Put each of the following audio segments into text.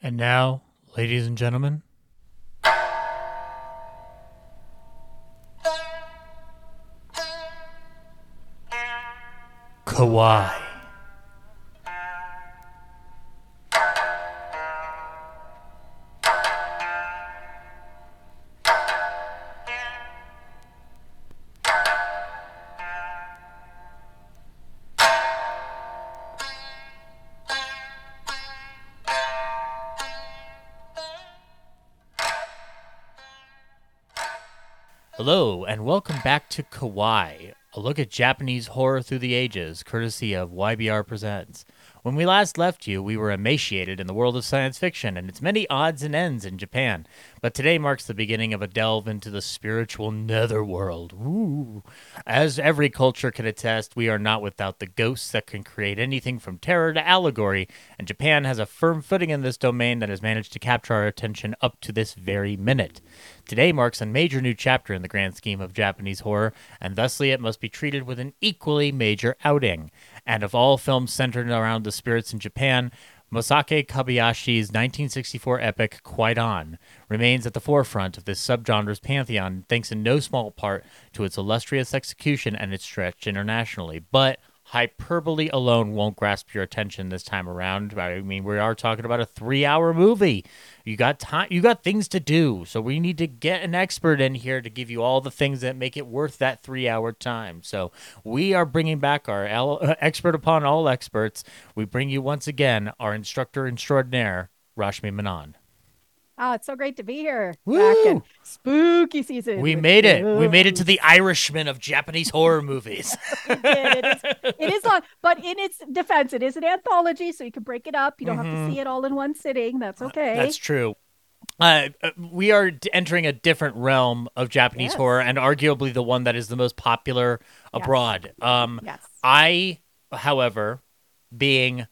And now, ladies and gentlemen, Kowai. Welcome back to Kowai, a look at Japanese horror through the ages, courtesy of YBR Presents. When we last left you, we were emaciated in the world of science fiction and its many odds and ends in Japan. But today marks the beginning of a delve into the spiritual netherworld. Ooh. As every culture can attest, we are not without the ghosts that can create anything from terror to allegory, and Japan has a firm footing in this domain that has managed to capture our attention up to this very minute. Today marks a major new chapter in the grand scheme of Japanese horror, and thusly it must be treated with an equally major outing. And of all films centered around the spirits in Japan, Masaki Kobayashi's 1964 epic Kwaidan remains at the forefront of this subgenre's pantheon, thanks in no small part to its illustrious execution and its stretch internationally. But hyperbole alone won't grasp your attention this time around. I mean, we are talking about a three-hour movie. You got time. You got things to do. So we need to get an expert in here to give you all the things that make it worth that three-hour time. So we are bringing back our uh, expert upon all experts. We bring you once again our instructor extraordinaire, Rashmi Manan. Oh, it's so great to be here. Woo! Back in spooky season. We made it. We made it to the Irishman of Japanese horror movies. It is, it is long, but in its defense, it is an anthology, so you can break it up. You don't have to see it all in one sitting. That's okay. Mm-hmm. That's true. Uh, uh, we are entering a different realm of Japanese Yes. horror, and arguably the one that is the most popular Yes. abroad. Um, yes. I, however, being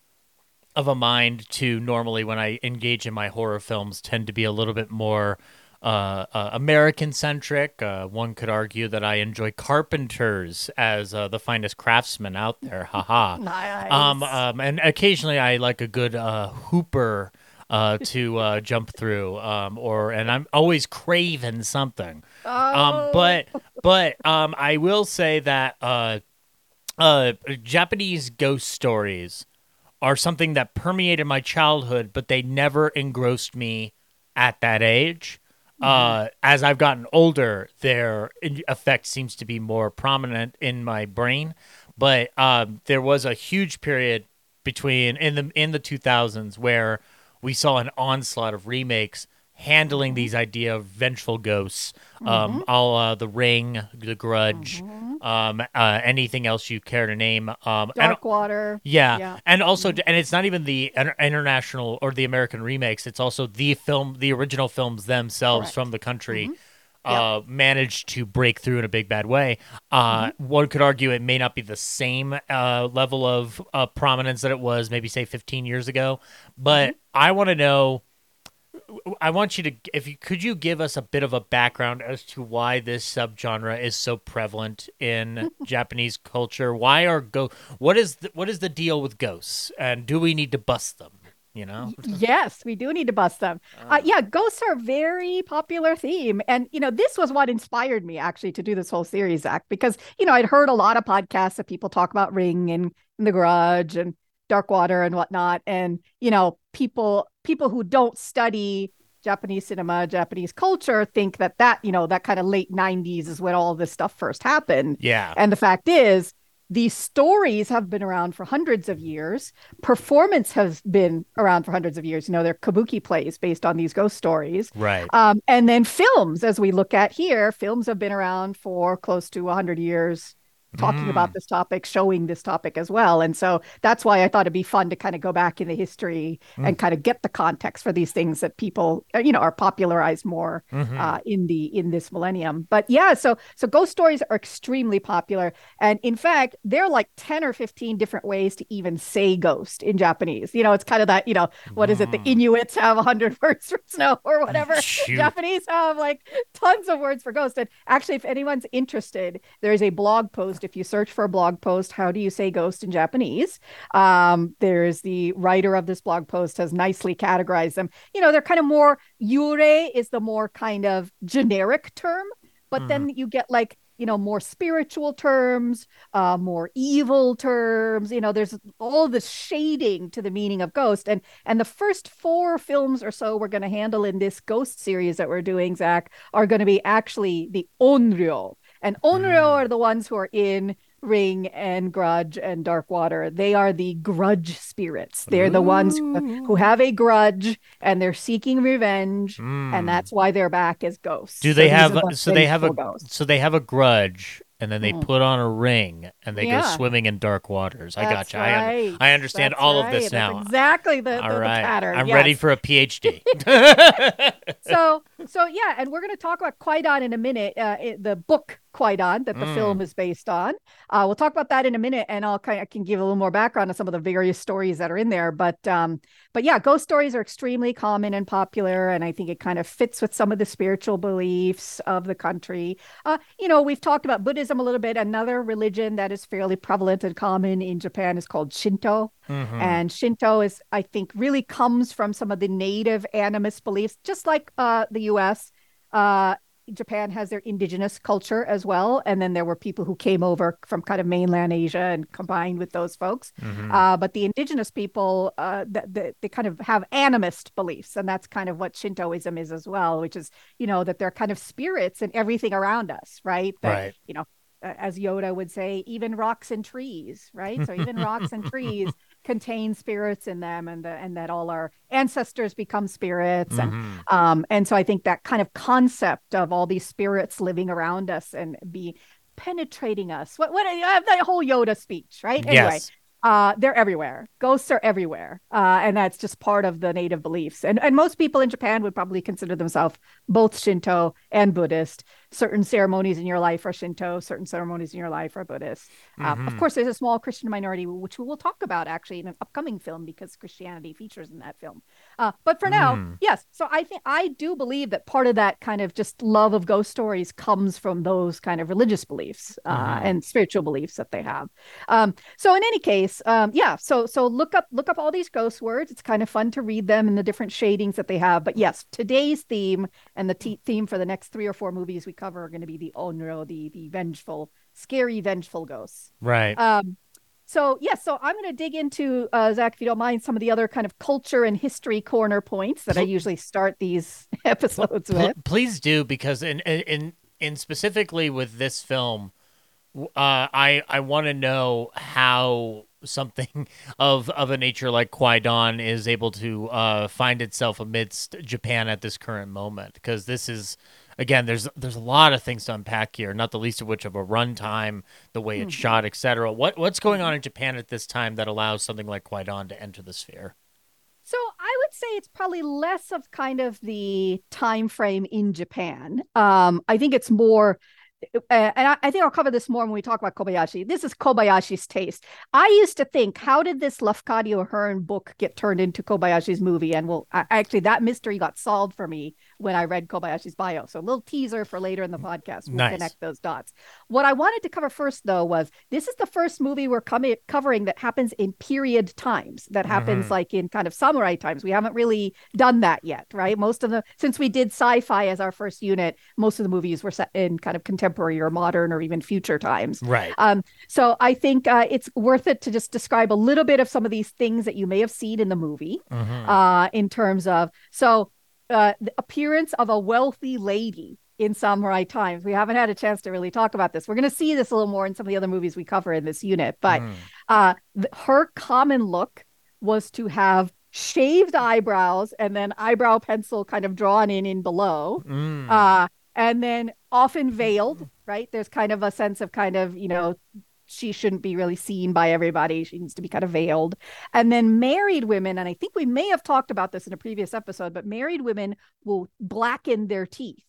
of a mind to normally when I engage in my horror films, tend to be a little bit more uh, uh, American centric. Uh, one could argue that I enjoy carpenters as uh, the finest craftsmen out there. Haha. Nice. Um, um, and occasionally I like a good uh, Hooper uh, to uh, jump through, um, or and I'm always craving something. oh, Um, but but um, I will say that uh, uh, Japanese ghost stories are something that permeated my childhood, but they never engrossed me at that age. Uh, as I've gotten older, their effect seems to be more prominent in my brain. But um, there was a huge period between in the in the 2000s where we saw an onslaught of remakes handling these idea of vengeful ghosts, um, all uh, the Ring, the Grudge, um, uh, anything else you care to name, um, and Dark Water. yeah. Yeah. and also, and it's not even the international or the American remakes. It's also the film, the original films themselves Correct. from the country. Mm-hmm. Uh, managed to break through in a big bad way. Uh, Mm-hmm. One could argue it may not be the same uh, level of uh, prominence that it was maybe say 15 years ago, but Mm-hmm. I want to know. I want you to, if you could, you give us a bit of a background as to why this subgenre is so prevalent in Japanese culture. Why are go? What is the, what is the deal with ghosts, and do we need to bust them? You know, Yes, we do need to bust them. Uh, yeah, ghosts are a very popular theme. And, you know, this was what inspired me actually to do this whole series, Zach, because, you know, I'd heard a lot of podcasts that people talk about Ring and, and The Grudge and Dark Water and whatnot. And, you know, people people who don't study Japanese cinema, Japanese culture think that that, you know, that kind of late 90s is when all this stuff first happened. yeah, And the fact is, these stories have been around for hundreds of years. Performance has been around for hundreds of years. You know, they're kabuki plays based on these ghost stories. right, Um, and then films, as we look at here, films have been around for close to 100 years talking Mm. about this topic, showing this topic as well. And so that's why I thought it'd be fun to kind of go back in the history Mm. and kind of get the context for these things that people, uh, you know, are popularized more Mhm. uh, in the in this millennium. But yeah, so so ghost stories are extremely popular, and in fact, there are like ten or fifteen different ways to even say ghost in Japanese. You know, it's kind of that you know what is it? The Mm. Inuits have hundred words for snow or whatever. Shoot. Japanese have like tons of words for ghost. And actually, if anyone's interested, there is a blog post If you search for a blog post, how do you say ghost in Japanese? Um, there's the writer of this blog post has nicely categorized them. You know, they're kind of more yurei is the more kind of generic term, but mm. then you get like you know more spiritual terms uh more evil terms you know there's all this shading to the meaning of ghost and and the first four films or so we're going to handle in this ghost series that we're doing zach are going to be actually the onryo and onryo mm. are the ones who are in Ring and Grudge and Dark Water. They are the grudge spirits. They're Ooh. the ones who have a grudge and they're seeking revenge, mm. and that's why they're back as ghosts. Do they so have so they have a ghosts. so they have a grudge and then they mm. put on a ring and they yeah. go swimming in dark waters. I got you. Right. I, I understand That's all right. of this now. That's exactly the, the, right. the pattern. I'm yes. ready for a PhD. so so yeah, and we're going to talk about Kwaidan in a minute. Uh, the book Kwaidan that the mm. film is based on. Uh, we'll talk about that in a minute, and I'll kind of can give a little more background on some of the various stories that are in there. But um, but yeah, ghost stories are extremely common and popular, and I think it kind of fits with some of the spiritual beliefs of the country. Uh, you know, we've talked about Buddhism a little bit. Another religion that is fairly prevalent and common in Japan is called Shinto. Mm-hmm. And Shinto is, I think, really comes from some of the native animist beliefs, just like uh, the US. Uh, Japan has their indigenous culture as well, and then there were people who came over from kind of mainland Asia and combined with those folks. Mm-hmm. Uh, but the indigenous people, uh, the, they kind of have animist beliefs, and that's kind of what Shintoism is as well, which is you know that they're kind of spirits and everything around us, right? That, right. You know, as Yoda would say, even rocks and trees, right? So even rocks and trees contain spirits in them and the, and that all our ancestors become spirits and mm-hmm. um and so i think that kind of concept of all these spirits living around us and be penetrating us what what I have that whole yoda speech right anyway yes. Uh, they're everywhere. Ghosts are everywhere, uh, and that's just part of the native beliefs. And and most people in Japan would probably consider themselves both Shinto and Buddhist certain ceremonies in your life are Shinto, certain ceremonies in your life are Buddhist. Uh, mm-hmm. of course, there's a small Christian minority, which we will talk about actually in an upcoming film because Christianity features in that film. Uh, but for now, mm. yes. So I think I do believe that part of that kind of just love of ghost stories comes from those kind of religious beliefs uh, mm-hmm. and spiritual beliefs that they have. Um, so in any case, um, yeah. So so look up look up all these ghost words. It's kind of fun to read them and the different shadings that they have. But yes, today's theme and the t- theme for the next three or four movies we cover are going to be the onryo, the the vengeful, scary, vengeful ghosts. Right. Um. So yes, yeah, so I'm going to dig into uh, Zach, if you don't mind, some of the other kind of culture and history corner points that I usually start these episodes with. Please do, because in in in specifically with this film, uh, I I want to know how something of of a nature like Kwaidan is able to uh, find itself amidst Japan at this current moment because this is again there's there's a lot of things to unpack here not the least of which of a runtime the way it's mm-hmm. shot etc what what's going on in Japan at this time that allows something like Kwaidan to enter the sphere so I would say it's probably less of kind of the time frame in Japan. Um, I think it's more uh, and I, I, think I'll cover this more when we talk about Kobayashi. This is Kobayashi's taste. I used to think, how did this Lafcadio Hearn book get turned into Kobayashi's movie? And well, I, actually, that mystery got solved for me when I read Kobayashi's bio. So a little teaser for later in the podcast. We'll nice. connect those dots. What I wanted to cover first, though, was this is the first movie we're coming covering that happens in period times. That happens mm-hmm. like in kind of samurai times. We haven't really done that yet, right? Most of the since we did sci-fi as our first unit, most of the movies were set in kind of contemporary or modern or even future times. Right. Um. So I think uh, it's worth it to just describe a little bit of some of these things that you may have seen in the movie. Mm-hmm. Uh, in terms of so uh, the appearance of a wealthy lady in samurai times. We haven't had a chance to really talk about this. We're going to see this a little more in some of the other movies we cover in this unit, but mm. uh, th- her common look was to have shaved eyebrows and then eyebrow pencil kind of drawn in in below. Mm. Uh, and then often veiled, right? There's kind of a sense of kind of, you know, she shouldn't be really seen by everybody. She needs to be kind of veiled. And then married women, and I think we may have talked about this in a previous episode, but married women will blacken their teeth.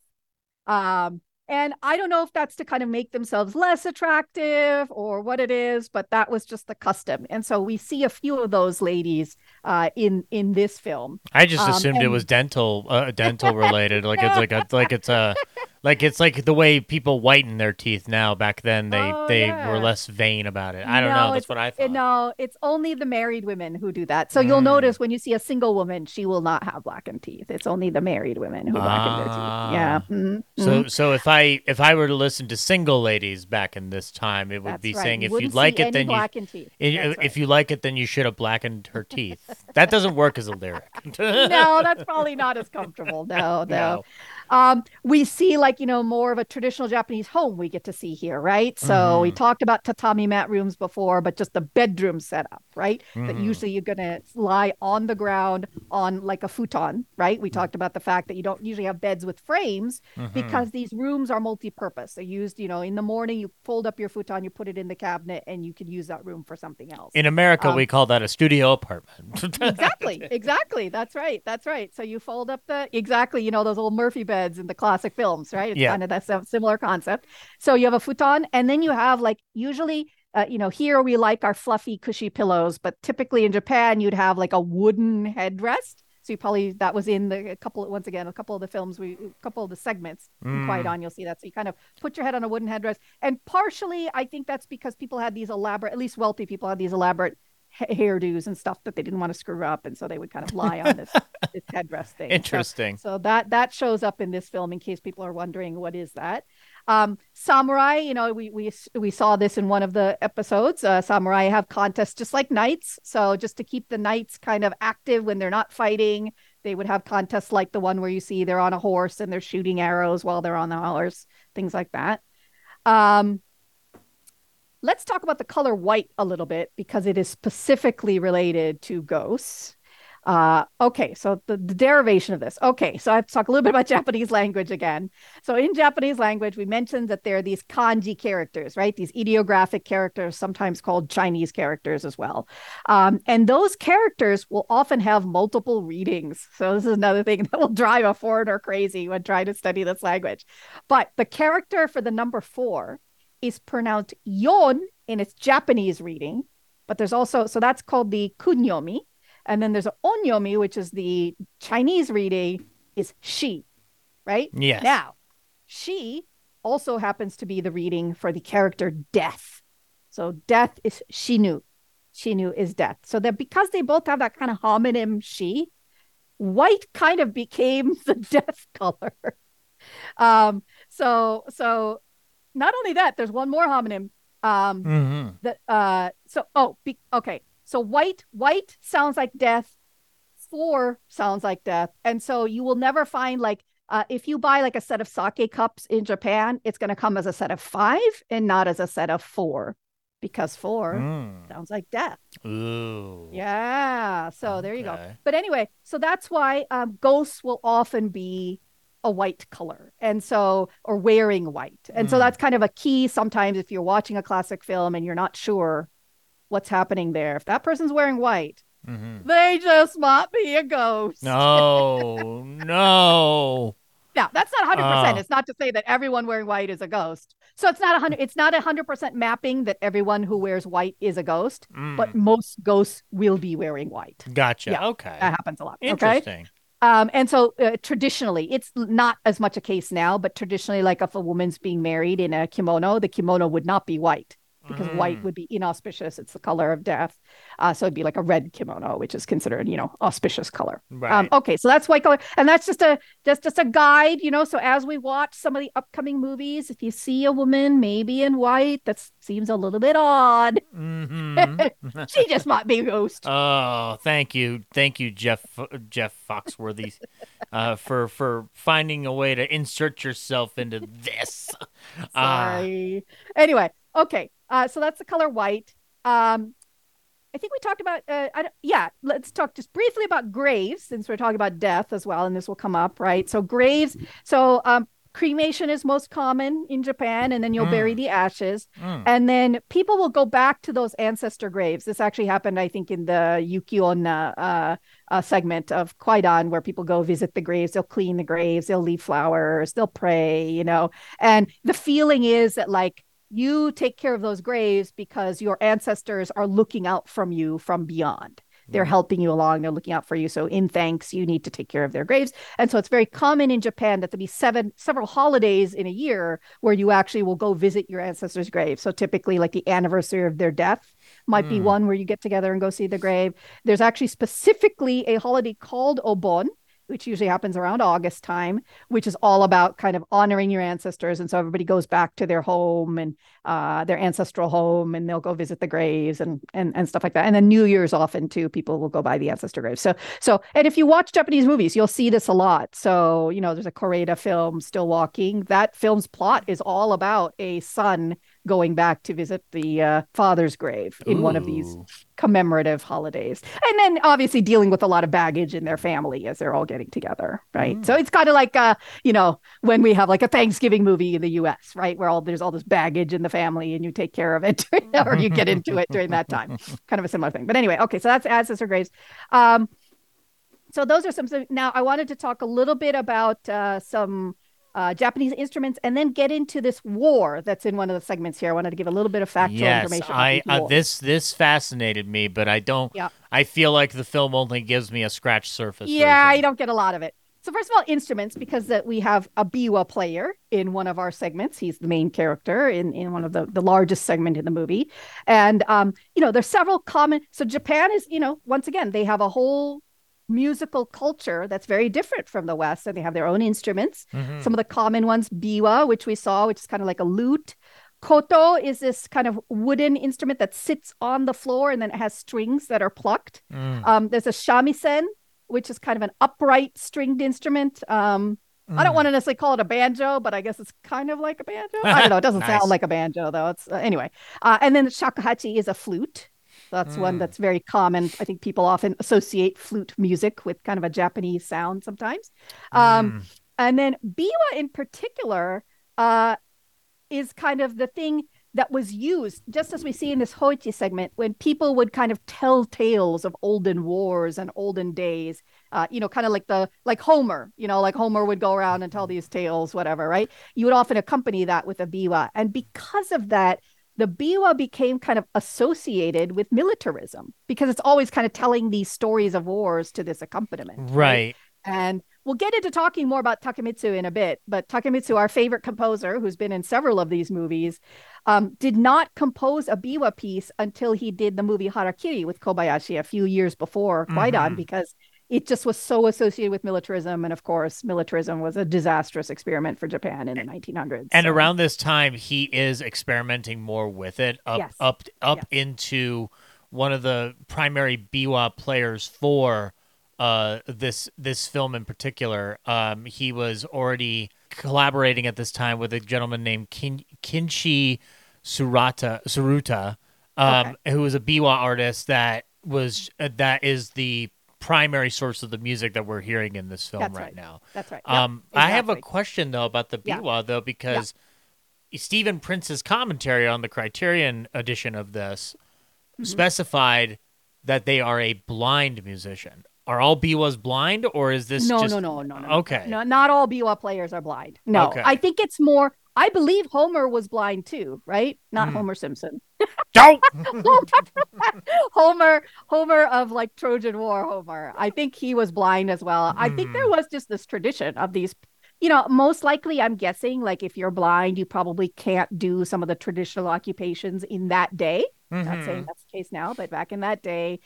Um, and I don't know if that's to kind of make themselves less attractive or what it is, but that was just the custom. And so we see a few of those ladies uh, in in this film. I just um, assumed and... it was dental uh, dental related, like it's like a like it's a Like it's like the way people whiten their teeth now. Back then, they Oh, they yeah. were less vain about it. I don't No, know. That's what I thought. No, it's only the married women who do that. So you'll Mm. notice when you see a single woman, she will not have blackened teeth. It's only the married women who blacken their teeth. Yeah. Ah. mhm, So mhm. so if I if I were to listen to single ladies back in this time, it would That's be right. saying You if you'd like it, then you blackened teeth. i- That's right. if you like it, then you should have blackened her teeth. That doesn't work as a lyric. no, that's probably not as comfortable. No, no. No. Um, we see like, you know, more of a traditional Japanese home we get to see here, right? So we Mhm. talked about tatami mat rooms before, but just the bedroom setup, right? That Mhm. usually you're gonna lie on the ground on like a futon, right? We talked about the fact that you don't usually have beds with frames Mhm. because these rooms are multi-purpose. They're used, you know, in the morning you fold up your futon, you put it in the cabinet, and you can use that room for something else. in America, Um, we call that a studio apartment. exactly exactly that's right that's right so you fold up the exactly you know those old murphy beds in the classic films right? It's Yeah. kind of that sim- similar concept. So you have a futon and then you have like usually uh, you know here we like our fluffy cushy pillows but typically in japan you'd have like a wooden headrest so you probably that was in the a couple once again a couple of the films we a couple of the segments Mm. on you'll see that. So you kind of put your head on a wooden headrest and partially i think that's because people had these elaborate at least wealthy people had these elaborate hairdos and stuff that they didn't want to screw up, and so they would kind of lie on this this headdress thing. So- Interesting. So, that that shows up in this film in case people are wondering what is that. Um, samurai, you know, we we we saw this in one of the episodes. Uh, samurai have contests just like knights, so just to keep the knights kind of active when they're not fighting, they would have contests like the one where you see they're on a horse and they're shooting arrows while they're on the horse, things like that. Um, let's talk about the color white a little bit because it is specifically related to ghosts. Uh, okay, so the, the derivation of this. Okay, so I have to talk a little bit about Japanese language again. So in Japanese language, we mentioned that there are these kanji characters, right? These ideographic characters, sometimes called Chinese characters as well. Um, and those characters will often have multiple readings. So this is another thing that will drive a foreigner crazy when trying to study this language. But the character for the number four is pronounced yon in its Japanese reading, but there's also so that's called the kunyomi, and then there's an onyomi, which is the Chinese reading, is she, right? Yes. Now, she also happens to be the reading for the character death. So death is shinu. Shinu is death. So that because they both have that kind of homonym she, white kind of became the death color. um, so so not only that, there's one more homonym. Um, hmm that uh so oh be, okay so white white sounds like death four sounds like death and so you will never find like uh if you buy like a set of sake cups in japan it's going to come as a set of five and not as a set of four because four Mm. sounds like death Ooh. yeah so there you go but anyway so that's why um, ghosts will often be a white color and so or wearing white and so Mm. that's kind of a key sometimes if you're watching a classic film and you're not sure what's happening there if that person's wearing white Mhm. they just might be a ghost No, no. now that's not 100% Oh. it's not to say that everyone wearing white is a ghost so it's not a 100 it's not a 100% mapping that everyone who wears white is a ghost but Mm. most ghosts will be wearing white Gotcha. yeah, okay. that happens a lot okay Interesting. Um, and so uh, traditionally, it's not as much a case now, but traditionally, like if a woman's being married in a kimono, the kimono would not be white because white Mm. would be inauspicious. It's the color of death. Uh, so it'd be like a red kimono, which is considered, you know, auspicious color. Right. Um, okay, so that's white color, and that's just a just just a guide, you know. So as we watch some of the upcoming movies, if you see a woman maybe in white, that seems a little bit odd. hmm She just might be a ghost. Oh, thank you, thank you, Jeff Jeff Foxworthy, uh, for for finding a way to insert yourself into this. Ah, Sorry. Anyway, okay. Uh, so that's the color white. Um, I think we talked about. Uh, I don't, yeah, let's talk just briefly about graves since we're talking about death as well, and this will come up, right? So graves. So um, cremation is most common in Japan, and then you'll bury Mm. the ashes, mm, and then people will go back to those ancestor graves. This actually happened, I think, in the Yukionna uh, uh, segment of Kwaidan, where people go visit the graves. They'll clean the graves, they'll leave flowers, they'll pray, you know. And the feeling is that, like, you take care of those graves because your ancestors are looking out from you from beyond. they're helping you along, they're looking out for you. So in thanks, you need to take care of their graves. And so it's very common in Japan that there be seven several holidays in a year where you actually will go visit your ancestors' grave. So typically like the anniversary of their death might be Mm. one where you get together and go see the grave. There's actually specifically a holiday called Obon, which usually happens around August time, which is all about kind of honoring your ancestors. And so everybody goes back to their home and uh, their ancestral home, and they'll go visit the graves and and and stuff like that. And then New Year's often too, people will go by the ancestor graves. So so and if you watch Japanese movies, you'll see this a lot. So you know, there's a Koreeda film, Still Walking. That film's plot is all about a son going back to visit the uh, father's grave in one of these commemorative holidays. And then obviously dealing with a lot of baggage in their family as they're all getting together, right? Mm. So it's kind of like uh, you know, when we have like a Thanksgiving movie in the US, right? Where all there's all this baggage in the family and you take care of it or you get into it during that time. Kind of a similar thing. But anyway, okay, so that's ancestor graves. Um so those are some now I wanted to talk a little bit about uh some uh, Japanese instruments, and then get into this war that's in one of the segments here. I wanted to give a little bit of factual yes, information. I uh, this this fascinated me, but I don't. Yeah. I feel like the film only gives me a scratch surface. Yeah, version. you don't get a lot of it. So first of all, instruments because that we have a biwa player in one of our segments. He's the main character in in one of the the largest segment in the movie, and um, you know, there's several common. So Japan is, you know, once again, they have a whole musical culture that's very different from the West, and they have their own instruments. Mhm. Some of the common ones, biwa, which we saw, which is kind of like a lute. Koto is this kind of wooden instrument that sits on the floor and then it has strings that are plucked. Mm, Um, there's a shamisen, which is kind of an upright stringed instrument. Um, I don't mm. want to necessarily call it a banjo, but I guess it's kind of like a banjo. I don't know. It doesn't Nice. sound like a banjo though. It's uh, anyway. Uh, and then the shakuhachi is a flute. That's one Mm. that's very common. I think people often associate flute music with kind of a Japanese sound sometimes. Um, Mm. and then biwa in particular uh, is kind of the thing that was used, just as we see in this Hoichi segment, when people would kind of tell tales of olden wars and olden days. Uh, you know, kind of like the like Homer. You know, like Homer would go around and tell these tales, whatever. Right? You would often accompany that with a biwa, and because of that. The biwa became kind of associated with militarism because it's always kind of telling these stories of wars to this accompaniment. right. And we'll get into talking more about Takemitsu in a bit. But Takemitsu, our favorite composer, who's been in several of these movies, um, did not compose a biwa piece until he did the movie Harakiri with Kobayashi a few years before Kwaidan, Mhm. because it just was so associated with militarism. And of course, militarism was a disastrous experiment for Japan in the 1900s. And So- around this time, he is experimenting more with it, up Yes. up up into one of the primary biwa players for uh, this this film in particular. Um, he was already collaborating at this time with a gentleman named Kin- Kinchi Surata Suruta, um, who was a biwa artist that was uh, that is the primary source of the music that we're hearing in this film right, right. now. That's right. Yep, Um, I have a question though about the Yeah. biwa though because Stephen Prince's commentary on the Criterion edition of this Mm-hmm. specified that they are a blind musician. Are all biwas blind, or is this no, just no, no, no, no. Okay. No, not all biwa players are blind. No, Okay. I think it's more. I believe Homer was blind too, right? Not Hmm. Homer Simpson. Don't. Homer, Homer of like Trojan War, Homer. I think he was blind as well. I think there Hmm. was just this tradition of these. You know, most likely, I'm guessing, like if you're blind, you probably can't do some of the traditional occupations in that day. Not Mhm. saying that's the case now, but back in that day,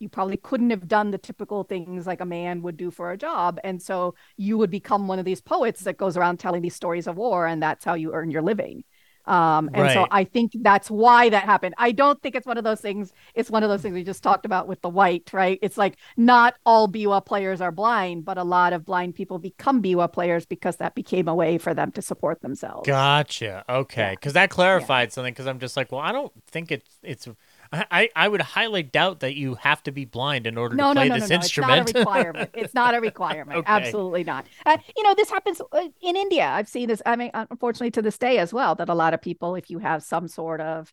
you probably couldn't have done the typical things like a man would do for a job. And so you would become one of these poets that goes around telling these stories of war, and that's how you earn your living. Um, and so I think that's why that happened. I don't think it's one of those things. It's one of those things we just talked about with the white, right? It's like not all biwa players are blind, but a lot of blind people become biwa players because that became a way for them to support themselves. Gotcha. Okay, Yeah. because that clarified something. Because I'm just like, well, I don't think it's it's. I, I would highly doubt that you have to be blind in order No, to no, play no, no, this no. instrument. It's not a requirement. it's not a requirement. Okay. Absolutely not. Uh, you know, this happens uh, in India. I've seen this. I mean, unfortunately, to this day as well, that a lot of people, if you have some sort of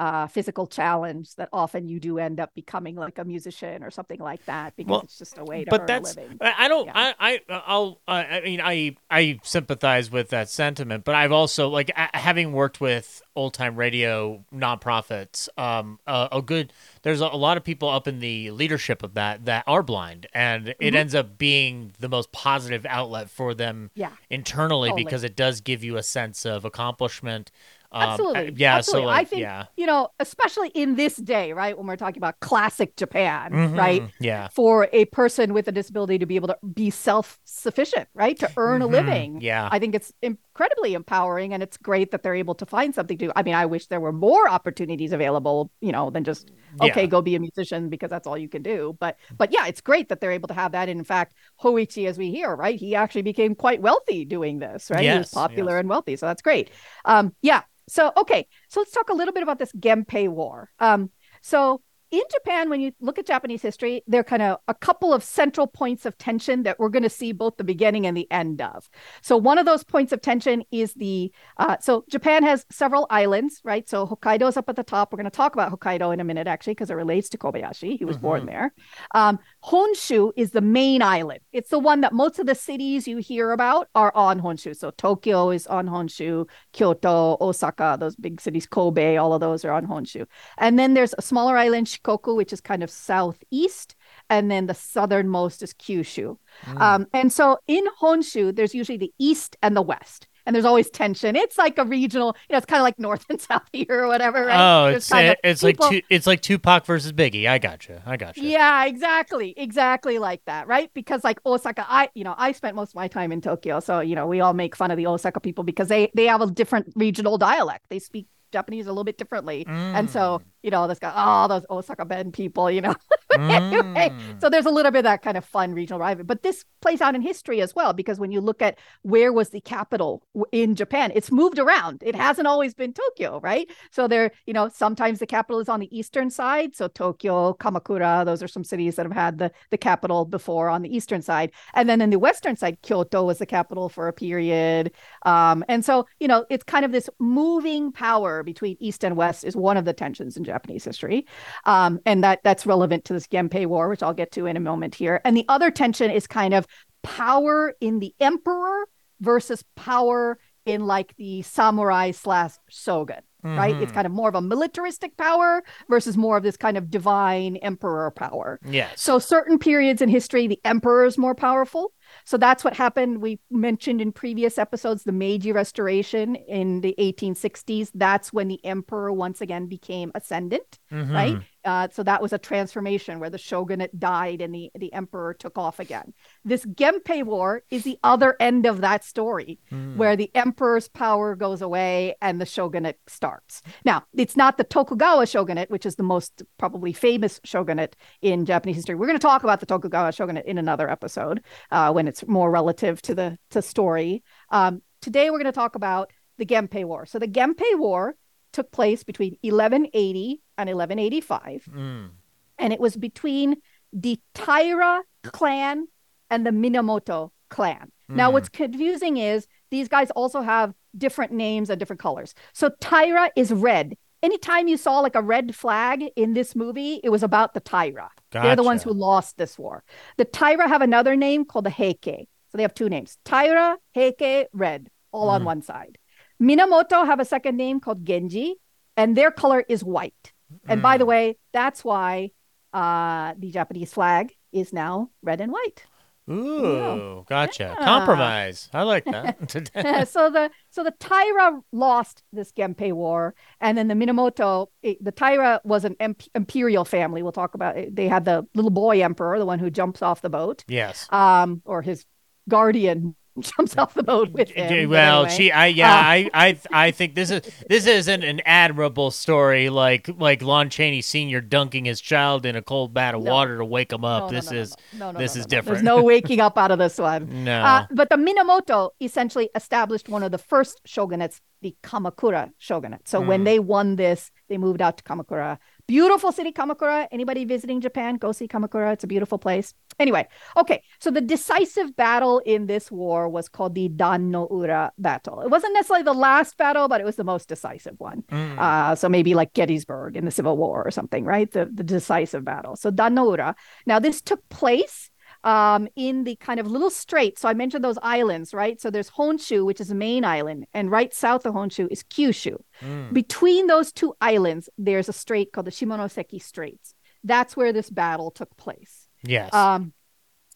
uh, physical challenge that often you do end up becoming like a musician or something like that because Well, it's just a way to but earn that's a living. I I don't Yeah. I I I'll I I mean I I sympathize with that sentiment, but I've also like having worked with old time radio nonprofits. Um, a, a good there's a, a lot of people up in the leadership of that that are blind, and it Mhm. ends up being the most positive outlet for them Yeah. internally Totally. because it does give you a sense of accomplishment. Um, Absolutely. yeah. Absolutely. So I think, yeah. You know, especially in this day, right? When we're talking about classic Japan, right? Mhm, Yeah. For a person with a disability to be able to be self sufficient, right? To earn a Mhm, living. Yeah. I think it's incredibly empowering and it's great that they're able to find something to. I mean, I wish there were more opportunities available, you know, than just okay, Yeah. go be a musician because that's all you can do. But but yeah, it's great that they're able to have that. And in fact, Hoichi, as we hear, right, he actually became quite wealthy doing this, right? he was popular yes. and wealthy, so that's great. Um, yeah. So okay, so let's talk a little bit about this Genpei War. Um, so in Japan, when you look at Japanese history, there are kind of a couple of central points of tension that we're going to see both the beginning and the end of. So one of those points of tension is the uh, so Japan has several islands, right? So Hokkaido is up at the top. We're going to talk about Hokkaido in a minute, actually, because it relates to Kobayashi. He was born Mhm. there. Um, Honshu is the main island. It's the one that most of the cities you hear about are on Honshu. So Tokyo is on Honshu, Kyoto, Osaka, those big cities, Kobe, all of those are on Honshu. And then there's a smaller island, Shikoku, which is kind of southeast. And then the southernmost is Kyushu. Mm. Um, and so in Honshu, there's usually the east and the west. And there's always tension. It's like a regional, you know, it's kind of like north and south here or whatever, right? Oh, There's it's it, it's people- like tu- it's like Tupac versus Biggie. I gotcha. I gotcha. Yeah, exactly. Exactly like that, right? Because like Osaka, I, you know, I spent most of my time in Tokyo. So, you know, we all make fun of the Osaka people because they they have a different regional dialect. They speak Japanese a little bit differently. And so, you know, this guy, oh, those Osaka Ben people, you know. anyway, Mm. so there's a little bit of that kind of fun regional rivalry. But this plays out in history as well, because when you look at where was the capital in Japan, it's moved around. It hasn't always been Tokyo, right? So there, you know, sometimes the capital is on the eastern side. So Tokyo, Kamakura, those are some cities that have had the, the capital before on the eastern side. And then in the western side, Kyoto was the capital for a period. Um, and so, you know, it's kind of this moving power between east and west is one of the tensions in Japanese history. Um, and that that's relevant to this Genpei War, which I'll get to in a moment here. And the other tension is kind of power in the emperor versus power in like the samurai slash shogun, right? It's Mhm. kind of more of a militaristic power versus more of this kind of divine emperor power. yes. So certain periods in history, the emperor is more powerful. So that's what happened. We mentioned in previous episodes the Meiji Restoration in the 1860s. That's when the emperor once again became ascendant, mm-hmm. right? Uh, so that was a transformation where the shogunate died and the, the emperor took off again. This Genpei War is the other end of that story, Mm. where the emperor's power goes away and the shogunate starts. Now, it's not the Tokugawa shogunate, which is the most probably famous shogunate in Japanese history. We're going to talk about the Tokugawa shogunate in another episode uh, when it's more relative to the to story. Um, today, we're going to talk about the Genpei War. So the Genpei War took place between 1180 and 1185 Mm. and it was between the Taira clan and the Minamoto clan. Now, Mhm. what's confusing is these guys also have different names and different colors. So Taira is red. Anytime you saw like a red flag in this movie, it was about the Taira. They're the ones who lost this war. The Taira have another name called the Heike. So they have two names Taira, Heike, red, all on Mhm. one side. Minamoto have a second name called Genji, and their color is white. And by the Mm. way, that's why uh, the Japanese flag is now red and white. Ooh, gotcha. Yeah. Compromise. I like that. so the so the Taira lost this Genpei war, and then the Minamoto, it- the Taira was an imp- imperial family. We'll talk about it. They had the little boy emperor, the one who jumps off the boat, yes. um, or his guardian jumps off the boat with him. well, anyway. she, I, yeah, Uh, I, I, I think this is this isn't an admirable story like like Lon Chaney Senior dunking his child in a cold bath of No. water to wake him up. No, this no, is no, no, this is different. There's no waking up out of this one. no. Uh, but the Minamoto essentially established one of the first shogunates, the Kamakura shogunate. So when Hmm. they won this, they moved out to Kamakura, Beautiful city, Kamakura. Anybody visiting Japan, go see Kamakura. It's a beautiful place. Anyway, okay. So the decisive battle in this war was called the Dan no Ura battle. It wasn't necessarily the last battle, but it was the most decisive one. Mm. Uh, so maybe like Gettysburg in the Civil War or something, right? The the decisive battle. So Dan no Ura. Now this took place um, in the kind of little strait. So I mentioned those islands, right? So there's Honshu, which is the main island, and right south of Honshu is Kyushu. Mm. Between those two islands, there's a strait called the Shimonoseki Straits. That's where this battle took place. Yes. Um,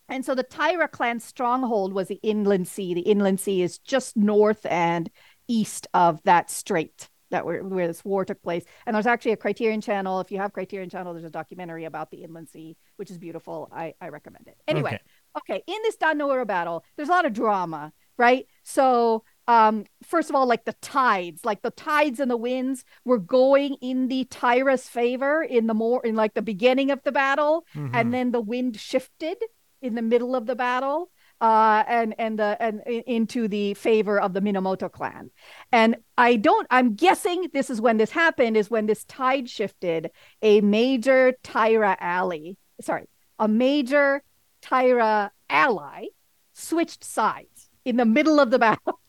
and so the Taira clan stronghold was the inland sea. The inland sea is just north and east of that strait that where, where this war took place. And there's actually a Criterion channel. If you have Criterion channel, there's a documentary about the inland sea, which is beautiful. I, I recommend it. Anyway, Okay. okay, in this Dan no battle, there's a lot of drama, right? So um first of all like the tides like the tides and the winds were going in the Taira's favor in the more in like the beginning of the battle Mhm. and then the wind shifted in the middle of the battle uh and and the and into the favor of the Minamoto clan. And i don't i'm guessing this is when this happened is when this tide shifted a major Taira ally sorry a major Taira ally switched sides in the middle of the battle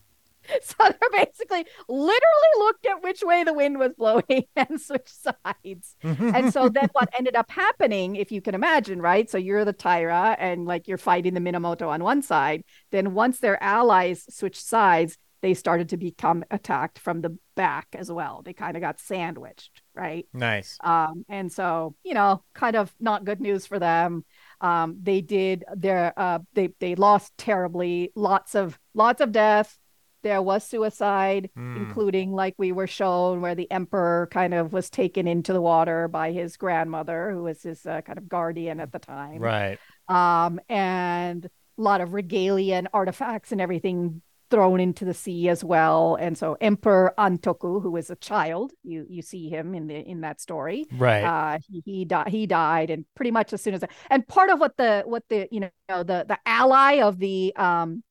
so they're basically literally looked at which way the wind was blowing and switched sides and so then what ended up happening, if you can imagine, right? So you're the Taira and like you're fighting the Minamoto on one side. Then once their allies switched sides, they started to become attacked from the back as well. They kind of got sandwiched, right? nice. Um, and so, you know, kind of not good news for them. Um, they did their uh they they lost terribly, lots of lots of death. There was suicide, Mm. including like we were shown where the emperor kind of was taken into the water by his grandmother, who was his uh, kind of guardian at the time Right. um, and a lot of regalia and artifacts and everything thrown into the sea as well. And so Emperor Antoku, who was a child, you you see him in the in that story. Right. Uh, he he died. He died, and pretty much as soon as and part of what the what the you know the the ally of the um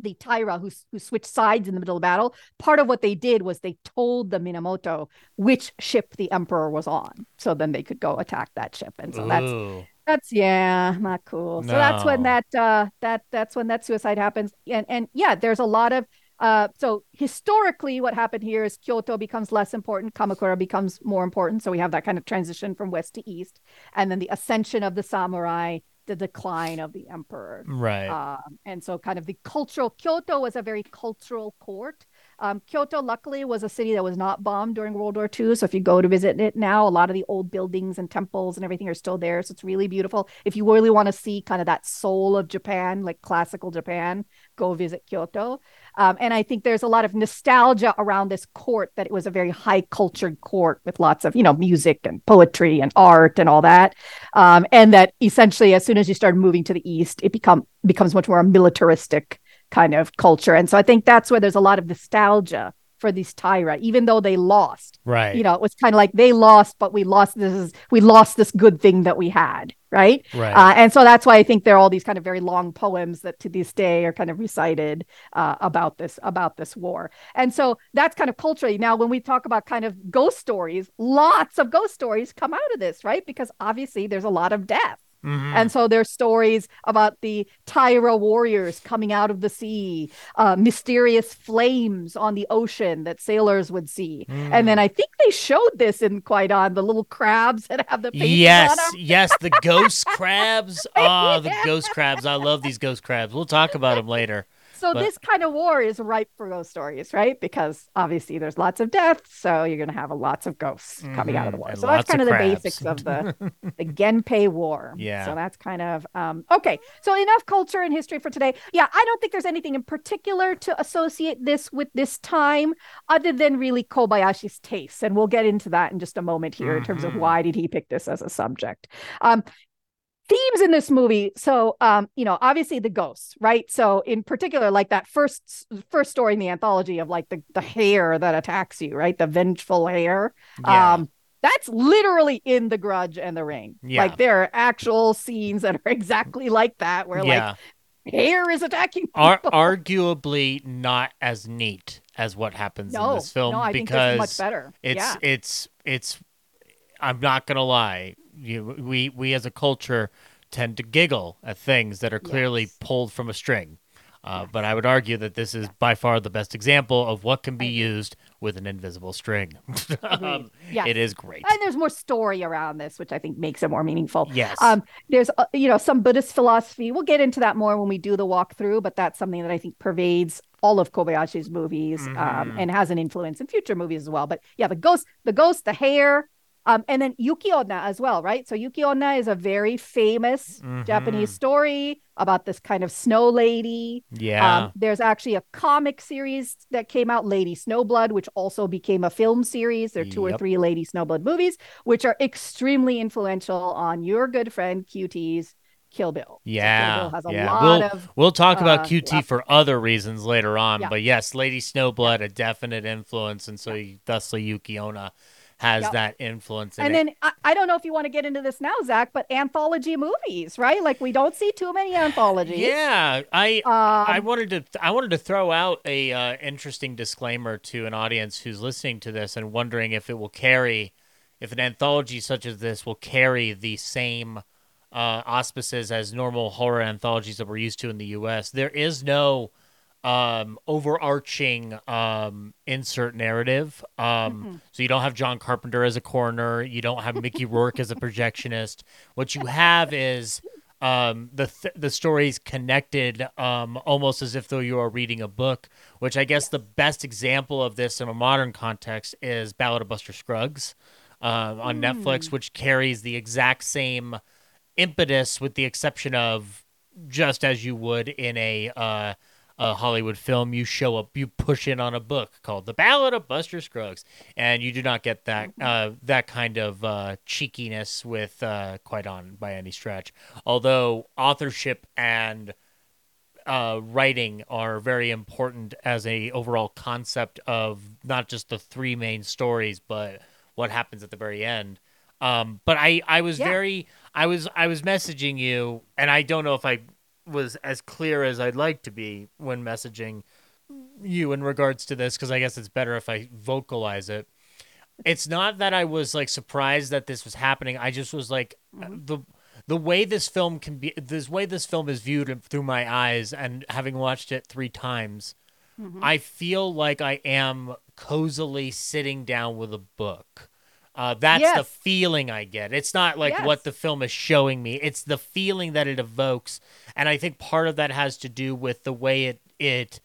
the Taira who who switched sides in the middle of battle. Part of what they did was they told the Minamoto which ship the emperor was on, so then they could go attack that ship. And so that's Ooh. that's yeah, not cool. So that's when that uh that that's when that suicide happens. And and yeah, there's a lot of uh so historically what happened here is Kyoto becomes less important, Kamakura becomes more important. So we have that kind of transition from west to east, and then the ascension of the samurai, the decline of the emperor. Right. Um, and so, kind of the cultural Kyoto was a very cultural court. Um, Kyoto, luckily, was a city that was not bombed during World War II. So, if you go to visit it now, a lot of the old buildings and temples and everything are still there. So, it's really beautiful. If you really want to see kind of that soul of Japan, like classical Japan, go visit Kyoto. Um, and I think there's a lot of nostalgia around this court that it was a very high cultured court with lots of, you know, music and poetry and art and all that. Um, and that essentially, as soon as you start moving to the east, it become becomes much more a militaristic kind of culture. And so I think that's where there's a lot of nostalgia for these Taira, even though they lost. right. You know, it was kind of like they lost, but we lost this is we lost this good thing that we had, right? right. Uh, and so that's why I think there are all these kind of very long poems that to this day are kind of recited uh, about this about this war. And so that's kind of culturally. Now, when we talk about kind of ghost stories, lots of ghost stories come out of this, right? Because obviously there's a lot of death. Mhm. And so there's stories about the Taira warriors coming out of the sea, uh, mysterious flames on the ocean that sailors would see. And then Mm. I think they showed this in Kwaidan the little crabs that have the faces Yes, on them. yes, the ghost crabs. Oh, the Yeah. ghost crabs. I love these ghost crabs. We'll talk about them later. So But- this kind of war is ripe for ghost stories, right? Because obviously there's lots of death, so you're going to have lots of ghosts coming out of the Mhm, war. So that's lots of kind of, the basics of the the Genpei War. Yeah. So that's kind of um okay. So enough culture and history for today. Yeah, I don't think there's anything in particular to associate this with this time other than really Kobayashi's taste. And we'll get into that in just a moment here in terms of Mhm. why did he pick this as a subject. Um themes in this movie so um you know obviously the ghosts right so in particular like that first first story in the anthology of like the the hair that attacks you right the vengeful hair Yeah. um that's literally in the grudge and the ring Yeah. like there are actual scenes that are exactly like that where yeah. like hair is attacking Ar- people. arguably not as neat as what happens no in this film no i think because this is much better it's yeah it's it's I'm not gonna lie. You, we we as a culture tend to giggle at things that are clearly Yes. pulled from a string. Uh, But I would argue that this is by far the best example of what can be used with an invisible string. um, Yes. It is great. And there's more story around this, which I think makes it more meaningful. Yes. Um, there's uh, you know some Buddhist philosophy. We'll get into that more when we do the walkthrough, but that's something that I think pervades all of Kobayashi's movies um, Mhm. and has an influence in future movies as well. But yeah, the ghost, the ghost, the hair, um, and then Yuki Onna as well, right? So Yuki Onna is a very famous Japanese Mhm. story about this kind of snow lady. yeah. Um, there's actually a comic series that came out, Lady Snowblood, which also became a film series. There are two or three Lady Snowblood movies, which are extremely influential on your good friend QT's Kill Bill. So Kill Yeah, Bill has a yeah. lot We'll- of We'll talk about uh, QT yeah. for other reasons later on, Yeah. but yes, Lady Snowblood, a definite influence, and so thusly Yuki Onna has Yep. that influence. In and it. then I, I don't know if you want to get into this now, Zach, but anthology movies, right? Like we don't see too many anthologies. yeah, I Um, I wanted to I wanted to throw out a uh, interesting disclaimer to an audience who's listening to this and wondering if it will carry, if an anthology such as this will carry the same uh, auspices as normal horror anthologies that we're used to in the U.S. There is no um, overarching um, insert narrative. Um, So you don't have John Carpenter as a coroner. You don't have Mickey Rourke as a projectionist. What you have is um, the th- the stories connected um, almost as if though you are reading a book. Which I guess the best example of this in a modern context is Ballad of Buster Scruggs uh, on Netflix, which carries the exact same impetus, with the exception of just as you would in a uh, a Hollywood film, you show up, you push in on a book called The Ballad of Buster Scruggs, and you do not get that uh, that kind of uh, cheekiness with uh, quite on by any stretch. Although authorship and uh, writing are very important as a overall concept of not just the three main stories, but what happens at the very end. Um, but I, I was Yeah. very, I was, I was messaging you, and I don't know if I was as clear as I'd like to be when messaging you in regards to this, because I guess it's better if I vocalize it. It's not that I was like surprised that this was happening. I just was like mm-hmm. the the way this film can be, this way this film is viewed through my eyes, and having watched it three times, mm-hmm. I feel like I am cozily sitting down with a book. Uh, that's the feeling I get. It's not like what the film is showing me. It's the feeling that it evokes, and I think part of that has to do with the way it it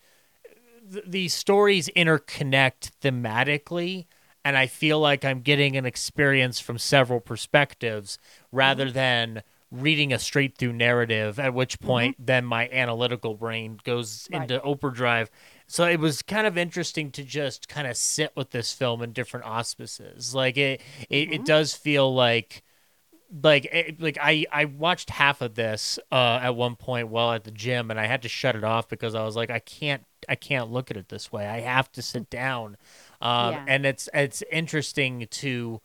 th- these stories interconnect thematically, and I feel like I'm getting an experience from several perspectives rather than reading a straight through narrative. At which point, then my analytical brain goes Right. into overdrive. So it was kind of interesting to just kind of sit with this film in different auspices. Like it, it, it does feel like like it, like I I watched half of this uh at one point while at the gym and I had to shut it off because I was like I can't I can't look at it this way. I have to sit down. Um Yeah. and it's it's interesting to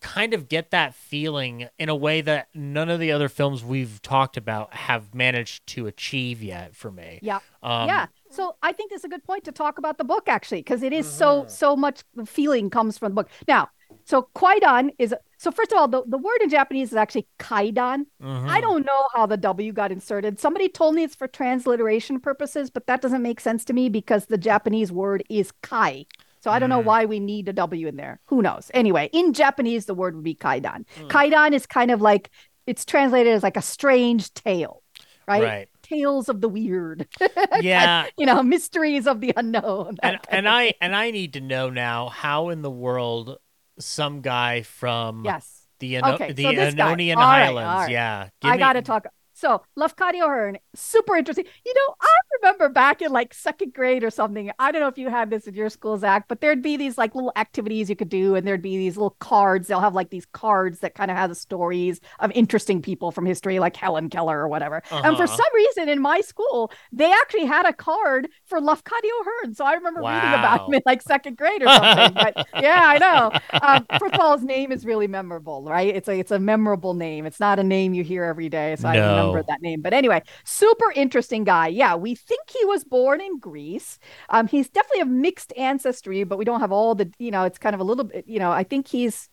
kind of get that feeling in a way that none of the other films we've talked about have managed to achieve yet for me. Yeah. Um, yeah. So I think this is a good point to talk about the book actually, because it is so Mm-hmm. so much the feeling comes from the book. Now, so Kwaidan is so first of all, the, the word in Japanese is actually kaidan. I don't know how the W got inserted. Somebody told me it's for transliteration purposes, but that doesn't make sense to me because the Japanese word is kai. So I don't know Mm. why we need a W in there. Who knows? Anyway, in Japanese, the word would be kaidan. Mm. Kaidan is kind of like it's translated as like a strange tale, right? Right. Tales of the weird. Yeah. you know, mysteries of the unknown. and and I and I need to know now how in the world some guy from yes, the Ano- Okay, the so. Anonian All right, Highlands, all right. yeah. Give I me- got to talk. So Lafcadio Hearn, super interesting. You know, I remember back in like second grade or something. I don't know if you had this in your school, Zach, but there'd be these like little activities you could do, and there'd be these little cards. They'll have like these cards that kind of have the stories of interesting people from history, like Helen Keller or whatever. And for Uh-huh. some reason in my school, they actually had a card for Lafcadio Hearn. So I remember reading about him in like second grade or something. but yeah, I know. Um, first of all, his name is really memorable, right? It's a it's a memorable name. It's not a name you hear every day. So I No. Remember that name. But anyway, super interesting guy. Yeah, we think he was born in Greece. Um, he's definitely of mixed ancestry, but we don't have all the, you know, it's kind of a little bit, you know, I think he's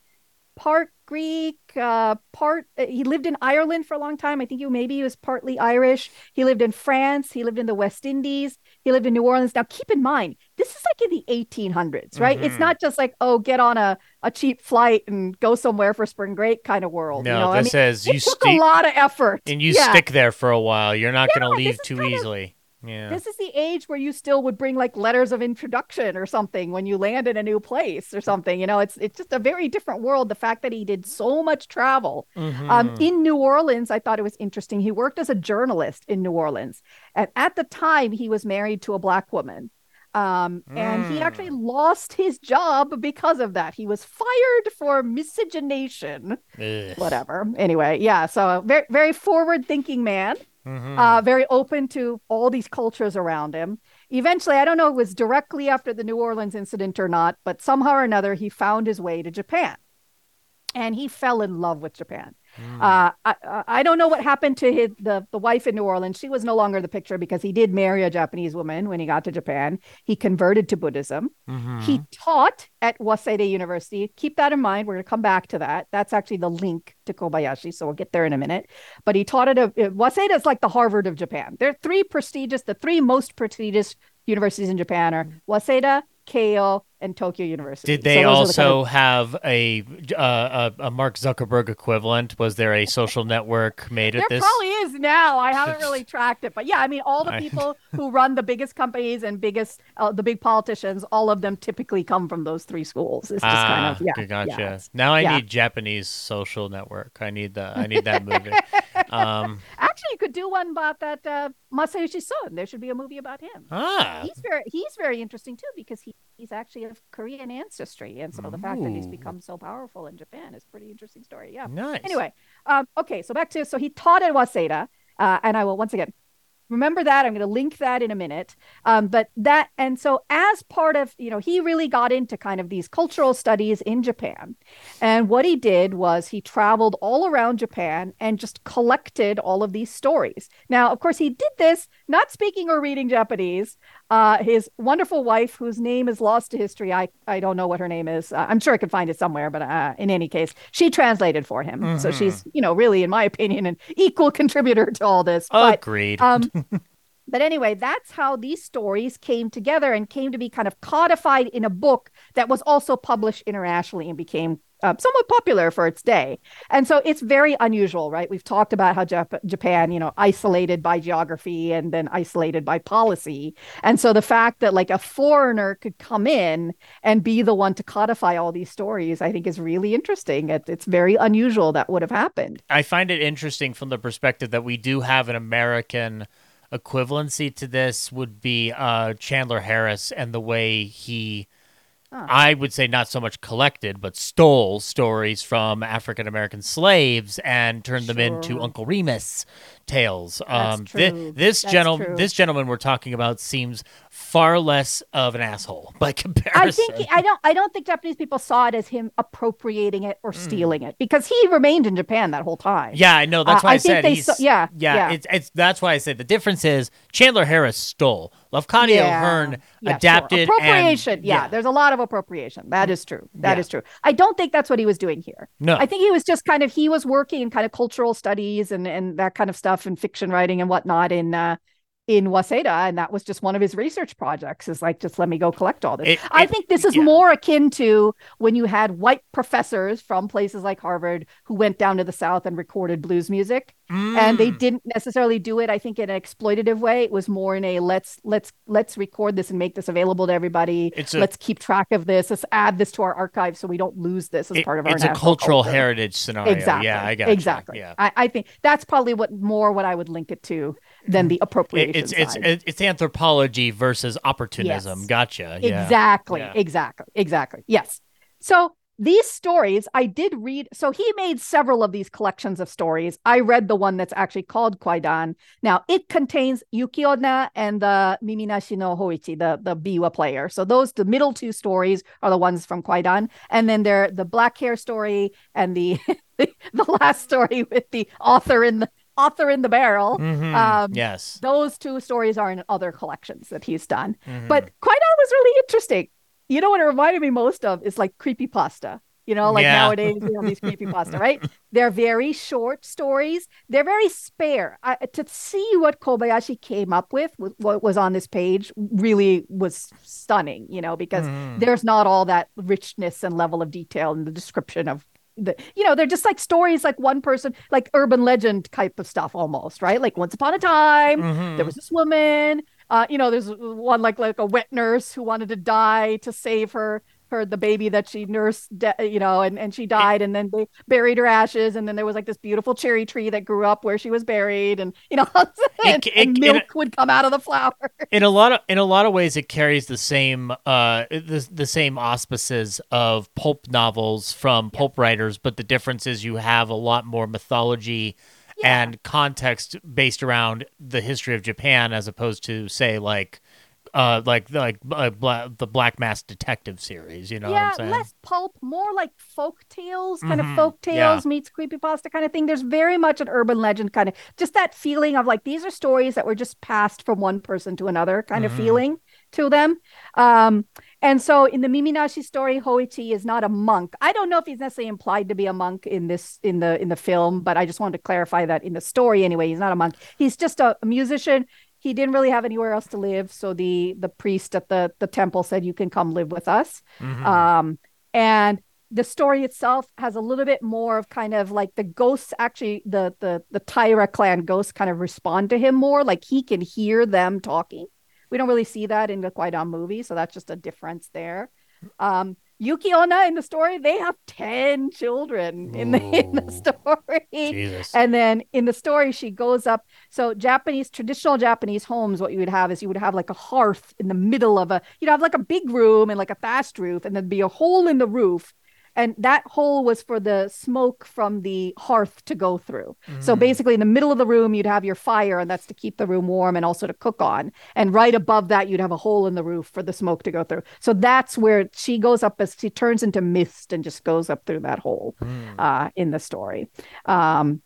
part Greek, uh, part. uh, He lived in Ireland for a long time. I think you maybe he was partly Irish. He lived in France. He lived in the West Indies. He lived in New Orleans. Now, keep in mind, this is like in the 1800s, right? It's Mhm. not just like oh, get on a a cheap flight and go somewhere for spring break kind of world. No, you know? I this mean, says it you took stick a lot of effort. and you yeah. stick there for a while. You're not going to leave too kind of- easily. Yeah. This is the age where you still would bring like letters of introduction or something when you land in a new place or something. You know, it's it's just a very different world. The fact that he did so much travel. Um, Mhm. in New Orleans, I thought it was interesting. He worked as a journalist in New Orleans, and at the time, he was married to a black woman. Um, and he actually Mm. lost his job because of that. He was fired for miscegenation. Ugh. Whatever. Anyway, yeah. So a very very forward thinking man Mhm. uh, very open to all these cultures around him. Eventually, I don't know if it was directly after the New Orleans incident or not, but somehow or another, he found his way to Japan. And he fell in love with Japan. Mm. Uh, I, I- don't know what happened to his, the, the wife in New Orleans. She was no longer the picture because he did marry a Japanese woman when he got to Japan. He converted to Buddhism. Mhm. He taught at Waseda University. Keep that in mind. We're going to come back to that. That's actually the link to Kobayashi. So we'll get there in a minute. But he taught at a Waseda is like the Harvard of Japan. There are three prestigious, the three most prestigious universities in Japan are Waseda, Keio, and Tokyo University. Did they So are the kind also of- have a, uh, a a Mark Zuckerberg equivalent? Was there a social network made at this? There probably is now. I haven't really tracked it, but yeah, I mean, all the people who run the biggest companies and biggest, uh, the big politicians, all of them typically come from those three schools. It's just kind of yeah, Ah, gotcha. yeah, now I yeah. need Japanese social network. I need the I need that movie. um, Actually, you could do one about that uh, Masayoshi Son. There should be a movie about him. ah, He's very he's very interesting too because he, he's actually of Korean ancestry, and so the fact that he's become so powerful in Japan is a pretty interesting story. Yeah. nice. Anyway, um, okay, so back to so he taught at Waseda, uh, and I will once again remember that. I'm going to link that in a minute. Um, but that and so as part of you know he really got into kind of these cultural studies in Japan, and what he did was he traveled all around Japan and just collected all of these stories. Now, of course, he did this not speaking or reading Japanese. Uh, his wonderful wife, whose name is lost to history, I I don't know what her name is. Uh, I'm sure I could find it somewhere, but uh, in any case, she translated for him. So Mhm. she's you know really, in my opinion, an equal contributor to all this. But Agreed. um, but anyway, that's how these stories came together and came to be kind of codified in a book that was also published internationally and became uh, somewhat popular for its day. And so it's very unusual, right? We've talked about how Jap- Japan, you know, isolated by geography and then isolated by policy. And so the fact that like a foreigner could come in and be the one to codify all these stories, I think is really interesting. It, it's very unusual that would have happened. I find it interesting from the perspective that we do have an American equivalency to this would be uh, Chandler Harris and the way he, I would say not so much collected, but stole stories from African American slaves and turned them into Uncle Remus tales. Um, true. this gentleman, this gentleman we're talking about seems far less of an asshole by comparison. I think I don't I don't think Japanese people saw it as him appropriating it or Hmm. stealing it because he remained in Japan that whole time. Yeah, I know. That's Uh, why I, I think said they he's. saw- yeah, yeah, yeah. It's it's that's why I said the difference is Chandler Harris stole. Yeah. Hearn Yeah, sure. adapted and- appropriation. yeah, yeah. there's a lot of appropriation. That is true. That is Yeah. true. I don't think that's what he was doing here. No, I think he was just kind of he was working in kind of cultural studies and and that kind of stuff and fiction writing and whatnot in uh in Waseda, and that was just one of his research projects. Is like, just let me go collect all this. It- I it- think this is yeah. more akin to when you had white professors from places like Harvard who went down to the South and recorded blues music, and they Mm. didn't necessarily do it. I think in an exploitative way. It was more in a let's let's let's record this and make this available to everybody. It's a- let's keep track of this. Let's add this to our archive so we don't lose this as It- part of our. it's a cultural culture. heritage scenario. Exactly. Yeah, I got exactly. Yeah. I, I think that's probably what more what I would link it to than mm. the It- appropriation it's it's side. it- it's anthropology versus opportunism. Yes. Gotcha. Yeah. Exactly, Yeah. exactly, exactly. Yes. So these stories, I did read. So he made several of these collections of stories. I read the one that's actually called Kwaidan. Now it contains Yuki Onna and the Miminashi no Hoichi, the the biwa player. So those the middle two stories are the ones from Kwaidan, and then there the black hair story and the the last story with the author in the author in the barrel. Mhm. Um, yes. Those two stories are in other collections that he's done. Mhm. But Kwaidan was really interesting. You know what it reminded me most of is like creepypasta. You know, like Yeah. nowadays, you know, these creepypasta, right? They're very short stories. They're very spare. I, to see what Kobayashi came up with, with what was on this page, really was stunning. You know, because Mhm. there's not all that richness and level of detail in the description of the you know they're just like stories like one person like urban legend type of stuff almost right like once upon a time Mhm. there was this woman uh you know there's one like like a wet nurse who wanted to die to save her her the baby that she nursed de- you know and and she died and then they buried her ashes and then there was like this beautiful cherry tree that grew up where she was buried and you know and, it- and it- milk would come out of the flower in a lot of in a lot of ways it carries the same uh the, the same auspices of pulp novels from pulp writers but the difference is you have a lot more mythology Yeah. and context based around the history of Japan as opposed to say like uh like like uh, Bla- the Black Mass Detective series you know what yeah, I'm saying less pulp, more like folk tales, kind Mhm, of folk yeah. tales meets creepypasta kind of thing. There's very much an urban legend kind of just that feeling of like these are stories that were just passed from one person to another kind of Mhm. feeling to them. Um, and so in the Miminashi story, Hoichi is not a monk. I don't know if he's necessarily implied to be a monk in this in the in the film, but I just wanted to clarify that in the story anyway, he's not a monk. He's just a musician. He didn't really have anywhere else to live, so the the priest at the the temple said, "You can come live with us." Mhm. Um, and the story itself has a little bit more of kind of like the ghosts actually the the the Taira clan ghosts kind of respond to him more like he can hear them talking. We don't really see that in the Kwaidan movie, so that's just a difference there. Um Yuki Onna in the story, they have 10 children in the in the story. Jesus And then in the story, she goes up. So Japanese, traditional Japanese homes, what you would have is you would have like a hearth in the middle of a, you'd have like a big room and like a thatched roof, and there'd be a hole in the roof. And that hole was for the smoke from the hearth to go through. So Mhm. basically, in the middle of the room, you'd have your fire, and that's to keep the room warm and also to cook on. And right above that, you'd have a hole in the roof for the smoke to go through. So that's where she goes up as she turns into mist and just goes up through that hole Mm. uh, in the story. Um,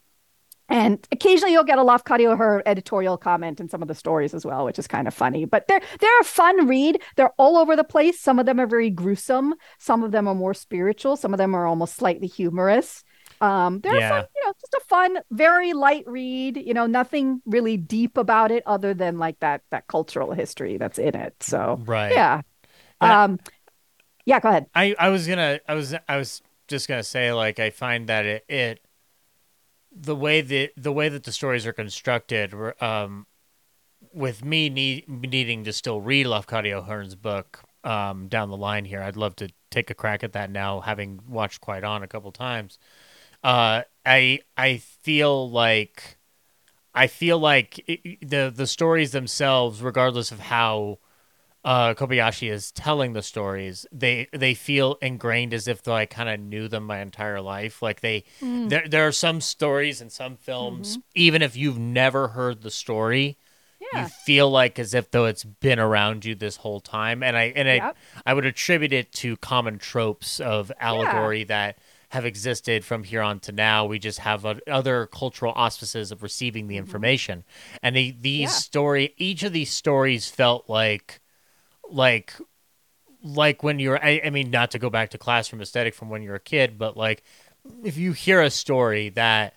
and occasionally you'll get a Lafcadio Hearn editorial comment in some of the stories as well, which is kind of funny. But they're they're a fun read. They're all over the place. Some of them are very gruesome. Some of them are more spiritual. Some of them are almost slightly humorous. Um, they're Yeah. fun, you know, just a fun, very light read. You know, nothing really deep about it other than like that that cultural history that's in it. So right yeah. And I- Um, yeah. Go ahead. I, I was gonna I was I was just gonna say like I find that it, it the way that the way that the stories are constructed um with me need, needing to still read Lafcadio O'Hearn's book um down the line here I'd love to take a crack at that now having watched Kwaidan a couple times. Uh I I feel like I feel like it, the the stories themselves regardless of how uh, Kobayashi is telling the stories, they they feel ingrained as if though I kind of knew them my entire life. Like they, Mm. there there are some stories in some films, Mm-hmm. even if you've never heard the story, Yeah. you feel like as if though it's been around you this whole time. And I and I Yep. I would attribute it to common tropes of allegory that have existed from here on to now. We just have other cultural auspices of receiving the information, and the, these Mm-hmm. Yeah. story, each of these stories felt like, like, like when you're. I, I mean, not to go back to classroom aesthetic from when you're a kid, but like, if you hear a story that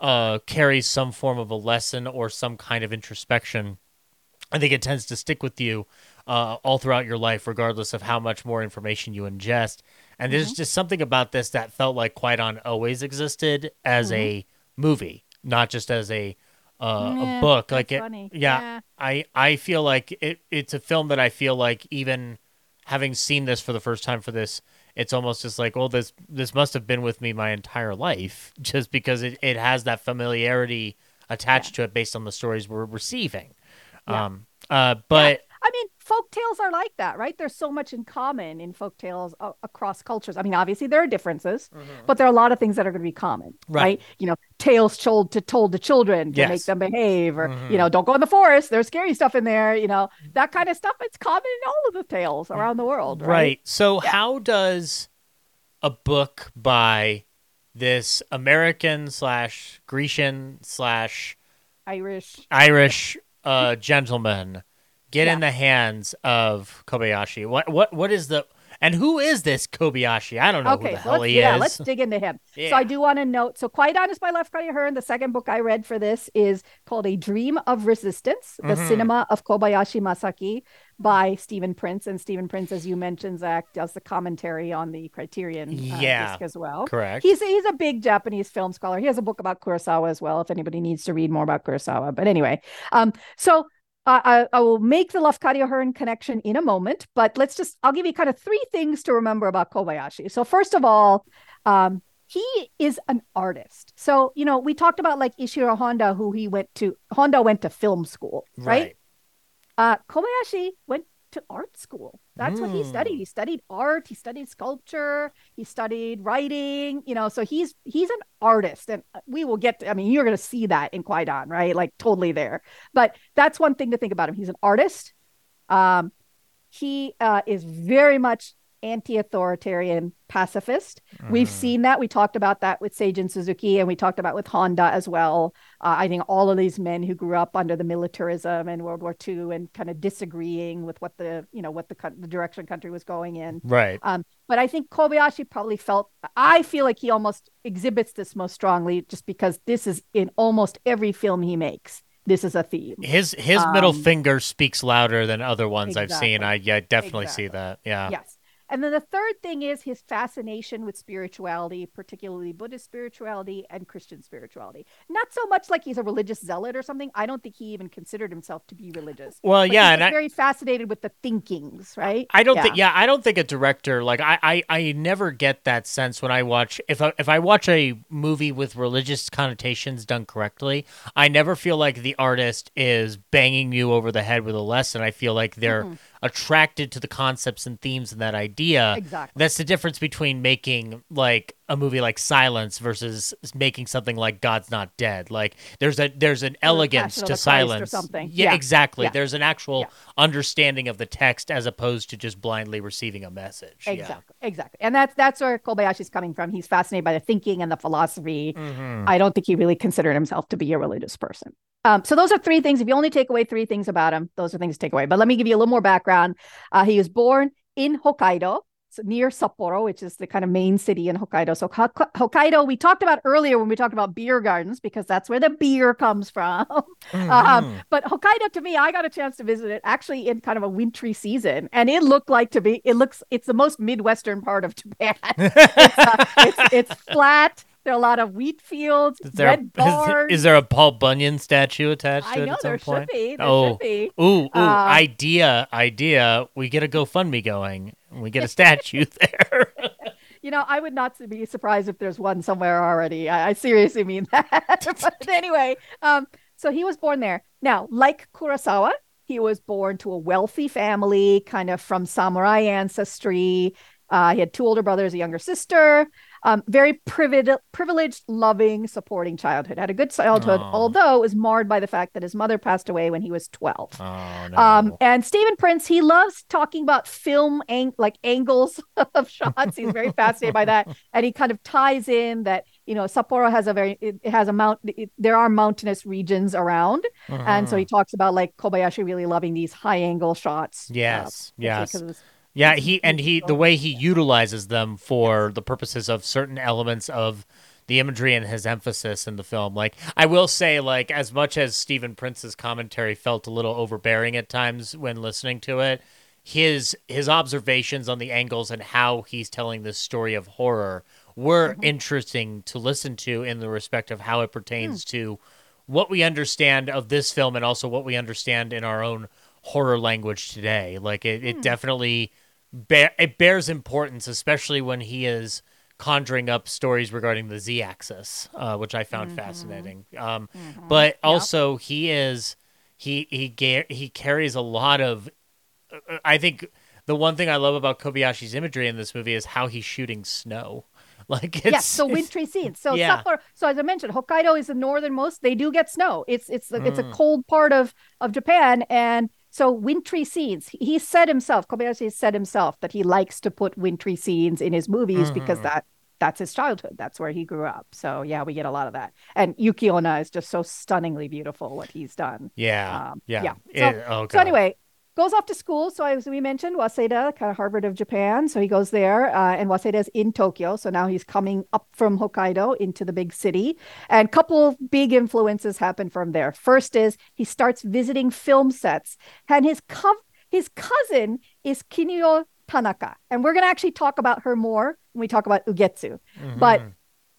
uh, carries some form of a lesson or some kind of introspection, I think it tends to stick with you uh, all throughout your life, regardless of how much more information you ingest. And there's Mm-hmm. just something about this that felt like Kwaidan always existed as a movie, not just as a uh. Yeah, a book. Like it, funny. yeah, Yeah. I I feel like it. It's a film that I feel like even having seen this for the first time for this, it's almost just like, well, this this must have been with me my entire life, just because it, it has that familiarity attached to it based on the stories we're receiving. Yeah. Um, uh, but I mean, folk tales are like that, right? There's so much in common in folk tales a- across cultures. I mean, obviously there are differences, but there are a lot of things that are going to be common, Right. right? You know, tales told to told to children to make them behave, or Mhm. you know, don't go in the forest. There's scary stuff in there. You know, that kind of stuff. It's common in all of the tales around the world, right? Right. So how does a book by this American slash Grecian slash Irish. Irish uh, gentleman get in the hands of Kobayashi? What what what is the And who is this Kobayashi? I don't know okay, who the hell he yeah, is. Yeah, let's dig into him. So I do want to note. So Kwaidan is by Lafcadio Hearn. The second book I read for this is called A Dream of Resistance: The Mhm. Cinema of Kobayashi Masaki by Stephen Prince. And Stephen Prince, as you mentioned, Zach, does the commentary on the Criterion uh, Yeah. disc as well. Correct. He's he's a big Japanese film scholar. He has a book about Kurosawa as well. If anybody needs to read more about Kurosawa, but anyway, um, so I I will make the Lafcadio Hearn connection in a moment. But let's just I'll give you kind of three things to remember about Kobayashi. So first of all, um, he is an artist. So you know we talked about like Ishiro Honda, who he went to. Honda went to film school, right? Uh, Kobayashi went to art school. That's what he Mm. studied. He studied art. He studied sculpture. He studied writing. You know, so he's he's an artist, and uh, we will get. To, I mean, you're going to see that in Kwaidan, right? Like totally there. But that's one thing to think about him. He's an artist. Um, he uh, is very much anti-authoritarian pacifist. We've Mhm. seen that. We talked about that with Seijun Suzuki, and we talked about with Honda as well. Uh, I think all of these men who grew up under the militarism and World War II and kind of disagreeing with what the you know what the the direction country was going in. Right. Um, but I think Kobayashi probably felt. I feel like he almost exhibits this most strongly, just because this is in almost every film he makes. This is a theme. His his middle Um, finger speaks louder than other ones I've seen. I yeah, definitely see that. Yeah. Yes. And then the third thing is his fascination with spirituality, particularly Buddhist spirituality and Christian spirituality. Not so much like he's a religious zealot or something. I don't think he even considered himself to be religious. Well, But yeah, he's and I, very fascinated with the thinkings, right? I don't think yeah, I don't think a director like I, I I never get that sense when I watch if I if I watch a movie with religious connotations done correctly, I never feel like the artist is banging you over the head with a lesson. I feel like they're Mhm. Attracted to the concepts and themes and that idea. Exactly. That's the difference between making like a movie like Silence versus making something like God's Not Dead. Like there's a there's an elegance to silence. something. Yeah, Yeah. exactly. Yeah. There's an actual Yeah. understanding of the text as opposed to just blindly receiving a message. Exactly. Exactly. And that's that's where Kobayashi's coming from. He's fascinated by the thinking and the philosophy. Mhm. I don't think he really considered himself to be a religious person. Um, so those are three things. If you only take away three things about him, those are things to take away. But let me give you a little more background. Uh, he was born in Hokkaido, near Sapporo, which is the kind of main city in Hokkaido. So Hokkaido, we talked about earlier when we talked about beer gardens because that's where the beer comes from. Mhm. Um, but Hokkaido, to me, I got a chance to visit it actually in kind of a wintry season, and it looked like to be. It looks. It's the most midwestern part of Japan. it's, uh, it's it's flat. There are a lot of wheat fields, is, there red a, bars. is, is there a Paul Bunyan statue attached to I it know at some there point? should be. There Oh. should be. Ooh, ooh, Uh, idea, idea. We get a GoFundMe going. and We get a statue there. You know, I would not be surprised if there's one somewhere already. I, I seriously mean that. but anyway, um, so he was born there. Now, like Kurosawa, he was born to a wealthy family, kind of from samurai ancestry. Uh, he had two older brothers, a younger sister. Um, very privileged, privileged, loving, supporting childhood. Had a good childhood, Aw. although it was marred by the fact that his mother passed away when he was 12. Oh no. Um, and Stephen Prince, he loves talking about film ang- like angles of shots. He's very fascinated by that, and he kind of ties in that you know Sapporo has a very it, has a mount. It, there are mountainous regions around, and so he talks about like Kobayashi really loving these high angle shots. uh, Yes, especially yes. 'cause of his- Yeah, he and he the way he utilizes them for the purposes of certain elements of the imagery and his emphasis in the film. Like I will say, like as much as Stephen Prince's commentary felt a little overbearing at times when listening to it, his his observations on the angles and how he's telling this story of horror were mm-hmm. interesting to listen to in the respect of how it pertains hmm. to what we understand of this film and also what we understand in our own horror language today. Like it, it hmm. definitely bear, it bears importance, especially when he is conjuring up stories regarding the z-axis, uh, which I found fascinating. Um, But also, he is he he ga- he carries a lot of. uh, I think the one thing I love about Kobayashi's imagery in this movie is how he's shooting snow. Like it's yes, so wintry scenes. So yeah. So as I mentioned, Hokkaido is the northernmost. They do get snow. It's it's a- it's a Mm. cold part of of Japan, and so wintry scenes. He- said himself, Kobayashi said himself that he likes to put wintry scenes in his movies because Mhm. that that's his childhood. That's where he grew up. So yeah, we get a lot of that. And Yuki Onna is just so stunningly beautiful what he's done. yeah, Um, yeah, yeah. It- oh, So anyway, goes off to school. So as we mentioned, Waseda, kind of Harvard of Japan. So he goes there, uh, and Waseda is in Tokyo. So now he's coming up from Hokkaido into the big city. And a couple big influences happen from there. First is he starts visiting film sets, and his co- his cousin is Kinuyo Tanaka, and we're going to actually talk about her more when we talk about Ugetsu. Mm-hmm. But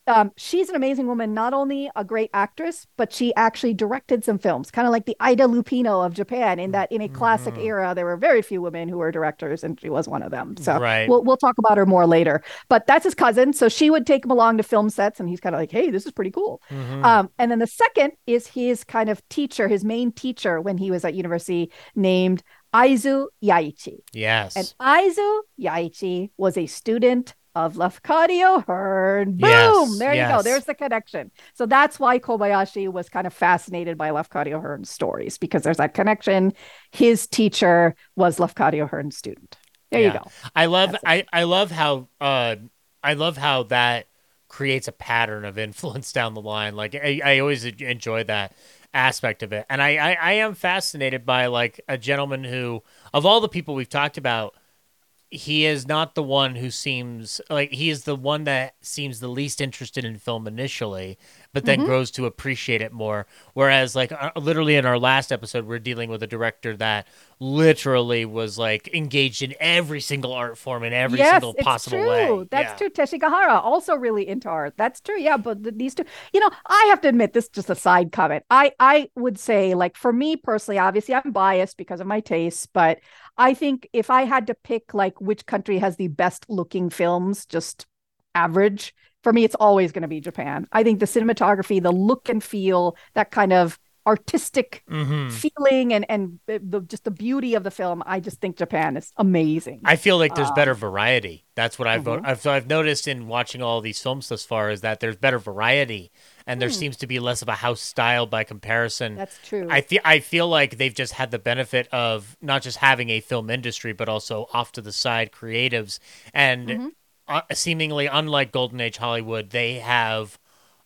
um, she's an amazing woman, not only a great actress, but she actually directed some films, kind of like the Ida Lupino of Japan, in that in a classic mm-hmm. era, there were very few women who were directors, and she was one of them. So right. we'll, we'll talk about her more later. But that's his cousin. So she would take him along to film sets, and he's kind of like, hey, this is pretty cool. Mm-hmm. Um, and then the second is his kind of teacher, his main teacher when he was at university, named Aizu Yaichi. Yes. And Aizu Yaichi was a student of Lafcadio Hearn. Boom! Yes, there yes. you go. There's the connection. So that's why Kobayashi was kind of fascinated by Lafcadio Hearn's stories because there's that connection. His teacher was Lafcadio Hearn's student. There yeah. you go. I love I, I love how uh I love how that creates a pattern of influence down the line. Like I, I always enjoy that aspect of it. And I, I, I am fascinated by like a gentleman who of all the people we've talked about he is not the one who seems like he is the one that seems the least interested in film initially, but then mm-hmm. grows to appreciate it more. Whereas, like, uh, literally in our last episode, we're dealing with a director that literally was like engaged in every single art form in every yes, single possible true. way. That's yeah. true. Teshigahara also really into art. That's true. Yeah, but these two, you know, I have to admit this is just a side comment. I I would say like for me personally, obviously I'm biased because of my tastes, but I think if I had to pick like which country has the best looking films, just average, for me, it's always going to be Japan. I think the cinematography, the look and feel, that kind of artistic mm-hmm. feeling and and the, just the beauty of the film i just think japan is amazing i feel like there's um, better variety that's what I've, mm-hmm. I've I've noticed in watching all these films thus far is that there's better variety and there hmm. seems to be less of a house style by comparison. That's true. I feel I feel like they've just had the benefit of not just having a film industry but also off to the side creatives and mm-hmm. uh, seemingly unlike golden age Hollywood, they have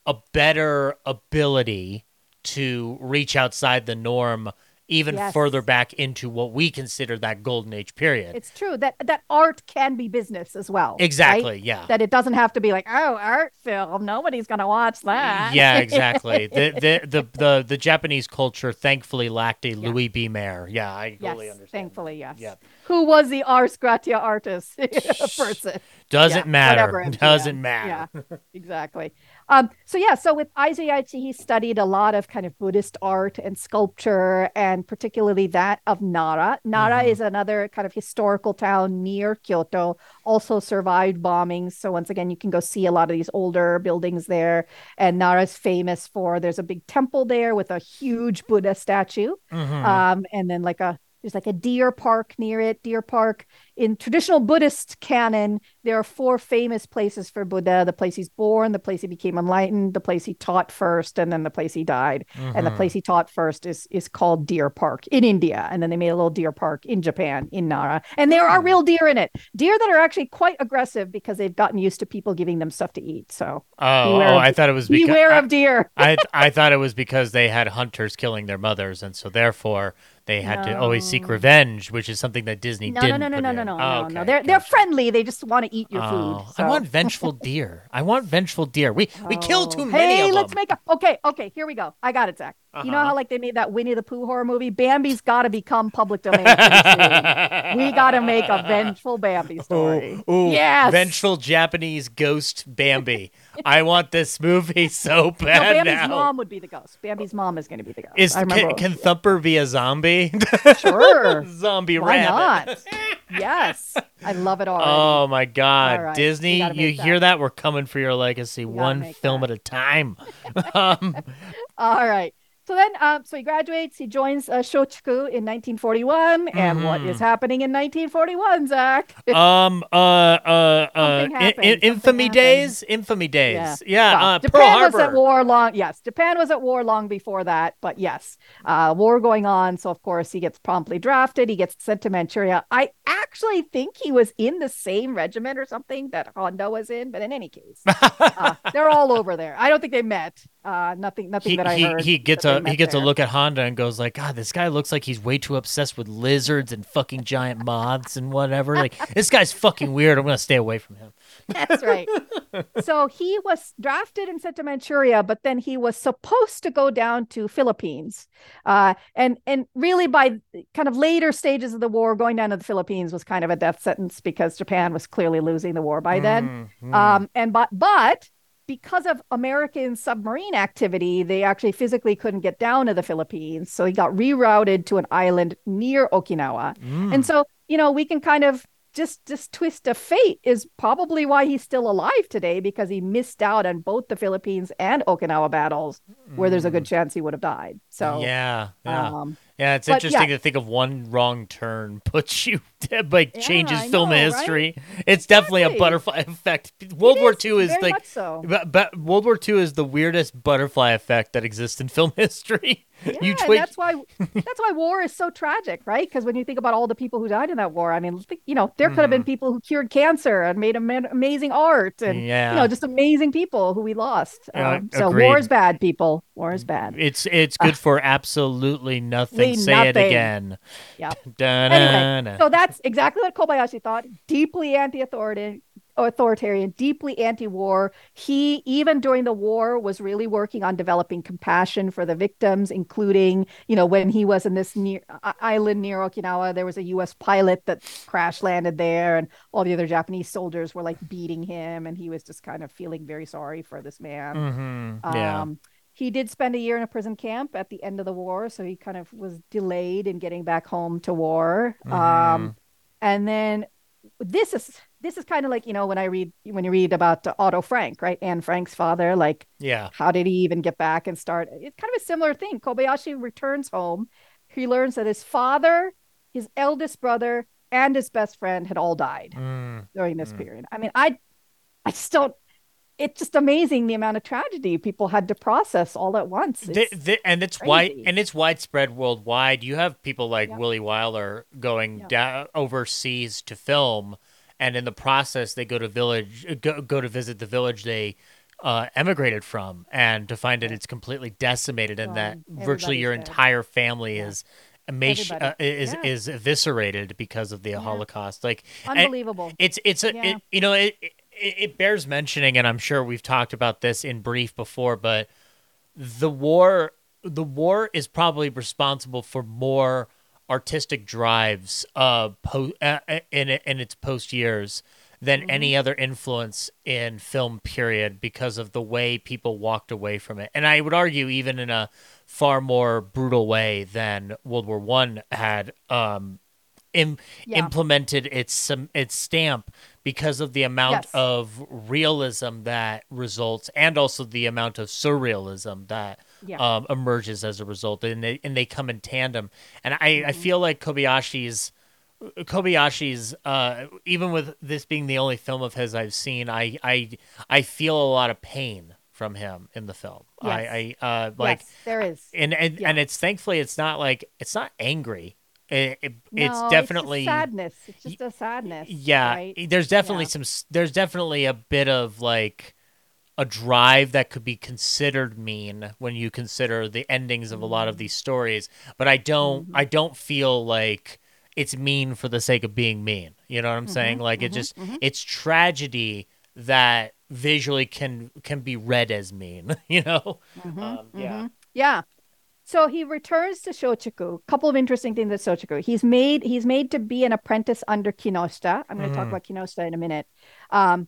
a better ability to reach outside the norm even yes. further back into what we consider that golden age period. It's true that that art can be business as well. Exactly. Right? Yeah. That it doesn't have to be like, oh, art film. Nobody's gonna watch that. Yeah, exactly. the, the, the the the Japanese culture thankfully lacked a yeah. Louis B. Mayer. Yeah, I totally understand. Thankfully, yes. Yeah. Who was the ars gratia artist person? Doesn't yeah, matter. Doesn't matter. Yeah, exactly. Um, so yeah, so with Aizu Yaichi, he studied a lot of kind of Buddhist art and sculpture, and particularly that of Nara. Nara mm-hmm. is another kind of historical town near Kyoto, also survived bombings. So once again, you can go see a lot of these older buildings there. And Nara is famous for there's a big temple there with a huge Buddha statue, mm-hmm. um, and then like a there's like a deer park near it. Deer Park in traditional Buddhist canon, there are four famous places for Buddha the place he's born, the place he became enlightened, the place he taught first, and then the place he died. Mm-hmm. And the mm-hmm. place he taught first is, is called Deer Park in India. And then they made a little deer park in Japan, in Nara. And there are hmm. real deer in it, deer that are actually quite aggressive because they've gotten used to people giving them stuff to eat. So, oh, oh I thought it was because, beware I, of deer. I, I thought it was because they had hunters killing their mothers. And so, therefore, they had no. to always seek revenge, which is something that Disney no, didn't. No, no, no, no, no, no, oh, okay, no. They're gotcha. they're friendly. They just want to eat your oh, food. So. I want vengeful deer. I want vengeful deer. We we oh. kill too many hey, of let's make a okay. Okay, here we go. I got it, Zach. Uh-huh. You know how like they made that Winnie the Pooh horror movie? Bambi's got to become public domain. we got to make a vengeful Bambi story. Ooh, ooh, yes, vengeful Japanese ghost Bambi. I want this movie so bad. No, Bambi's now. mom would be the ghost. Bambi's mom is going to be the ghost. Is can, can Thumper be a zombie? Sure, zombie Why rabbit. not? yes, I love it all. Oh my God, right. Disney! You that. hear that? We're coming for your legacy, one film that. at a time. um, all right. So then, um, so he graduates. He joins uh, Shochiku in 1941. Mm-hmm. And what is mm-hmm. happening in 1941, Zach? um, uh, uh, uh, in, infamy days, infamy days. Yeah, yeah well, uh, Japan was at war long. Yes, Japan was at war long before that. But yes, uh, war going on. So of course he gets promptly drafted. He gets sent to Manchuria. I actually think he was in the same regiment or something that Honda was in. But in any case, uh, they're all over there. I don't think they met. Uh, nothing, nothing he, that I he, heard. he gets a he gets there. a look at Honda and goes like, God, this guy looks like he's way too obsessed with lizards and fucking giant moths and whatever. Like this guy's fucking weird. I'm gonna stay away from him. That's right. so he was drafted and sent to Manchuria, but then he was supposed to go down to Philippines. Uh, and and really by kind of later stages of the war, going down to the Philippines was kind of a death sentence because Japan was clearly losing the war by then. Mm, mm. Um, and but but because of American submarine activity, they actually physically couldn't get down to the Philippines. So he got rerouted to an island near Okinawa. Mm. And so, you know, we can kind of just this twist of fate is probably why he's still alive today because he missed out on both the Philippines and Okinawa battles where there's a good chance he would have died. So Mm. yeah, yeah, um yeah. It's but interesting yeah. to think of one wrong turn puts you like Yeah, changes I film know, right? history. It's definitely a butterfly effect. World it War II is like so. But, but World War II is the weirdest butterfly effect that exists in film history. Yeah, you and that's why that's why war is so tragic, right? Because when you think about all the people who died in that war, I mean, you know, there could have been people who cured cancer and made ama- amazing art, and yeah, you know, just amazing people who we lost. Um, so war is bad, people. War is bad. it's it's good for absolutely nothing. Say it nothing. again. Yeah. Da-na-na. So that's exactly what Kobayashi thought. Deeply anti-authoritarian, authoritarian, deeply anti-war. He even during the war was really working on developing compassion for the victims, including, you know, when he was in this near uh, island near Okinawa, there was a U.S. pilot that crash landed there, and all the other Japanese soldiers were like beating him, and he was just kind of feeling very sorry for this man. Mhm, Yeah. Um, he did spend a year in a prison camp at the end of the war, so he kind of was delayed in getting back home to war. Mm-hmm. Um, and then this is this is kind of like you know when I read when you read about Otto Frank, right? Anne Frank's father, like yeah. how did he even get back and start? It's kind of a similar thing. Kobayashi returns home. He learns that his father, his eldest brother, and his best friend had all died Mm. during this Mm. period. I mean, I, I just don't. It's just amazing the amount of tragedy people had to process all at once. It's- th- and it's wide and it's widespread worldwide. You have people like Yeah. Willie Wyler going Yeah. down overseas to film, and in the process, they go to village go, go to visit the village they uh, emigrated from, and to find that it's completely decimated, and that virtually your dead. entire family Yeah. is. uh, is is eviscerated because of the. Holocaust. Like unbelievable. it's it's a it, you know it, it it bears mentioning, and I'm sure we've talked about this in brief before, but the war the war is probably responsible for more artistic drives uh, po- uh in in its post years than Mm-hmm. any other influence in film period because of the way people walked away from it and i would argue even in a far more brutal way than world war one had um Im- Yeah. implemented its um, its stamp because of the amount Yes. of realism that results and also the amount of surrealism that Yeah. um, emerges as a result and they and they come in tandem and I, Mm-hmm. I feel like Kobayashi's Kobayashi's uh, even with this being the only film of his I've seen I I I feel a lot of pain from him in the film I I uh, like yes, there is. and and, Yeah. and it's thankfully it's not like it's not angry it, it- No, it's definitely sadness. It's just a sadness. yeah right? there's definitely Yeah. some there's definitely a bit of like a drive that could be considered mean when you consider the endings of a lot of Mm-hmm. these stories but i don't i don't feel like it's mean for the sake of being mean you know what i'm Mm-hmm, saying like it just it's tragedy that visually can can be read as mean you know um, yeah Yeah. So he returns to Shochiku. Couple of interesting things at Shochiku. He's made he's made to be an apprentice under Kinoshita. I'm going to talk Mhm. about Kinoshita in a minute. Um,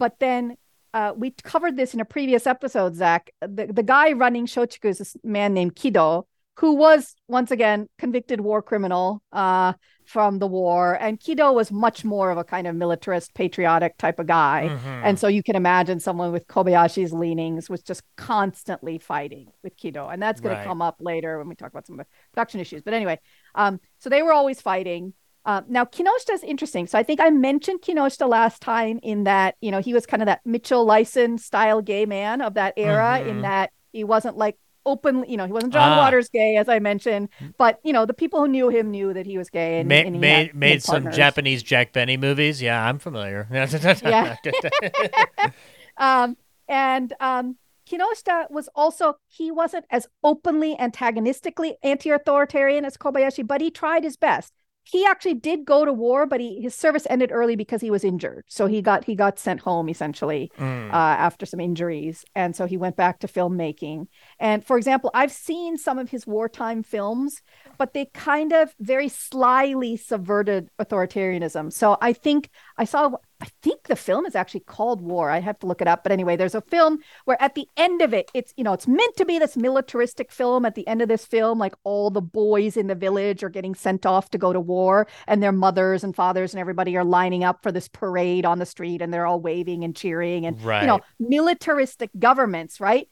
but then uh, we covered this in a previous episode, Zach. The, the guy running Shochiku is this man named Kido, who was once again convicted war criminal uh, from the war. And Kido was much more of a kind of militarist, patriotic type of guy. Mhm. And so you can imagine someone with Kobayashi's leanings was just constantly fighting with Kido. And that's going Right. to come up later when we talk about some of the production issues. But anyway, um, so they were always fighting. Uh, now, Kinoshita is interesting. So I think I mentioned Kinoshita last time in that, you know, he was kind of that Mitchell Leisen style gay man of that era, Mhm. in that he wasn't like openly, you know, he wasn't John Ah. Waters gay, as I mentioned, but, you know, the people who knew him knew that he was gay. And, Ma- and he made made some. Japanese Jack Benny movies. Yeah, I'm familiar. Yeah. um, and um, Kinoshita was also he wasn't as openly antagonistically anti-authoritarian as Kobayashi, but he tried his best he actually did go to war, but he his service ended early because he was injured. So he got he got sent home essentially mm. uh, after some injuries, and so he went back to filmmaking. And for example, I've seen some of his wartime films, but they kind of very slyly subverted authoritarianism. So I think I saw I think the film is actually called War. I have to look it up. But anyway, there's a film where at the end of it, it's, you know, it's meant to be this militaristic film. At the end of this film, like all the boys in the village are getting sent off to go to war, and their mothers and fathers and everybody are lining up for this parade on the street and they're all waving and cheering. And, right. you know, militaristic governments, right?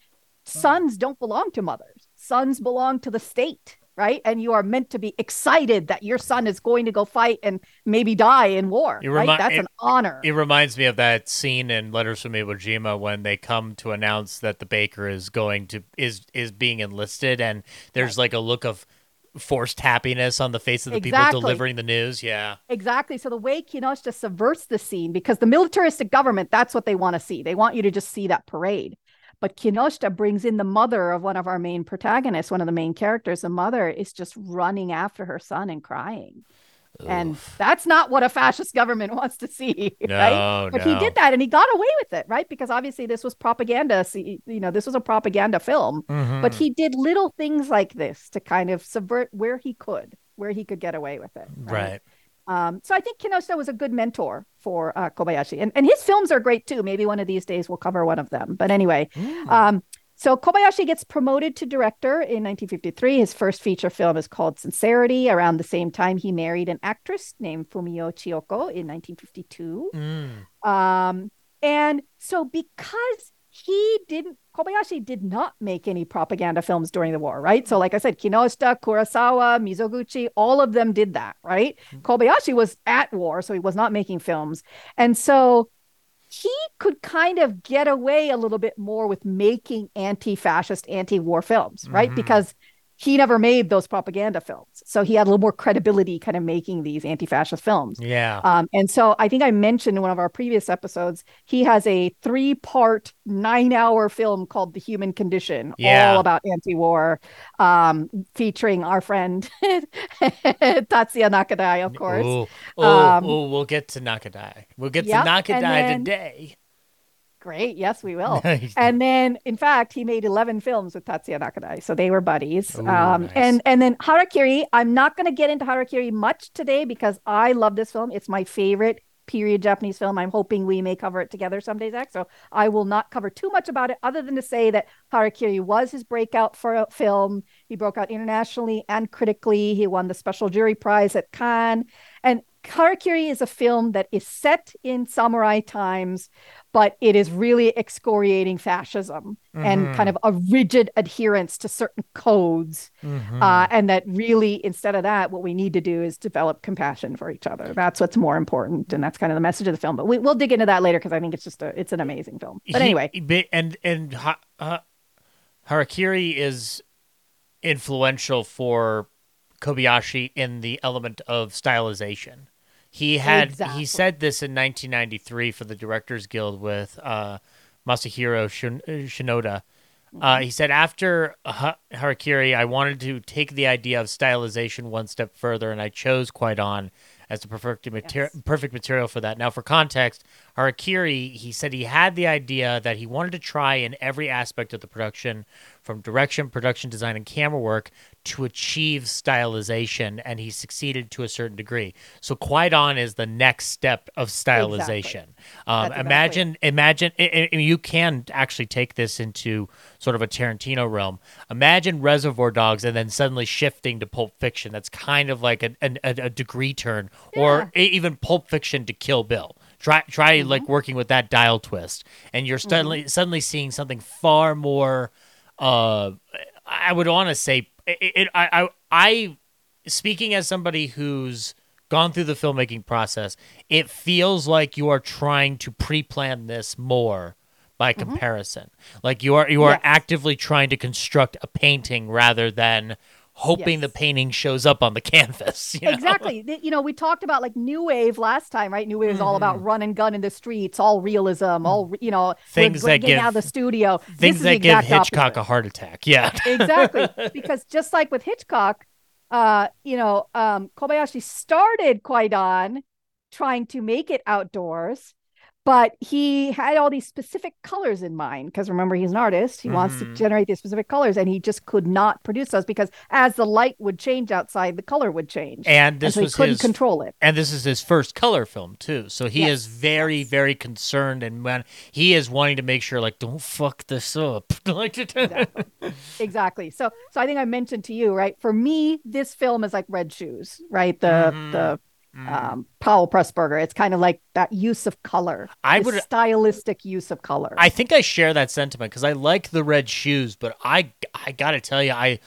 Sons don't belong to mothers, sons belong to the state right? And you are meant to be excited that your son is going to go fight and maybe die in war, remi- right? That's it, an honor. It reminds me of that scene in Letters from Iwo Jima when they come to announce that the baker is going to is is being enlisted, and there's right. like a look of forced happiness on the face of the exactly. people delivering the news. Yeah. Exactly. So the way Kinoshita subverts the scene, because the militaristic government, that's what they want to see. They want you to just see that parade. But Kinoshita brings in the mother of one of our main protagonists, one of the main characters. The mother is just running after her son and crying. Oof. And that's not what a fascist government wants to see, no, right? But no. he did that and he got away with it, right? Because obviously this was propaganda. See, You know, this was a propaganda film, mm-hmm. but he did little things like this to kind of subvert where he could, where he could get away with it. Right. right. Um, so I think Kinoshita was a good mentor for uh, Kobayashi, and and his films are great too. Maybe one of these days we'll cover one of them. But anyway, mm. um, so Kobayashi gets promoted to director in 1953. His first feature film is called Sincerity. Around the same time, he married an actress named Fumio Chiyoko in 1952. Mm. Um, and so because he didn't Kobayashi did not make any propaganda films during the war, right? So, like I said, Kinoshita, Kurosawa, Mizoguchi, all of them did that, right? Mm-hmm. Kobayashi was at war, so he was not making films. And so he could kind of get away a little bit more with making anti fascist, anti war films, right? Mm-hmm. Because he never made those propaganda films. So he had a little more credibility kind of making these anti-fascist films. Yeah. Um, and so I think I mentioned in one of our previous episodes, he has a three-part, nine-hour film called The Human Condition, yeah. all about anti-war, um, featuring our friend Tatsuya Nakadai, of course. Ooh, um, we'll get to Nakadai. We'll get yep, to Nakadai then, today. Great. Yes, we will. and then, in fact, he made 11 films with Tatsuya Nakadai. So they were buddies. Ooh, um, nice. And and then Harakiri, I'm not going to get into Harakiri much today because I love this film. It's my favorite period Japanese film. I'm hoping we may cover it together someday, Zach. So I will not cover too much about it other than to say that Harakiri was his breakout for a film. He broke out internationally and critically. He won the Special Jury Prize at Cannes. And Harakiri is a film that is set in samurai times, but it is really excoriating fascism mm-hmm. and kind of a rigid adherence to certain codes. Mm-hmm. Uh, and that really, instead of that, what we need to do is develop compassion for each other. That's what's more important, and that's kind of the message of the film. But we, will dig into that later because I think it's just a it's an amazing film. But anyway, he, and and uh, Harakiri is influential for Kobayashi in the element of stylization. He had exactly. he said this in 1993 for the Directors Guild with uh, Masahiro Shin- Shinoda. Uh, he said after Harakiri, I wanted to take the idea of stylization one step further, and I chose Kwaidan as the perfect, mater- yes. perfect material for that. Now, for context, Harakiri, he said he had the idea that he wanted to try in every aspect of the production, from direction, production design, and camera work, to achieve stylization, and he succeeded to a certain degree. So Kwaidan is the next step of stylization. Exactly. Um, imagine, imagine, I mean, you can actually take this into sort of a Tarantino realm. Imagine Reservoir Dogs, and then suddenly shifting to Pulp Fiction. That's kind of like a, a, a degree turn, yeah. or even Pulp Fiction to Kill Bill. Try try mm-hmm. like working with that dial twist, and you're suddenly mm-hmm. suddenly seeing something far more. Uh, I would want to say it, it. I, I I speaking as somebody who's gone through the filmmaking process, it feels like you are trying to pre-plan this more by mm-hmm. comparison. Like you are you are actively trying to construct a painting rather than hoping the painting shows up on the canvas. you know? Exactly. You know, we talked about like New Wave last time, right? New Wave is all about run and gun in the streets, all realism, all you know, Mm-hmm. Things that give- out of the studio. Things that give Hitchcock opposite. a heart attack. Yeah. exactly because just like with hitchcock uh you know um kobayashi started kwaidan trying to make it outdoors but he had all these specific colors in mind because remember he's an artist he wants to Mhm. generate these specific colors and he just could not produce those because as the light would change outside the color would change And and this so he was couldn't his control it and this is his first color film too. So he is very, very concerned and when he is wanting to make sure like don't fuck this up. exactly exactly so so i think i mentioned to you right for me this film is like red shoes right the Mhm. the Mm. um, Powell Pressburger. It's kind of like that use of color. I the would- stylistic use of color. I think I share that sentiment because I like the red shoes, but I I gotta tell you, I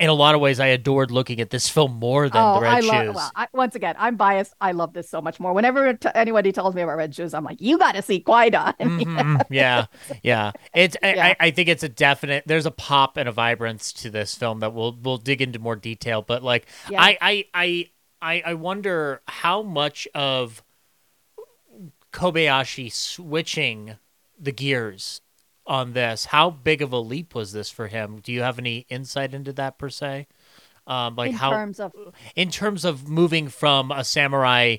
in a lot of ways I adored looking at this film more than oh, the red I shoes. love. Well, I, once again, I'm biased. I love this so much more. Whenever t- anybody tells me about red shoes, I'm like, you got to see Kwaidan. Mhm, yeah, yeah. It's. I, Yeah. I, I think it's a definite. There's a pop and a vibrance to this film that we'll we'll dig into more detail. But like, Yeah. I, I I I I wonder how much of Kobayashi switching the gears on this. How big of a leap was this for him? Do you have any insight into that per se? Um, like in how terms of in terms of moving from a samurai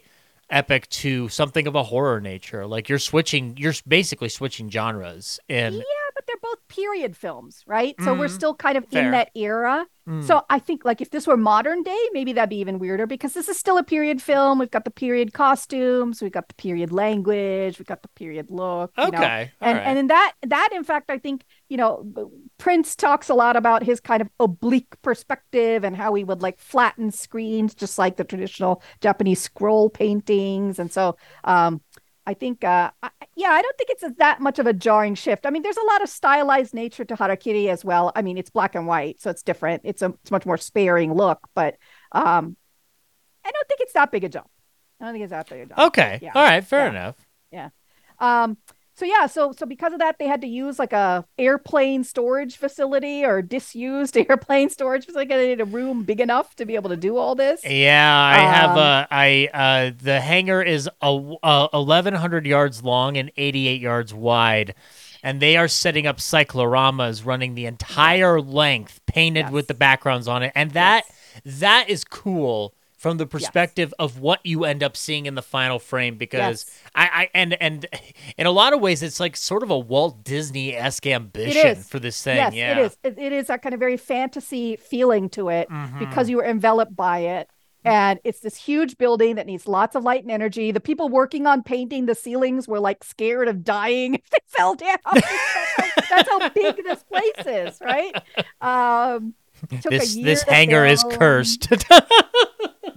epic to something of a horror nature like you're switching you're basically switching genres and yeah, but they're both period films, right? So we're Mhm. still kind of Fair. in that era. Mm. So I think like if this were modern day, maybe that'd be even weirder because this is still a period film. We've got the period costumes, we've got the period language, we've got the period look. you know? okay and right. and in that that in fact i think you know prince talks a lot about his kind of oblique perspective and how he would like flatten screens just like the traditional japanese scroll paintings and so um i think uh I, yeah i don't think it's that much of a jarring shift. I mean there's a lot of stylized nature to harakiri as well. I mean it's black and white so it's different. It's a it's much more sparing look but um i don't think it's that big a jump. I don't think it's that big a jump. Okay. Yeah, all right. Fair yeah. enough. Yeah. um, so yeah, so so because of that, they had to use like a airplane storage facility or disused airplane storage facility. They needed a room big enough to be able to do all this. yeah i have Um, uh i uh the hangar is a, uh 1100 yards long and 88 yards wide and they are setting up cycloramas running the entire length painted Yes. with the backgrounds on it and that that is cool from the perspective of what you end up seeing in the final frame because Yes. I, I and and in a lot of ways it's like sort of a Walt Disney esque ambition for this thing. yes, yeah. it is. It, it is that kind of very fantasy feeling to it Mhm. because you were enveloped by it. And it's this huge building that needs lots of light and energy. The people working on painting the ceilings were like scared of dying if they fell down. that's, how, that's how big this place is, right? Um, this this hangar is cursed.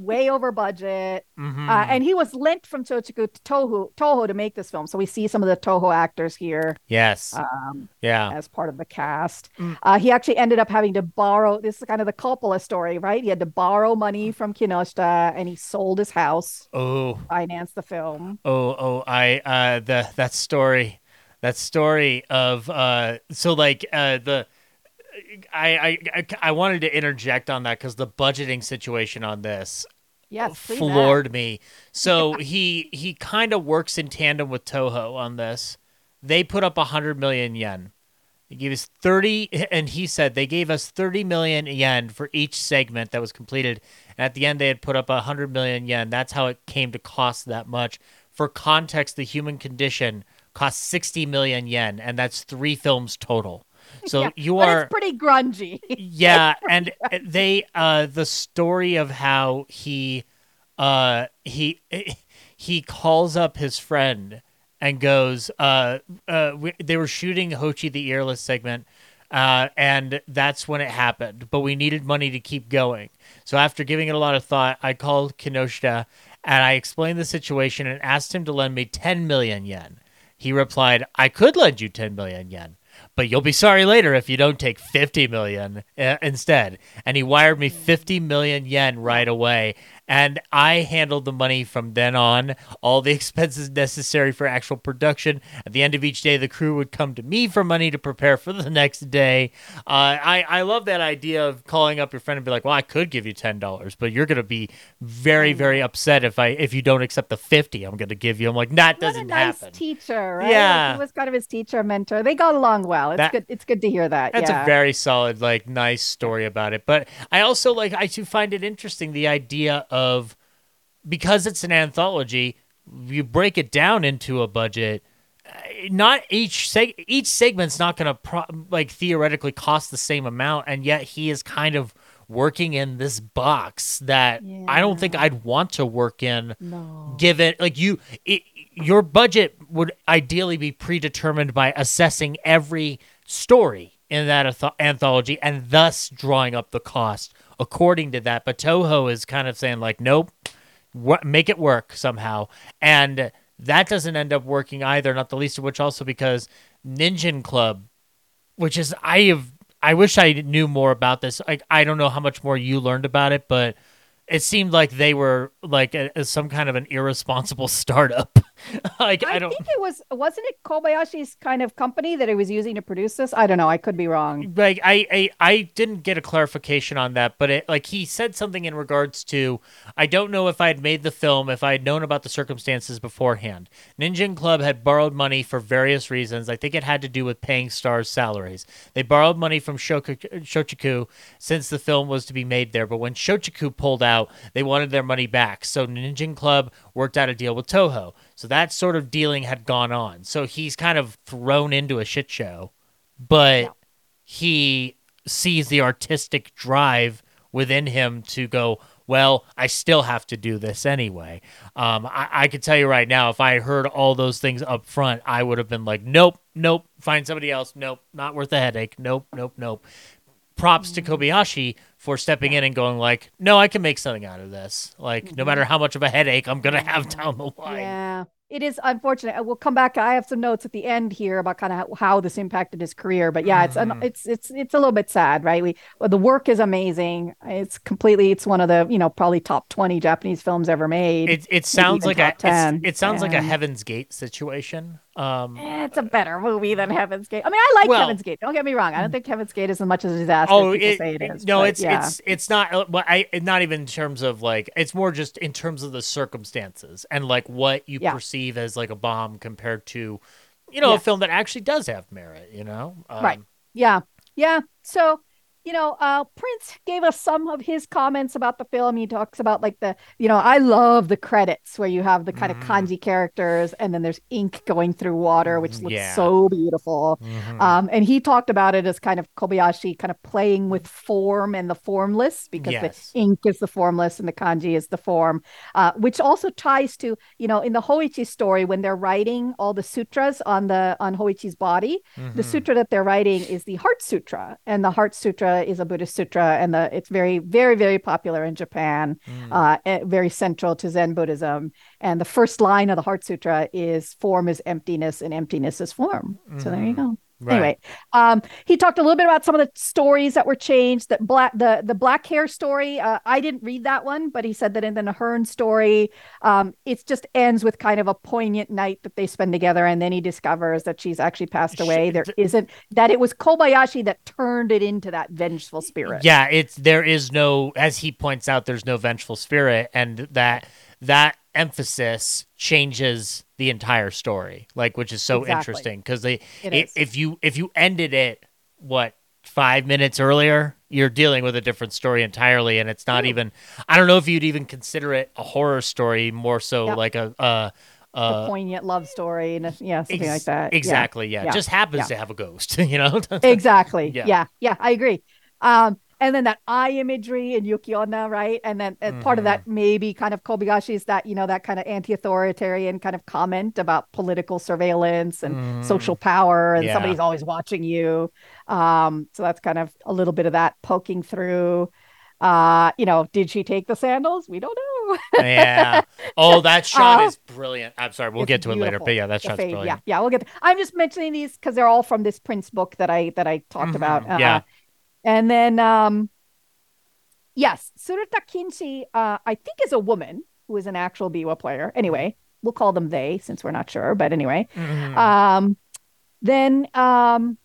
way over budget. Mhm. Uh, and he was lent from Shochiku to Toho, Toho to make this film. So we see some of the Toho actors here yes. um, yeah. as part of the cast. Mm. Uh, he actually ended up having to borrow. This is kind of the Coppola story, right? He had to borrow money from Kinoshita, and he sold his house, Oh. finance the film. Oh. Oh. I. Uh. The that story. That story of. Uh. So like. Uh. The. I, I, I, wanted to interject on that because the budgeting situation on this Yes, floored me. So he he kind of works in tandem with Toho on this. They put up a hundred million yen. He gave us thirty, and he said they gave us thirty million yen for each segment that was completed. And at the end, they had put up a hundred million yen. That's how it came to cost that much. For context, the human condition cost sixty million yen, and that's three films total. So Yeah, you but are it's pretty grungy. yeah and they uh the story of how he uh he he calls up his friend and goes uh uh we, they were shooting Hoichi the earless segment uh and that's when it happened but we needed money to keep going. So after giving it a lot of thought I called Kinoshita and I explained the situation and asked him to lend me 10 million yen. He replied I could lend you 10 million yen but you'll be sorry later if you don't take 50 million uh, instead. And he wired me 50 million yen right away. And I handled the money from then on, all the expenses necessary for actual production. At the end of each day, the crew would come to me for money to prepare for the next day. Uh, I I love that idea of calling up your friend and be like, "Well, I could give you ten dollars, but you're gonna be very very upset if I if you don't accept the fifty I'm gonna give you." I'm like, "That What doesn't nice happen." teacher, right? Yeah. He was kind of his teacher, mentor. They got along well. It's That- good. It's good to hear that. That's yeah. a very solid, like, nice story about it. But I also like I do find it interesting the idea of because it's an anthology, you break it down into a budget. uh, Not each seg- each segment's not going to pro- like theoretically cost the same amount, and yet he is kind of working in this box that I don't think I'd want to work in no. given like you it, your budget would ideally be predetermined by assessing every story in that anth- anthology and thus drawing up the cost according to that but toho is kind of saying like nope wo- make it work somehow. And that doesn't end up working either not the least of which also because ninja club which is i have i wish i knew more about this. Like i don't know how much more you learned about it but it seemed like they were like a- some kind of an irresponsible startup like i, I, don't think it was wasn't it Kobayashi's kind of company that he was using to produce this? I don't know. I could be wrong. like I, I I didn't get a clarification on that, but it like he said something in regards to I don't know if I had made the film if I had known about the circumstances beforehand. Ninja Club had borrowed money for various reasons. I think it had to do with paying stars' salaries. They borrowed money from Shoku- Shochiku since the film was to be made there, but when Shochiku pulled out, they wanted their money back. So Ninja Club worked out a deal with Toho. So that sort of dealing had gone on. So he's kind of thrown into a shit show, but Yeah. he sees the artistic drive within him to go, well, I still have to do this anyway. Um, I, I could tell you right now, if I heard all those things up front, I would have been like, nope, nope, find somebody else. Nope, not worth the headache. Nope, nope, nope. Props to Kobayashi for stepping in and going like, no, I can make something out of this. Like, no matter how much of a headache I'm gonna have down the line. Yeah. It is unfortunate. We'll come back. I have some notes at the end here about kind of how, this impacted his career. But yeah, it's Mm-hmm. an, it's it's it's a little bit sad, right? We well, the work is amazing. It's completely. It's one of the you know probably top twenty Japanese films ever made. It it sounds like a top 10. it's, it sounds like a Heaven's Gate situation. Um, it's a better movie than Heaven's Gate. I mean, I like Well- Heaven's Gate. Don't get me wrong. I don't think Heaven's Gate is as much as a disaster oh, as people it, say it is. no, it's yeah. it's it's not. uh, Well, I not even in terms of like it's more just in terms of the circumstances and like what you Yeah. perceive as like a bomb compared to, you know, a film that actually does have merit. You know, um, Right. Yeah. Yeah. So, you know, uh, Prince gave us some of his comments about the film. He talks about like the, you know, I love the credits where you have the kind Mhm. of kanji characters and then there's ink going through water, which looks Yeah. so beautiful. mhm. Um, and he talked about it as kind of Kobayashi kind of playing with form and the formless because Yes. the ink is the formless and the kanji is the form, uh, which also ties to, you know, in the Hoichi story, when they're writing all the sutras on the on Hoichi's body, the Mhm. sutra that they're writing is the Heart Sutra, and the Heart Sutra is a Buddhist sutra, and the it's very, very, very popular in Japan, Mm. uh, eh, very central to Zen Buddhism. And the first line of the Heart Sutra is "Form is emptiness, and emptiness is form." So there you Mhm. go. Right. Anyway, um, he talked a little bit about some of the stories that were changed. That black, the the black hair story. Uh, I didn't read that one, but he said that in the Nahern story, um, it just ends with kind of a poignant night that they spend together, and then he discovers that she's actually passed away. There th- isn't that it was Kobayashi that turned it into that vengeful spirit. Yeah, it's there is no as he points out there's no vengeful spirit and that that emphasis changes the entire story. Like which is so Exactly. interesting because they It i- is. if you if you ended it what 5 minutes earlier, you're dealing with a different story entirely and it's not True. even I don't know if you'd even consider it a horror story more so Yeah. like a uh a uh poignant love story, and a- yeah, something ex- like that. Yeah. Exactly, yeah. Yeah. Just happens Yeah. to have a ghost, you know? exactly Yeah. yeah. yeah i agree um and then that eye imagery in Yuki Onna right and then uh, part of Mm-hmm. that maybe kind of kobayashi's that you know that kind of anti-authoritarian kind of comment about political surveillance and Mm. social power and Yeah. somebody's always watching you um so that's kind of a little bit of that poking through uh you know did she take the sandals we don't know yeah. Oh, that shot Uh, is brilliant. I'm sorry, we'll get to it later. But yeah, that shot's fade, brilliant. yeah yeah we'll get i'm just mentioning these because they're all from this prince book that i that i talked about Mhm, yeah. And then um yes, Tsuruta Kinshi, uh, I think is a woman who is an actual biwa player. Anyway, we'll call them they since we're not sure. But anyway, Mhm. um, then um,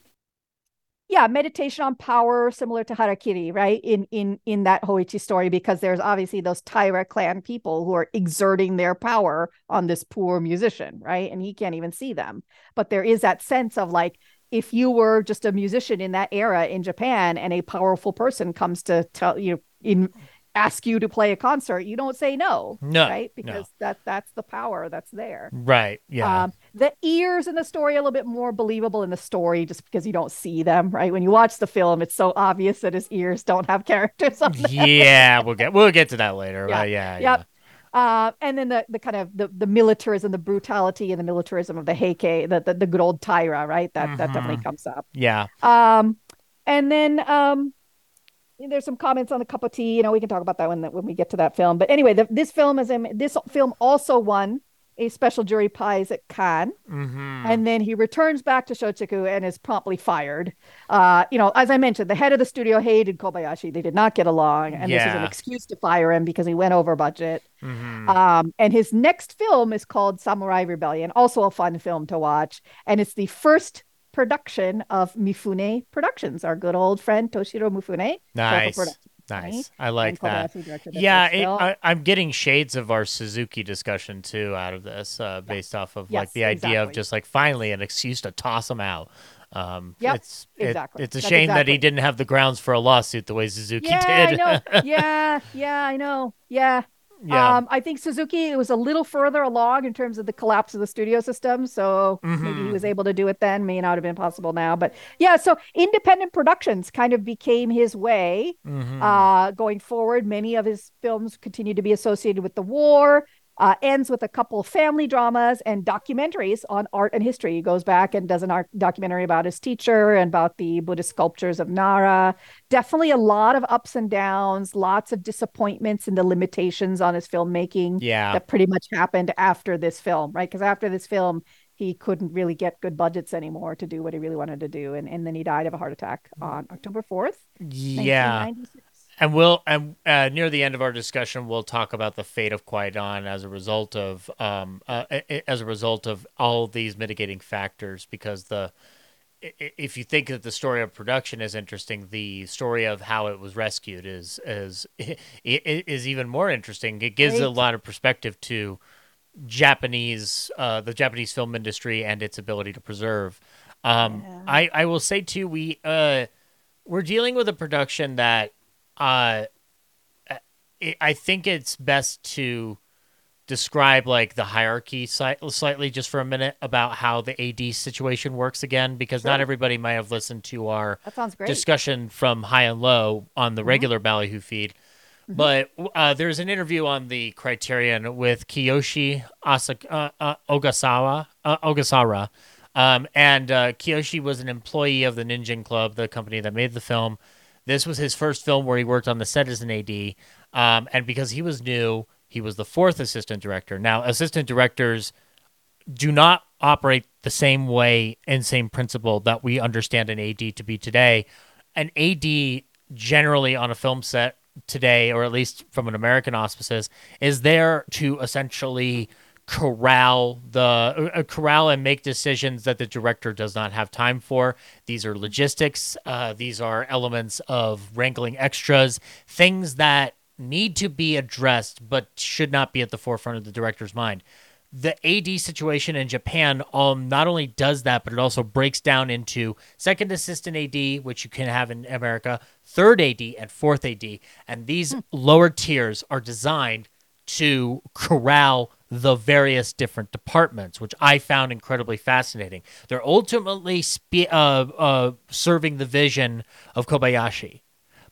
yeah, meditation on power, similar to Harakiri, right? In in in that Hoichi story, because there's obviously those Taira clan people who are exerting their power on this poor musician, right? And he can't even see them. But there is that sense of like if you were just a musician in that era in Japan and a powerful person comes to tell you in ask you to play a concert, you don't say no, No, right? no. Because that that's the power that's there. right. Yeah. Um, the ears in the story a little bit more believable in the story just because you don't see them, right? When you watch the film, it's so obvious that his ears don't have characters on them. yeah, we'll get we'll get to that later. Yeah, Right? Yeah. Yep. Uh, and then the the kind of the, the militarism, the brutality and the militarism of the Heike, the, the the good old Taira, right? That that definitely Mhm. comes up. Yeah. Um, and then um, there's some comments on the cup of tea. You know, we can talk about that when when we get to that film. But anyway, the, this film is this film also won a special jury prize at Cannes. hmm And then he returns back to Shochiku and is promptly fired. Uh, you know, as I mentioned, the head of the studio hated Kobayashi. They did not get along. And this is an excuse to fire him because he went over budget. hmm Um, and his next film is called Samurai Rebellion, also a fun film to watch. And it's the first production of Mifune Productions, our good old friend Toshiro Mifune. nice. Nice. I like that. Kobayashi directed the Yeah, it. I, I'm getting shades of our Suzuki discussion too out of this, uh, based off of like the idea of just like finally an excuse to toss him out. Um, Yep, it's it- exactly. it's a That's shame that he didn't have the grounds for a lawsuit the way Suzuki yeah, did. I know. Yeah, yeah, I know. Yeah. Yeah, Um, I think Suzuki It was a little further along in terms of the collapse of the studio system, so maybe he was able to do it then. May not have been possible now, but yeah. So independent productions kind of became his way Mhm. uh, going forward. Many of his films continue to be associated with the war. Uh, ends with a couple of family dramas and documentaries on art and history. He goes back and does an art documentary about his teacher and about the Buddhist sculptures of Nara. Definitely a lot of ups and downs, lots of disappointments and the limitations on his filmmaking yeah, that pretty much happened after this film, right? Because after this film, he couldn't really get good budgets anymore to do what he really wanted to do. And, and then he died of a heart attack on October 4th, yeah. 1996. And we'll and uh, near the end of our discussion, we'll talk about the fate of Kwaidan as a result of um uh, as a result of all these mitigating factors. Because the if you think that the story of production is interesting, the story of how it was rescued is is is even more interesting. It gives a lot of perspective to Japanese uh, the Japanese film industry and its ability to preserve. Um, Yeah. I I will say too we uh we're dealing with a production that uh I think it's best to describe like the hierarchy slightly just for a minute about how the AD situation works again because not everybody might have listened to our That sounds great. discussion from High and Low on the Mhm. regular Ballyhoo feed. But uh, there's an interview on the Criterion with Kiyoshi Asa- uh, uh, Ogasawa, uh, Ogasara. Um, and uh, Kiyoshi was an employee of the Ninja Club, the company that made the film. This was his first film where he worked on the set as an AD. Um, and because he was new, he was the fourth assistant director. Now, assistant directors do not operate the same way and same principle that we understand an AD to be today. An AD generally on a film set today, or at least from an American auspices, is there to essentially corral the uh, corral and make decisions that the director does not have time for. These are logistics. Uh, these are elements of wrangling extras, things that need to be addressed but should not be at the forefront of the director's mind the AD situation in Japan um not only does that, but it also breaks down into second assistant AD, which you can have in America, third AD, and fourth AD. And these lower tiers are designed to corral the various different departments, which I found incredibly fascinating. They're ultimately spe- uh, uh, serving the vision of Kobayashi,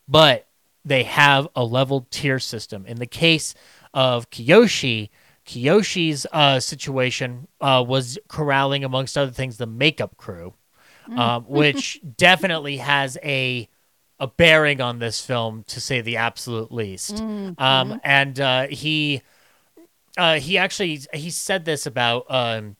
but they have a level tier system. In the case of Kiyoshi, Kiyoshi's uh, situation uh, was corralling, amongst other things, the makeup crew, um, which definitely has a a bearing on this film, to say the absolute least. Um, and uh, he uh, he actually he said this about um,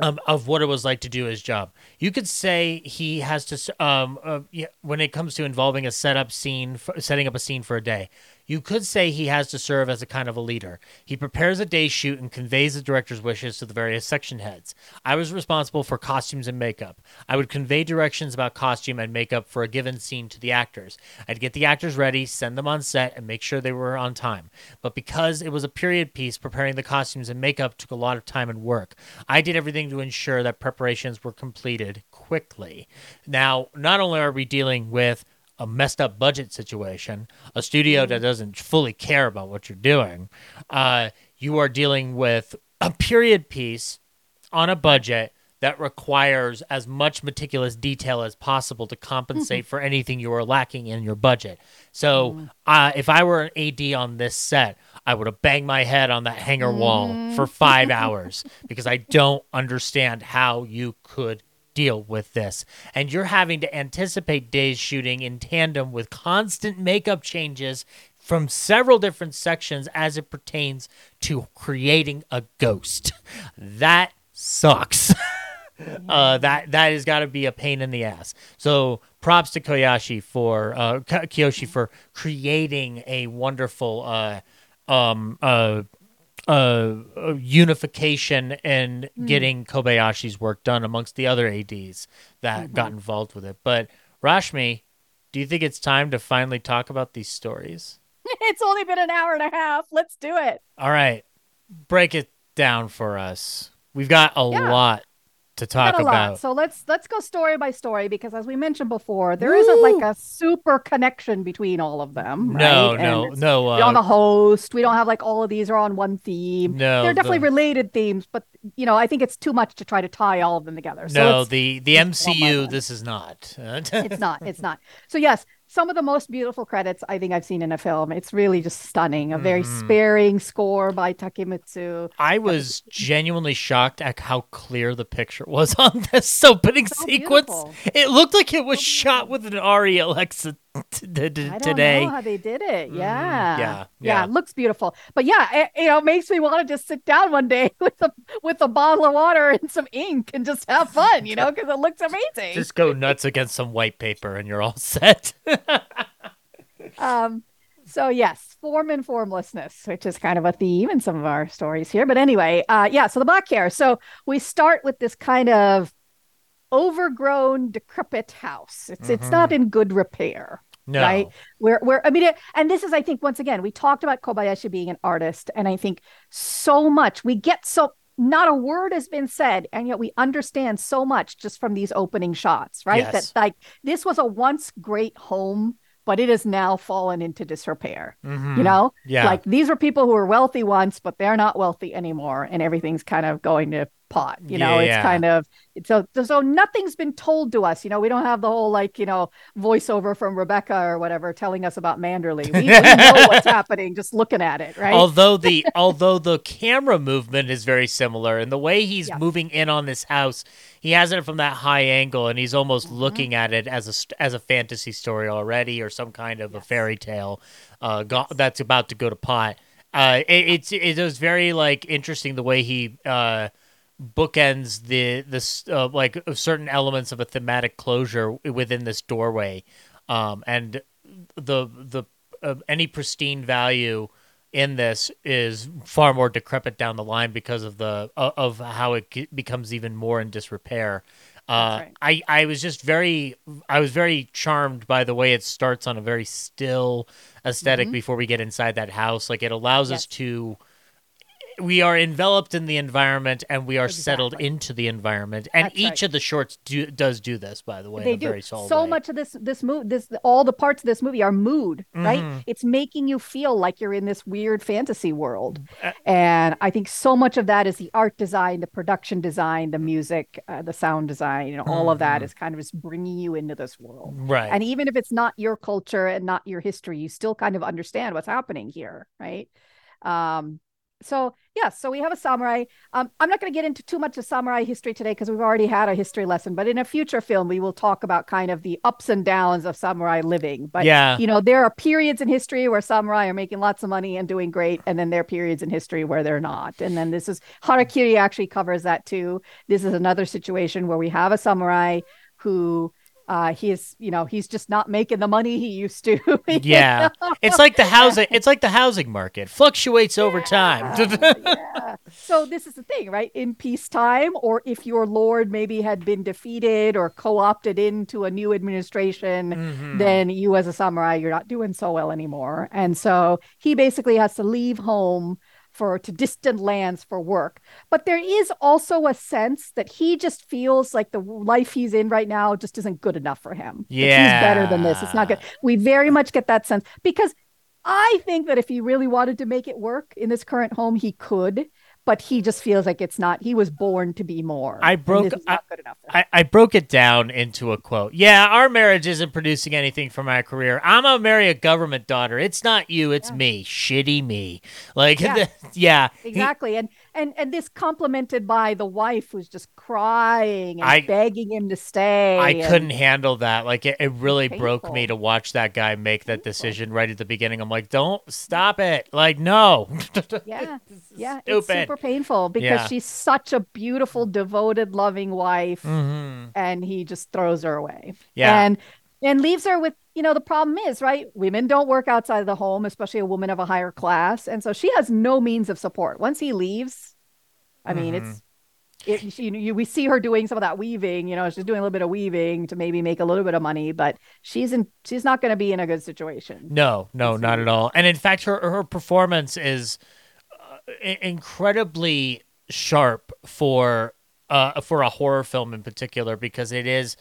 um, of what it was like to do his job. You could say he has to, um, uh, when it comes to involving a setup scene, for, setting up a scene for a day, you could say he has to serve as a kind of a leader. He prepares a day shoot and conveys the director's wishes to the various section heads. I was responsible for costumes and makeup. I would convey directions about costume and makeup for a given scene to the actors. I'd get the actors ready, send them on set, and make sure they were on time. But because it was a period piece, preparing the costumes and makeup took a lot of time and work. I did everything to ensure that preparations were completed quickly. Now, not only are we dealing with a messed up budget situation, a studio that mm-hmm. doesn't fully care about what you're doing, uh, you are dealing with a period piece on a budget that requires as much meticulous detail as possible to compensate mm-hmm. for anything you are lacking in your budget. So, mm-hmm. uh, if I were an AD on this set, I would have banged my head on that hanger wall for mm-hmm. five hours because I don't understand how you could deal with this. And you're having to anticipate days shooting in tandem with constant makeup changes from several different sections as it pertains to creating a ghost. That sucks. uh, that that has got to be a pain in the ass. So props to Koyashi for uh, Kiyoshi for creating a wonderful uh, um, uh, unification and mm. getting Kobayashi's work done amongst the other ads that mm-hmm. got involved with it. But Rashmi, do you think it's time to finally talk about these stories? it's only been an hour and a half. Let's do it. All right, break it down for us. We've got a yeah. lot to talk about. Lot. So let's let's go story by story because as we mentioned before, there not like a super connection between all of them. No, right? no, no. Uh, on the host, we don't have like all of these are on one theme. No, they're definitely the... related themes, but you know, I think it's too much to try to tie all of them together. So no, the the MCU, this is not. it's not. It's not. So yes, some of the most beautiful credits I think I've seen in a film. It's really just stunning. A very mm. sparing score by Takemitsu. I was genuinely shocked at how clear the picture was on this opening so sequence. Beautiful. It looked like it was so shot with an Arri Alexa t- t- I don't today. Know how they did it? Mm, yeah. yeah, yeah, yeah, It looks beautiful. But yeah, it, you know, makes me want to just sit down one day with a with a bottle of water and some ink and just have fun, you know, because it looks amazing. Just go nuts against some white paper and you're all set. um. So yes, form and formlessness, which is kind of a theme in some of our stories here. But anyway, uh, yeah. So the black hair. So we start with this kind of overgrown, decrepit house. It's mm-hmm. it's not in good repair. No. Right. Where, where, I mean, it, and this is, I think, once again, we talked about Kobayashi being an artist. And I think so much we get so, not a word has been said. And yet we understand so much just from these opening shots, right? Yes. That like this was a once great home but it has now fallen into disrepair. Mm-hmm. You know, yeah. like these were people who were wealthy once, but they're not wealthy anymore, and everything's kind of going to pot. You know, yeah, it's kind of so so nothing's been told to us. You know, we don't have the whole like you know voiceover from Rebecca or whatever telling us about Manderley. We, we know what's happening just looking at it, right? Although the although the camera movement is very similar, and the way he's yeah. moving in on this house, he has it from that high angle, and he's almost mm-hmm. looking at it as a as a fantasy story already, or some kind of yes. a fairy tale uh, go- that's about to go to pot. Uh, it, it's it was very like interesting the way he uh bookends the this uh, like certain elements of a thematic closure within this doorway um and the the uh, any pristine value in this is far more decrepit down the line because of the uh, of how it becomes even more in disrepair uh, right. I, I was just very I was very charmed by the way it starts on a very still esthetic mm-hmm. before we get inside that house. Like it allows yes. us to we are enveloped in the environment and we are exactly. settled into the environment and That's each right. of the shorts do, does do this by the way they do so way. much of this this movie this all the parts of this movie are mood mm-hmm. right it's making you feel like you're in this weird fantasy world uh, and i think so much of that is the art design the production design the music uh, the sound design you know all mm-hmm. of that mm-hmm. kind of just bringing you into this world right and even if it's not your culture and not your history you still kind of understand what's happening here right um so yeah, so we have a samurai. Um, I'm not going to get into too much of samurai history today because we've already had a history lesson. But in a future film, we will talk about kind of the ups and downs of samurai living. But Yeah. you know, there are periods in history where samurai are making lots of money and doing great, and then there are periods in history where they're not. And then this is Harakiri actually covers that too. This is another situation where we have a samurai who. Uh, he is, you know, he's just not making the money he used to. Yeah. It's like the housing it's like the housing market. Fluctuates over time. yeah. So this is the thing, right? In peacetime, or if your lord maybe had been defeated or co-opted into a new administration, Mhm. then you as a samurai, you're not doing so well anymore. And so he basically has to leave home for to distant lands for work. But there is also a sense that he just feels like the life he's in right now just isn't good enough for him. yeah he's better than this. It's not good. We very much get that sense because I think that if he really wanted to make it work in this current home, he could, but he just feels like it's not. He was born to be more. I broke- This is good enough. For him. I, I broke it down into a quote. Yeah, our marriage isn't producing anything for my career. I'm gonna marry a government daughter. It's not you, it's Yeah. me. Shitty me. Like Yeah. yeah. he- exactly, and and and this complemented by the wife who's just crying and I- begging him to stay. I and- couldn't handle that. Like it, it really broke me to watch that guy make that decision right at the beginning. I'm like, don't stop it. Like, no. Yeah, yeah, Stupid. it's super painful because Yeah. she's such a beautiful, devoted, loving wife. hmm and he just throws her away. Yeah. And and leaves her with, you know, the problem is, right? Women don't work outside of the home, especially a woman of a higher class. And so she has no means of support. Once he leaves, I mean, it's it she, you, we see her doing some of that weaving, you know, she's doing a little bit of weaving to maybe make a little bit of money, but she's in she's not going to be in a good situation. No, no, not at all. And in fact, her her performance is uh, incredibly sharp for uh for a horror film in particular because it is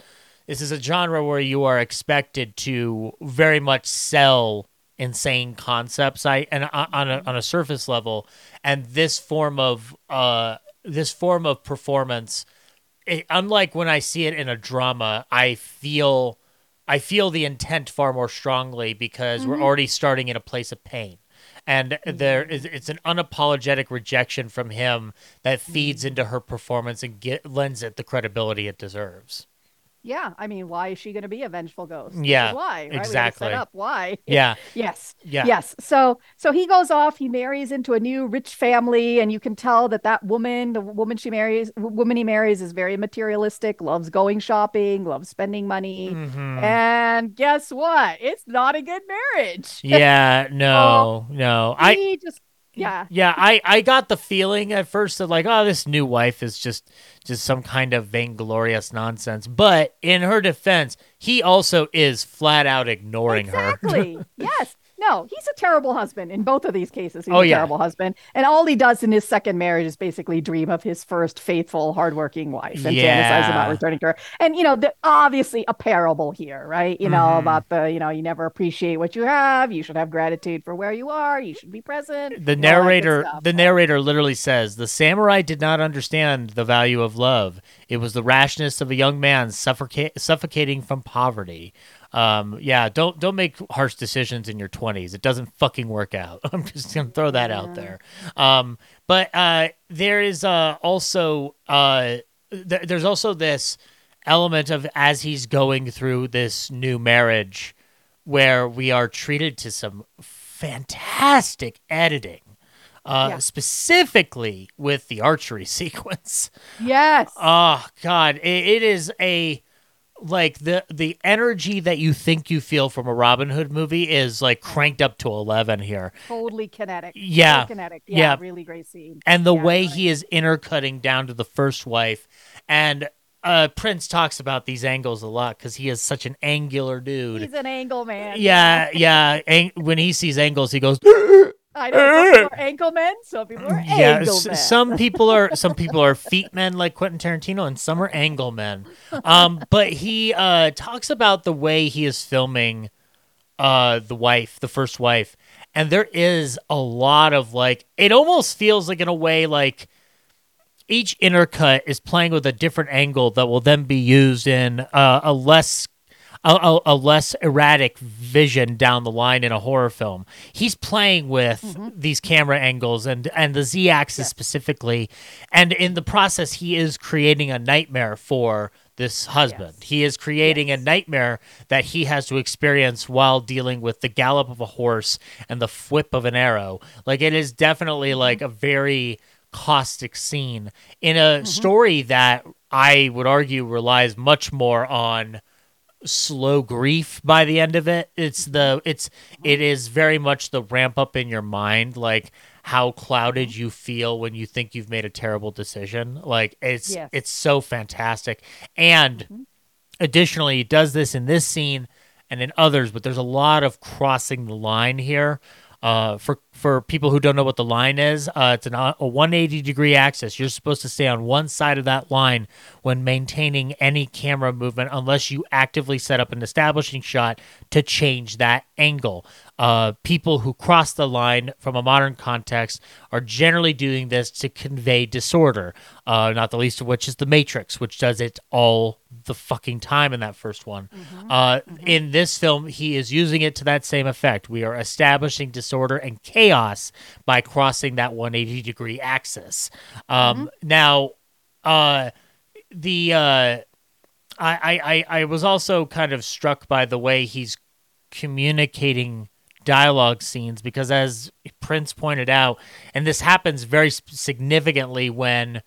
this is a genre where you are expected to very much sell insane concepts I and on on a, on a surface level and this form of uh this form of performance it, unlike when I see it in a drama, I feel I feel the intent far more strongly because we're mm-hmm. already starting in a place of pain. And mm-hmm. there is it's an unapologetic rejection from him that mm-hmm. feeds into her performance and get, lends it the credibility it deserves. Yeah, I mean, why is she going to be a vengeful ghost? Yeah, why? Right? Exactly. set up. Why? Yeah. Yes. Yeah. Yes. So so he goes off, he marries into a new rich family and you can tell that that woman, the woman she marries, woman he marries is very materialistic, loves going shopping, loves spending money. Mhm. And guess what? It's not a good marriage. Yeah, no, no. I just yeah. Yeah, I, I got the feeling at first that like, oh, this new wife is just just some kind of vainglorious nonsense. But in her defense, he also is flat out ignoring her. Exactly. yes. No, he's a terrible husband in both of these cases. He's Oh, a yeah. terrible husband. And all he does in his second marriage is basically dream of his first faithful, hardworking wife and fantasize about returning to her. And, you know, the, obviously a parable here, right? You know, Mhm. about the, you know, you never appreciate what you have. You should have gratitude for where you are. You should be present. The and all that good narrator the narrator literally says, "The samurai did not understand the value of love. It was the rashness of a young man suffoca- suffocating from poverty." Um, yeah, don't don't make harsh decisions in your 20s. It doesn't fucking work out. I'm just going to throw that out there. Um, but uh, there is uh, also uh, th- there's also this element of as he's going through this new marriage where we are treated to some fantastic editing uh, Yeah. specifically with the archery sequence. Yes. Oh God, it, it is a like the the energy that you think you feel from a Robin Hood movie is like cranked up to eleven here, totally kinetic. yeah. Totally kinetic. Yeah, Yeah. Really great scene. and the Yeah, way right. he is intercutting down to the first wife, and uh, Prince talks about these angles a lot because he is such an angular dude. He's an angle man. yeah, yeah. Ang- when he sees angles, he goes. I don't know some people are ankle men, some people are Yeah, angle s- men. some people are some people are feet men like Quentin Tarantino, and some are angle men. Um, but he uh, talks about the way he is filming uh, the wife, the first wife, and there is a lot of like it almost feels like in a way like each intercut is playing with a different angle that will then be used in uh, a less a, a, a less erratic vision down the line in a horror film. He's playing with Mm-hmm. these camera angles and and the Z axis specifically, and in the process, he is creating a nightmare for this husband. Yes. He is creating a nightmare that he has to experience while dealing with the gallop of a horse and the whip of an arrow. Like it is definitely Mm-hmm. like a very caustic scene in a story that I would argue relies much more on slow grief by the end of it. It's the it's it is very much the ramp up in your mind like how clouded you feel when you think you've made a terrible decision. Like it's Yes. it's so fantastic. And additionally, he does this in this scene and in others, but there's a lot of crossing the line here. Uh, for for people who don't know what the line is, uh, it's an, a 180 degree axis. You're supposed to stay on one side of that line when maintaining any camera movement, unless you actively set up an establishing shot to change that angle. Uh, people who cross the line from a modern context are generally doing this to convey disorder. Uh, not the least of which is the Matrix, which does it all the fucking time in that first one. Uh, In this film, he is using it to that same effect. We are establishing disorder and chaos by crossing that 180 degree axis. Um, Now, uh, the uh, I, I I I was also kind of struck by the way he's communicating dialogue scenes because as Prince pointed out, and this happens very significantly when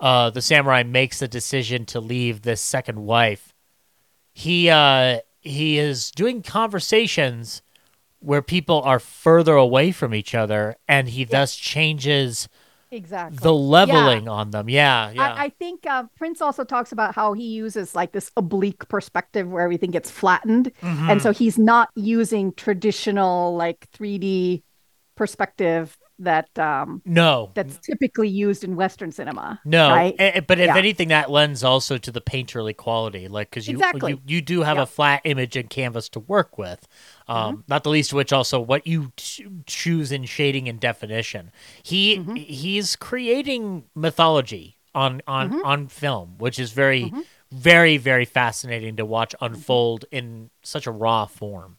uh, the samurai makes the decision to leave this second wife. He uh, he is doing conversations where people are further away from each other, and he thus changes Exactly. the leveling on them. Yeah, yeah. I, I think uh, Prince also talks about how he uses like this oblique perspective where everything gets flattened, Mm-hmm. and so he's not using traditional like 3D perspective that um, no, that's typically used in Western cinema. No, right? eh, but if Yeah. anything, that lends also to the painterly quality, like because you, Exactly. you you do have Yeah. a flat image and canvas to work with, um, Mm-hmm. not the least of which also what you ch- choose in shading and definition. He Mm-hmm. he's creating mythology on on Mm-hmm. on film, which is very very very fascinating to watch unfold in such a raw form.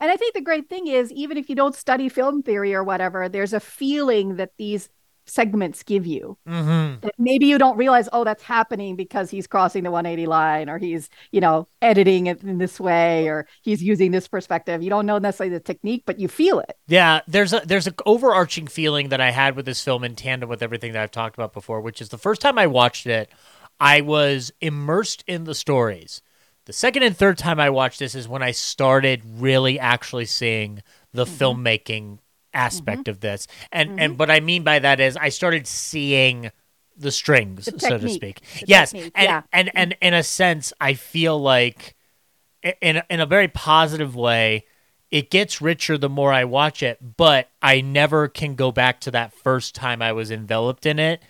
And I think the great thing is, even if you don't study film theory or whatever, there's a feeling that these segments give you Mm-hmm. that maybe you don't realize, oh, that's happening because he's crossing the 180 line or he's, you know, editing it in this way or he's using this perspective. You don't know necessarily the technique, but you feel it. Yeah, there's a there's an overarching feeling that I had with this film in tandem with everything that I've talked about before, which is the first time I watched it, I was immersed in the stories. The second and third time I watched this is when I started really actually seeing the Mm-hmm. filmmaking aspect of this. And and what I mean by that is I started seeing the strings, The so to speak. The yes, technique, and, yeah. and and in a sense, I feel like in in a very positive way, it gets richer the more I watch it. But I never can go back to that first time I was enveloped in it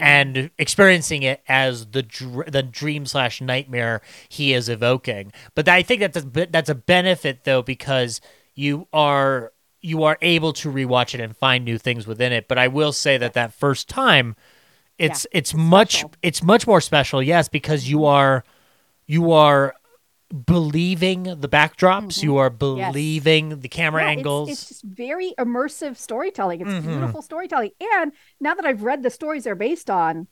and experiencing it as the dr- the dream slash nightmare he is evoking. But I think that's a, that's a benefit though because you are you are able to rewatch it and find new things within it. But I will say that that first time, it's it's much special. it's much more special. Yes, because you are you are believing the backdrops. You are believing the camera Mm-hmm. Yeah, angles. It's, just very immersive storytelling. It's Mhm. beautiful storytelling. And now that I've read the stories they're based on,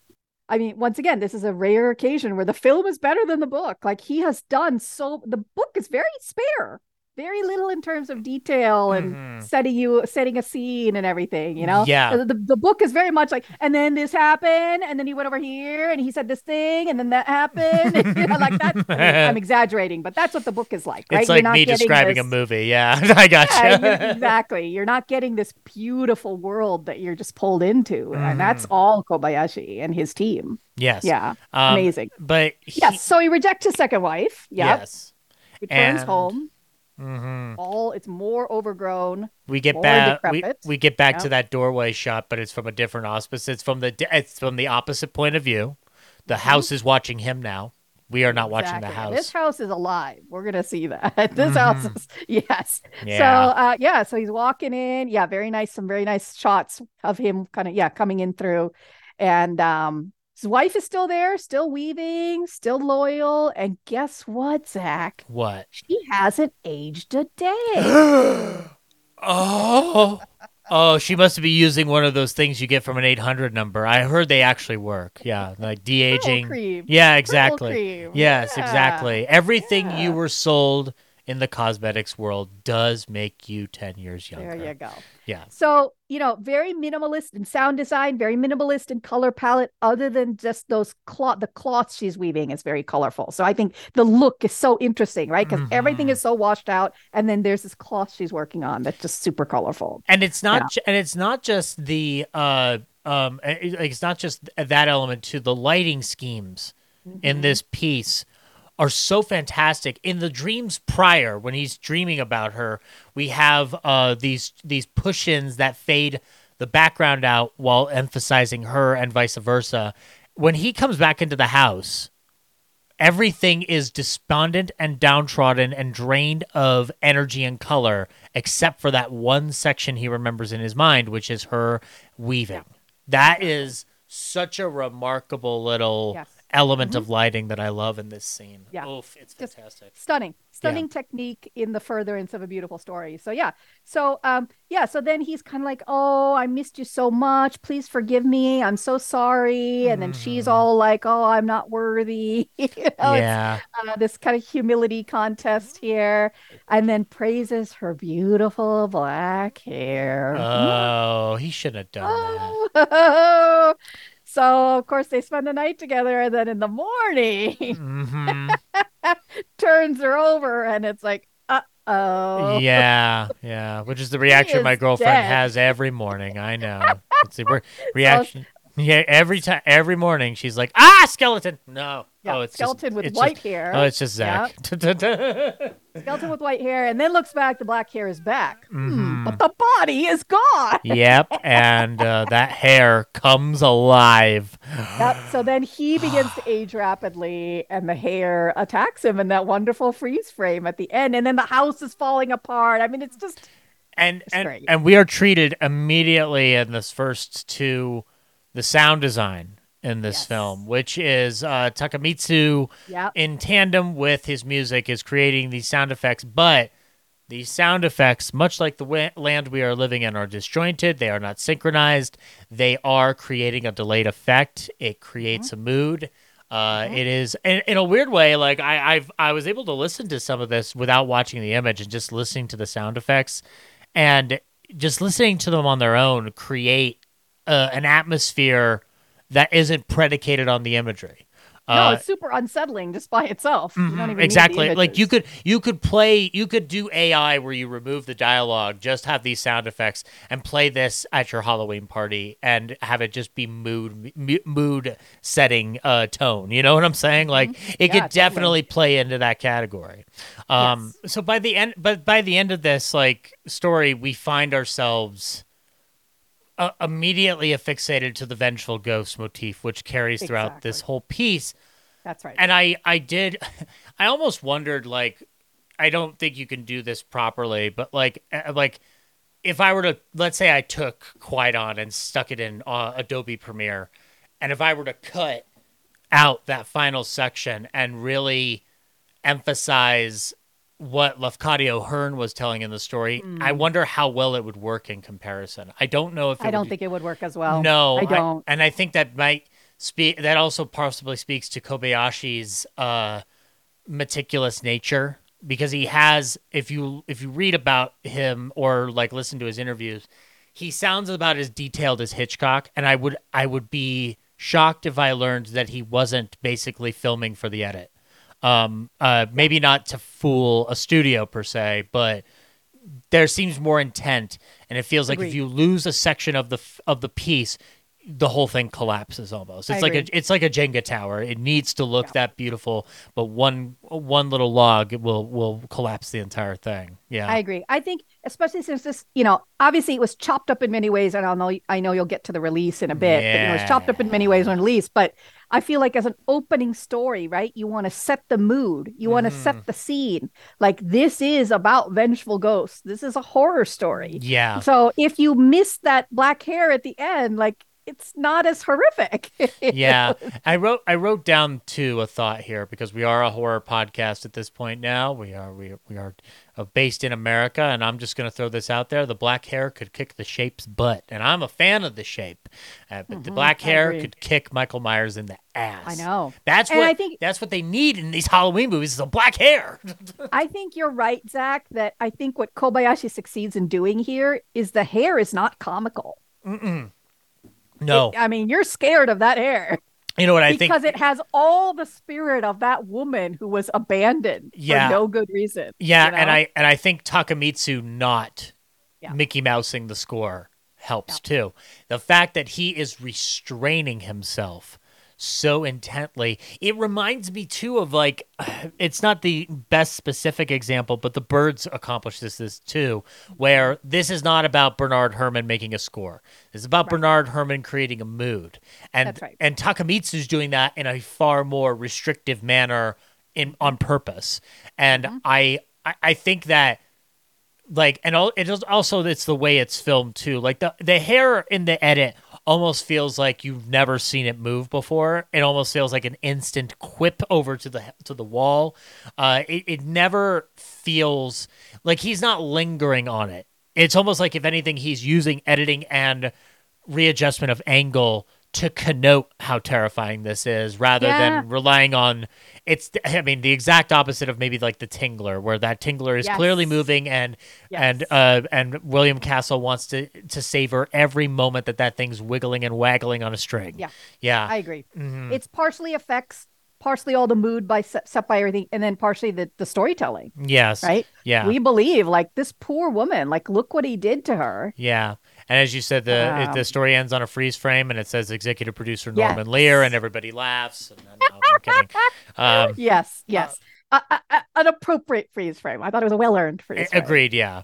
I mean, once again, this is a rare occasion where the film is better than the book. Like he has done so the book is very spare. Very little in terms of detail and Mhm. setting you setting a scene and everything, you know? Yeah. The, the, book is very much like, and then this happened, and then he went over here and he said this thing, and then that happened. and, you know, like that. I mean, I'm exaggerating, but that's what the book is like, right? It's You're like not me describing a this- movie. Yeah, I got yeah, you. you're- exactly. You're not getting this beautiful world that you're just pulled into, and that's Mm-hmm. all Kobayashi and his team. yes. Yeah, Um, amazing. But he, Yes. So he rejects his second wife. Yep. Yes. Returns And- home. Hmm All it's more overgrown. We get back. We, we get back to that doorway shot, but it's from a different auspice. It's from the it's from the opposite point of view. The house is watching him now. We are not watching the Mm-hmm. House. This house is alive. We're gonna see that. This house Mhm. is yes. Yeah. So uh yeah, so he's walking in. Yeah, very nice, some very nice shots of him kind of yeah, coming in through. And um his wife is still there, still weaving, still loyal. And guess what, Zach? What? She hasn't aged a day. oh. Oh, she must be using one of those things you get from an 800 number. I heard they actually work. Yeah, like de aging. cream. Yeah, exactly. Yes, Yeah. exactly. Everything Yeah. you were sold in the cosmetics world does make you 10 years younger. There you go. Yeah. So, you know, very minimalist in sound design, very minimalist in color palette, other than just those cloth, the cloth she's weaving is very colorful. So I think the look is so interesting, right? Because everything Mhm. is so washed out. And then there's this cloth she's working on that's just super colorful. and it's not Yeah. ju- and it's not just the uh um it's not just that element to the lighting schemes in Mhm. this piece are so fantastic. In the dreams prior when he's dreaming about her we have uh these these push-ins that fade the background out while emphasizing her and vice versa. When he comes back into the house everything is despondent and downtrodden and drained of energy and color except for that one section he remembers in his mind which is her weaving. That is such a remarkable little Yes. Element of lighting that i love in this scene Yeah. Oof, it's Just- fantastic Stunning, stunning technique in the furtherance of a beautiful story. So yeah, so um, yeah, so then he's kind of like, "Oh, I missed you so much. Please forgive me. I'm so sorry." And then she's Mhm. all like, "Oh, I'm not worthy." you know, yeah uh, this kind of humility contest here, and then praises her beautiful black hair. oh he shouldn't have done that Oh. So of course they spend the night together, and then in the morning hmm turns her over, and it's like, uh oh, yeah yeah which is the reaction my girlfriend dead. has every morning i know. It's the re- reaction yeah every time every morning she's like ah skeleton no yeah, oh it's skeleton just, with it's white just, hair, oh it's just zach skeleton with white hair, and then looks back, the black hair is back, Hmm, Mhm. but the body is gone. yep and uh, that hair comes alive Yep. So then he begins to age rapidly, and the hair attacks him in that wonderful freeze frame at the end. And then the house is falling apart. I mean, it's just and It's and, great. and we are treated immediately in this first to the sound design in this Yes. film which is uh Takemitsu yeah, in tandem with his music is creating these sound effects but these sound effects much like the land we are living in are disjointed. They are not synchronized. They are creating a delayed effect. It creates a mood. Uh, it is in, in a weird way like I, I've I was able to listen to some of this without watching the image and just listening to the sound effects. And just listening to them on their own create uh, an atmosphere that isn't predicated on the imagery. no, Uh, it's super unsettling just by itself. You don't Mhm, even need the exactly like you could you could play you could do ai where you remove the dialogue just have these sound effects and play this at your halloween party and have it just be mood mood setting uh tone you know what i'm saying like it Mm-hmm. Yeah, could totally. definitely play into that category um so by the end but by the end of this like story we find ourselves uh, immediately affixated to the vengeful ghost motif which carries throughout this whole piece That's right. and I I did I almost wondered like I don't think you can do this properly, but like like if I were to let's say I took Kwaidan and stuck it in uh, Adobe Premiere, and if I were to cut out that final section and really emphasize what Lafcadio Hearn was telling in the story, I wonder how well it would work in comparison. I don't know if it. I don't would, think it would work as well. no, I don't. and I think that might speak. That also possibly speaks to Kobayashi's uh, meticulous nature because he has. If you if you read about him or like listen to his interviews, he sounds about as detailed as Hitchcock, and I would I would be shocked if I learned that he wasn't basically filming for the edit. Um, uh, maybe not to fool a studio per se, but there seems more intent, and it feels like if you lose a section of the f- of the piece, the whole thing collapses almost. I It's like a it's like a Jenga tower. It needs to look Yeah. that beautiful, but one one little log will will collapse the entire thing. Yeah, I agree. I think, especially since this, you know, obviously it was chopped up in many ways, and I know I know you'll get to the release in a bit. But, you know, it's chopped up in many ways on release. But I feel like as an opening story, right? You want to set the mood. You want to Mhm. set the scene. Like this is about vengeful ghosts. This is a horror story. yeah. So if you miss that black hair at the end, like it's not as horrific. yeah i wrote i wrote down to a thought here because we are a horror podcast at this point now we are we, we are uh, based in america and i'm just going to throw this out there the black hair could kick the shape's butt and i'm a fan of the shape uh, but the Mhm, black hair could kick michael myers in the ass I know. that's And what I think- that's what they need in these halloween movies is a black hair I think you're right, Zach, that I think what Kobayashi succeeds in doing here is the hair is not comical. Mm-mm. No It- I mean, you're scared of that hair you know what i think because it has all the spirit of that woman who was abandoned Yeah. for no good reason. Yeah, you and? I and I think Takemitsu not Yeah. Mickey Mousing the score helps Yeah. too. The fact that he is restraining himself so intently, it reminds me too of like it's not the best specific example, but the birds accomplish this this too, where this is not about Bernard Herrmann making a score. It's about Right. Bernard Herrmann creating a mood. And right. and Takemitsu's doing that in a far more restrictive manner in on purpose. And Mhm. I, I I think that like and all it is also it's the way it's filmed too. Like the the hair in the edit almost feels like you've never seen it move before. It almost feels like an instant quip over to the to the wall. Uh it, it never feels like he's not lingering on it. It's almost like if anything he's using editing and readjustment of angle to connote how terrifying this is rather Yeah. than relying on it's i mean the exact opposite of maybe like the tingler where that tingler is clearly moving and and uh and william castle wants to to savor every moment that that thing's wiggling and waggling on a string Yeah. yeah I agree. Mhm. It's partially effects, partially all the mood by set, set by everything, and then partially the, the storytelling, yes right? yeah We believe like this poor woman, like look what he did to her. yeah and as you said the it, the story ends on a freeze frame and it says executive producer Yes. norman lear and everybody laughs and then, no. Um, yes, yes. A- a- an appropriate freeze frame. I thought it was a well earned freeze frame. agreed yeah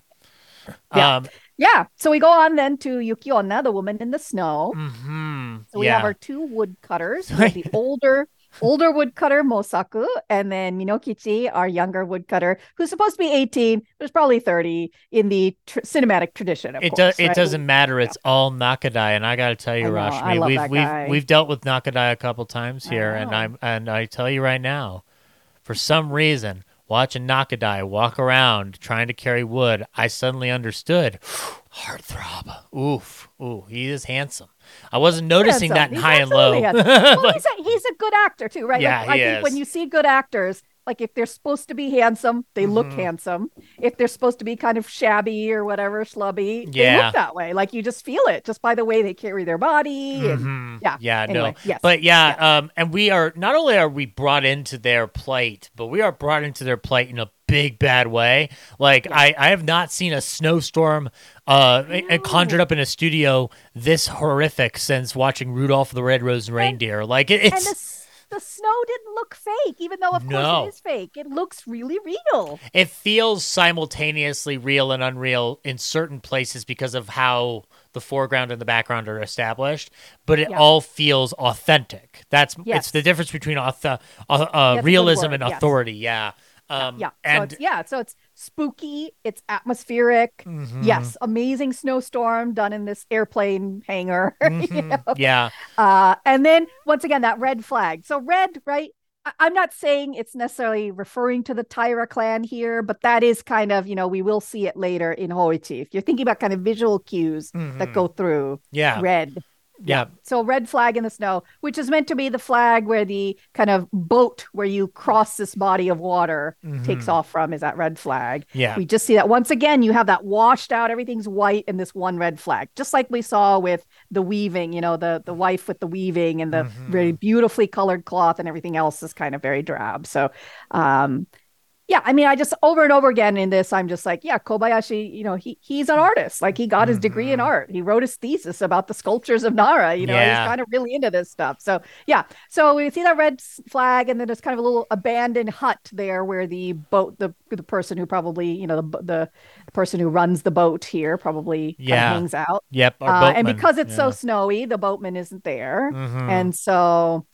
Yeah. um Yeah. So we go on then to Yuki Onna, the woman in the snow. mhm, So we yeah have our two woodcutters. The older older woodcutter Mosaku, and then Minokichi, our younger woodcutter, who's supposed to be 18, but is probably 30 in the tr- cinematic tradition. Of it course, does. It doesn't matter. It's all Nakadai, and I got to tell you, Rashmi, we've we've we've dealt with Nakadai a couple times here, and. I'm and I tell you right now, for some reason, watching Nakadai walk around trying to carry wood, I suddenly understood. Heartthrob. Oof. Ooh, he is handsome. I wasn't noticing that in He's high and low. Well, Like, he's a, he's a good actor too, right? Yeah, like, I he think when is. you see good actors, like if they're supposed to be handsome, they look Mhm. handsome. If they're supposed to be kind of shabby or whatever, schlubby, they Yeah. look that way. Like you just feel it just by the way they carry their body. And mhm. yeah, Yeah. anyway, no. yes. But yeah, um, and we are not only are we brought into their plight, but we are brought into their plight in a big bad way. Like Yeah. I, I have not seen a snowstorm uh I and conjured up in a studio this horrific since watching Rudolph the Red-Nosed Reindeer. Like it, and it's the, snow didn't look fake, even though of No. course it is fake. It looks really real. it feels simultaneously real and unreal in certain places because of how the foreground and the background are established, but it Yeah. all feels authentic. That's it's the difference between auth- uh, uh, a realism and yes. authority. Yeah. Um, yeah. So and yeah. So it's spooky. It's atmospheric. Mhm. Yes. Amazing snowstorm done in this airplane hangar. you Mhm. know? Yeah. Uh, and then once again, that red flag. So red, right? I- I'm not saying it's necessarily referring to the Taira clan here, but that is kind of, you know, we will see it later in Hoichi. If you're thinking about kind of visual cues that Mhm. go through Yeah. red. Yeah. So red flag in the snow, which is meant to be the flag where the kind of boat where you cross this body of water takes Mhm. off from is that red flag. Yeah. We just see that once again, you have that washed out, everything's white, and this one red flag, just like we saw with the weaving, you know, the the wife with the weaving and the Mhm. very beautifully colored cloth and everything else is kind of very drab. So um yeah, I mean, I just over and over again in this, I'm just like, yeah, Kobayashi, you know, he he's an artist. Like he got his degree in Mhm. art. He wrote his thesis about the sculptures of Nara. You know, Yeah. he's kind of really into this stuff. So yeah, so we see that red flag, and then there's kind of a little abandoned hut there where the boat, the the person who probably, you know, the bo- the person who runs the boat here probably Yeah. hangs out. Yep. Our Uh, and because it's so snowy, the boatman isn't there, Mhm. and so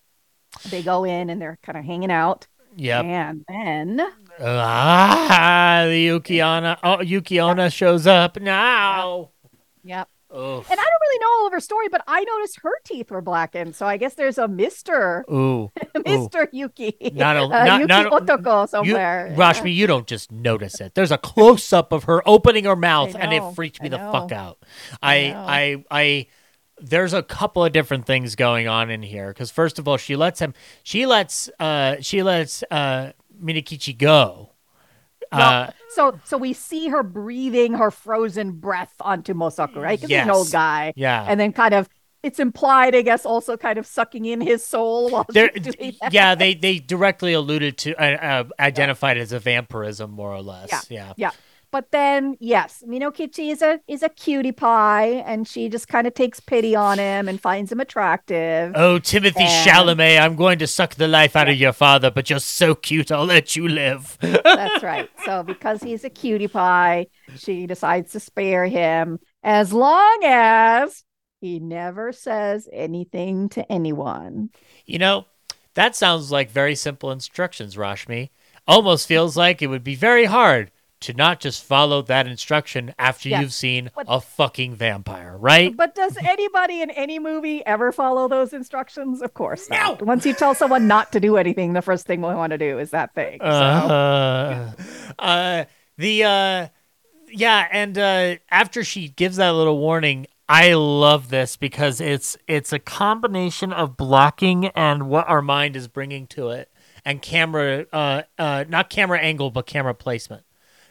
they go in and they're kind of hanging out. Yeah, And then Ah, the Yuki Onna. Oh, Yuki Onna shows up now. Yep. Oh, And I don't really know all of her story, but I noticed her teeth were blackened. So I guess there's a Mister ooh. Mister Yuki, Not a- uh, not- Yuki not- Otoko You, somewhere. Rashmi, you don't just notice it. There's a close up of her opening her mouth, and it freaked me the fuck out. I I. I, I, there's a couple of different things going on in here. Because first of all, she lets him, she lets, uh, she lets uh, Minokichi go. Uh, so so we see her breathing her frozen breath onto Mosaku, right? Because he's an old guy, yeah. and then kind of it's implied, I guess, also kind of sucking in his soul while There, she's doing that. yeah, they they directly alluded to uh, uh, identified as a vampirism, more or less. Yeah. yeah. Yeah. But then, yes, Minokichi is a is a cutie pie, and she just kind of takes pity on him and finds him attractive. Oh, Timothy And- Chalamet, I'm going to suck the life out of your father, but you're so cute, I'll let you live. That's right. So because he's a cutie pie, she decides to spare him as long as he never says anything to anyone. You know, that sounds like very simple instructions, Rashmi. Almost feels like it would be very hard to not just follow that instruction after Yes, you've seen but- a fucking vampire, right? But does anybody in any movie ever follow those instructions? Of course not. Once you tell someone not to do anything, the first thing we want to do is that thing. So. Uh, uh, the uh, yeah, and uh, after she gives that little warning, I love this because it's it's a combination of blocking and what our mind is bringing to it, and camera, uh, uh, not camera angle, but camera placement,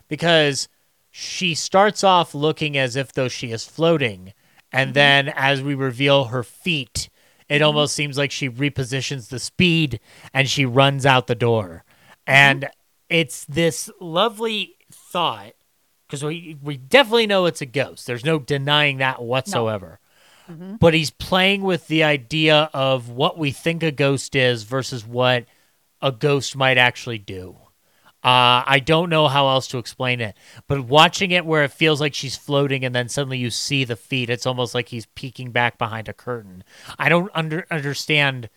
because she starts off looking as if though she is floating, and mm-hmm. then as we reveal her feet. It mm-hmm. almost seems like she repositions the speed and she runs out the door. Mm-hmm. And it's this lovely thought because we, we definitely know it's a ghost. There's no denying that whatsoever. But he's playing with the idea of what we think a ghost is versus what a ghost might actually do. Uh, I don't know how else to explain it, but watching it where it feels like she's floating and then suddenly you see the feet, it's almost like he's peeking back behind a curtain. I don't under understand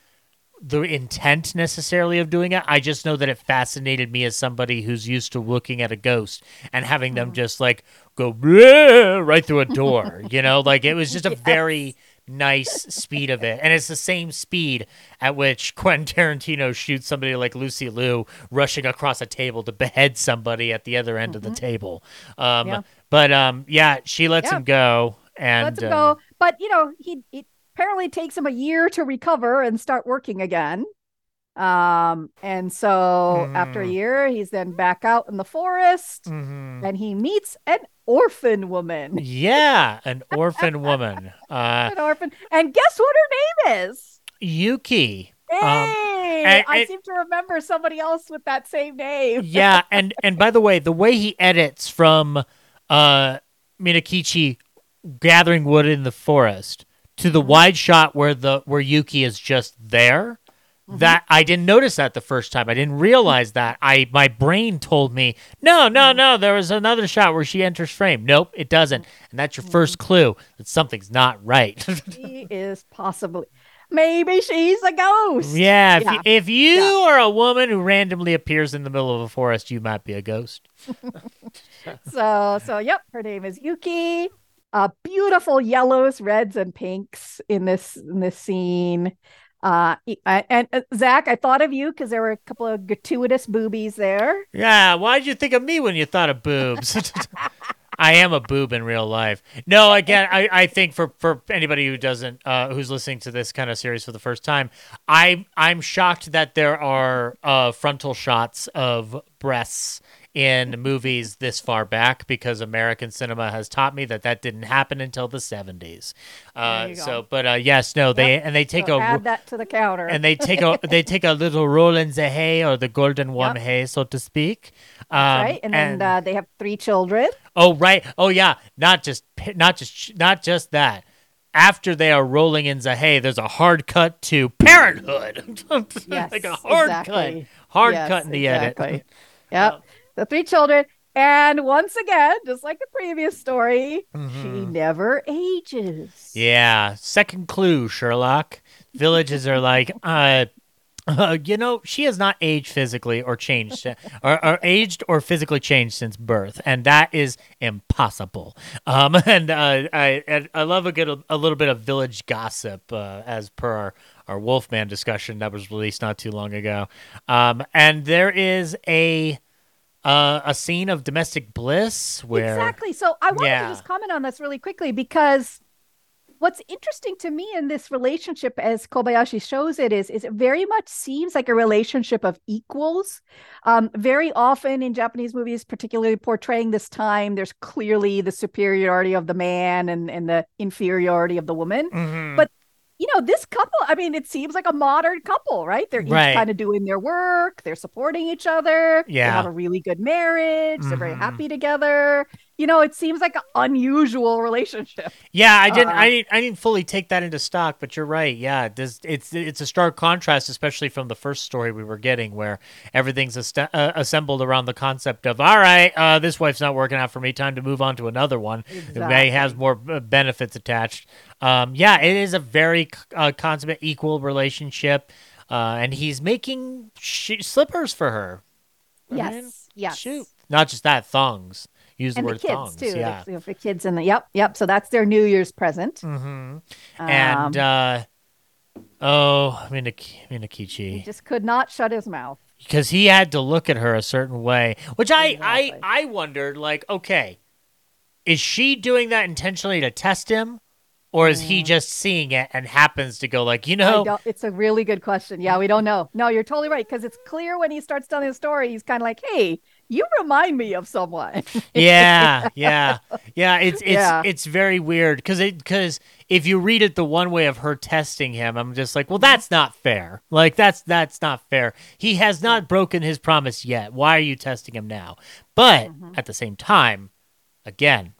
the intent necessarily of doing it. I just know that it fascinated me as somebody who's used to looking at a ghost and having them just like go right through a door. you know, like it was just a very nice speed of it, and it's the same speed at which Quentin Tarantino shoots somebody like Lucy Liu rushing across a table to behead somebody at the other end of the table. Um, Yeah. But um, yeah, she lets Yeah. him go, and Lets him uh, go. But you know, he it apparently takes him a year to recover and start working again. Um, and so after a Mm. year, he's then back out in the forest mhm. and he meets an orphan woman. Yeah, an orphan woman. Uh, An orphan. And guess what her name is? Yuki. Hey, Um, and- I seem to remember somebody else with that same name. Yeah, and and by the way, the way he edits from uh Minokichi gathering wood in the forest to the wide shot where the where Yuki is just there. Mm-hmm. That I didn't notice that the first time. I didn't realize that. I my brain told me, no, no, mm-hmm. no. There was another shot where she enters frame. Nope, it doesn't. Mm-hmm. And that's your first clue that something's not right. She is possibly, maybe she's a ghost. Yeah, if, Yeah. You, if you Yeah. are a woman who randomly appears in the middle of a forest, you might be a ghost. So, so yep, her name is Yuki. Uh, beautiful yellows, reds, and pinks in this in this scene. Uh, uh, and uh, Zach, I thought of you because there were a couple of gratuitous boobies there. Yeah, why did you think of me when you thought of boobs? I am a boob in real life. No, again, I, I think for, for anybody who doesn't uh, who's listening to this kind of series for the first time, I I'm shocked that there are uh, frontal shots of breasts in movies this far back because American cinema has taught me that that didn't happen until the 70s. Uh, so, but uh, yes, no, they and they take So a add that to the counter. and they take a they take a little roll in the hay or the golden warm Yep. hay, so to speak. Um, right, and then uh, they have three children. oh right, oh yeah, not just not just not just that. After they are rolling in the hay, there's a hard cut to parenthood, Yes, like a hard cut, exactly. hard Yes, cut in the exactly. edit. Yep, the three children, and once again, just like the previous story, she Mhm. never ages. Yeah, second clue, Sherlock. Villages are like, uh, Uh, you know, she has not aged physically or changed, or, or aged or physically changed since birth, and that is impossible. Um, and uh, I I love a good a little bit of village gossip, uh, as per our, our Wolfman discussion that was released not too long ago. Um, and there is a uh, a scene of domestic bliss where Exactly. So I wanted Yeah. to just comment on this really quickly because what's interesting to me in this relationship as Kobayashi shows it is is it very much seems like a relationship of equals. Um, very often in Japanese movies, particularly portraying this time, there's clearly the superiority of the man and, and the inferiority of the woman. Mhm. But you know, this couple, I mean, it seems like a modern couple, right? They're each Right. kind of doing their work, they're supporting each other. They Yeah. have a really good marriage, they're very Mhm. happy together. You know, it seems like an unusual relationship. Yeah, I didn't. Uh, I didn't. I didn't fully take that into stock, but you're right. Yeah, this it's it's a stark contrast, especially from the first story we were getting, where everything's aste- uh, assembled around the concept of, all right, uh, this wife's not working out for me. Time to move on to another one. It may has more uh, benefits attached. Um, yeah, it is a very uh, consummate equal relationship, uh, and he's making sh- slippers for her. I mean, Yes. Yes. Shoot, not just that, thongs. Use the And the word kids thongs. too. Yeah. The, the kids and the yep, yep. So that's their New Year's present. hmm Um, and uh oh he Minokichi just could not shut his mouth. because he had to look at her a certain way which I, Exactly. I i wondered like okay is she doing that intentionally to test him or is he just seeing it and happens to go like you Mm. Know it's a really good question. Yeah, we don't know. No, you're totally right because it's clear when he starts telling the story. He's kind of like, "Hey, you remind me of someone." yeah yeah yeah it's it's Yeah. it's very weird because it because if you read it the one way of her testing him i'm just like well that's not fair like that's that's not fair he has not broken his promise yet why are you testing him now but Mm-hmm. at the same time again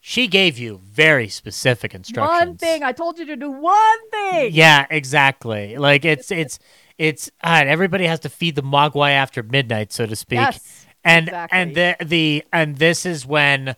she gave you very specific instructions one thing I told you to do. One thing. yeah exactly like it's it's it's uh, everybody has to feed the mogwai after midnight so to speak Yes. And exactly. and the the and this is when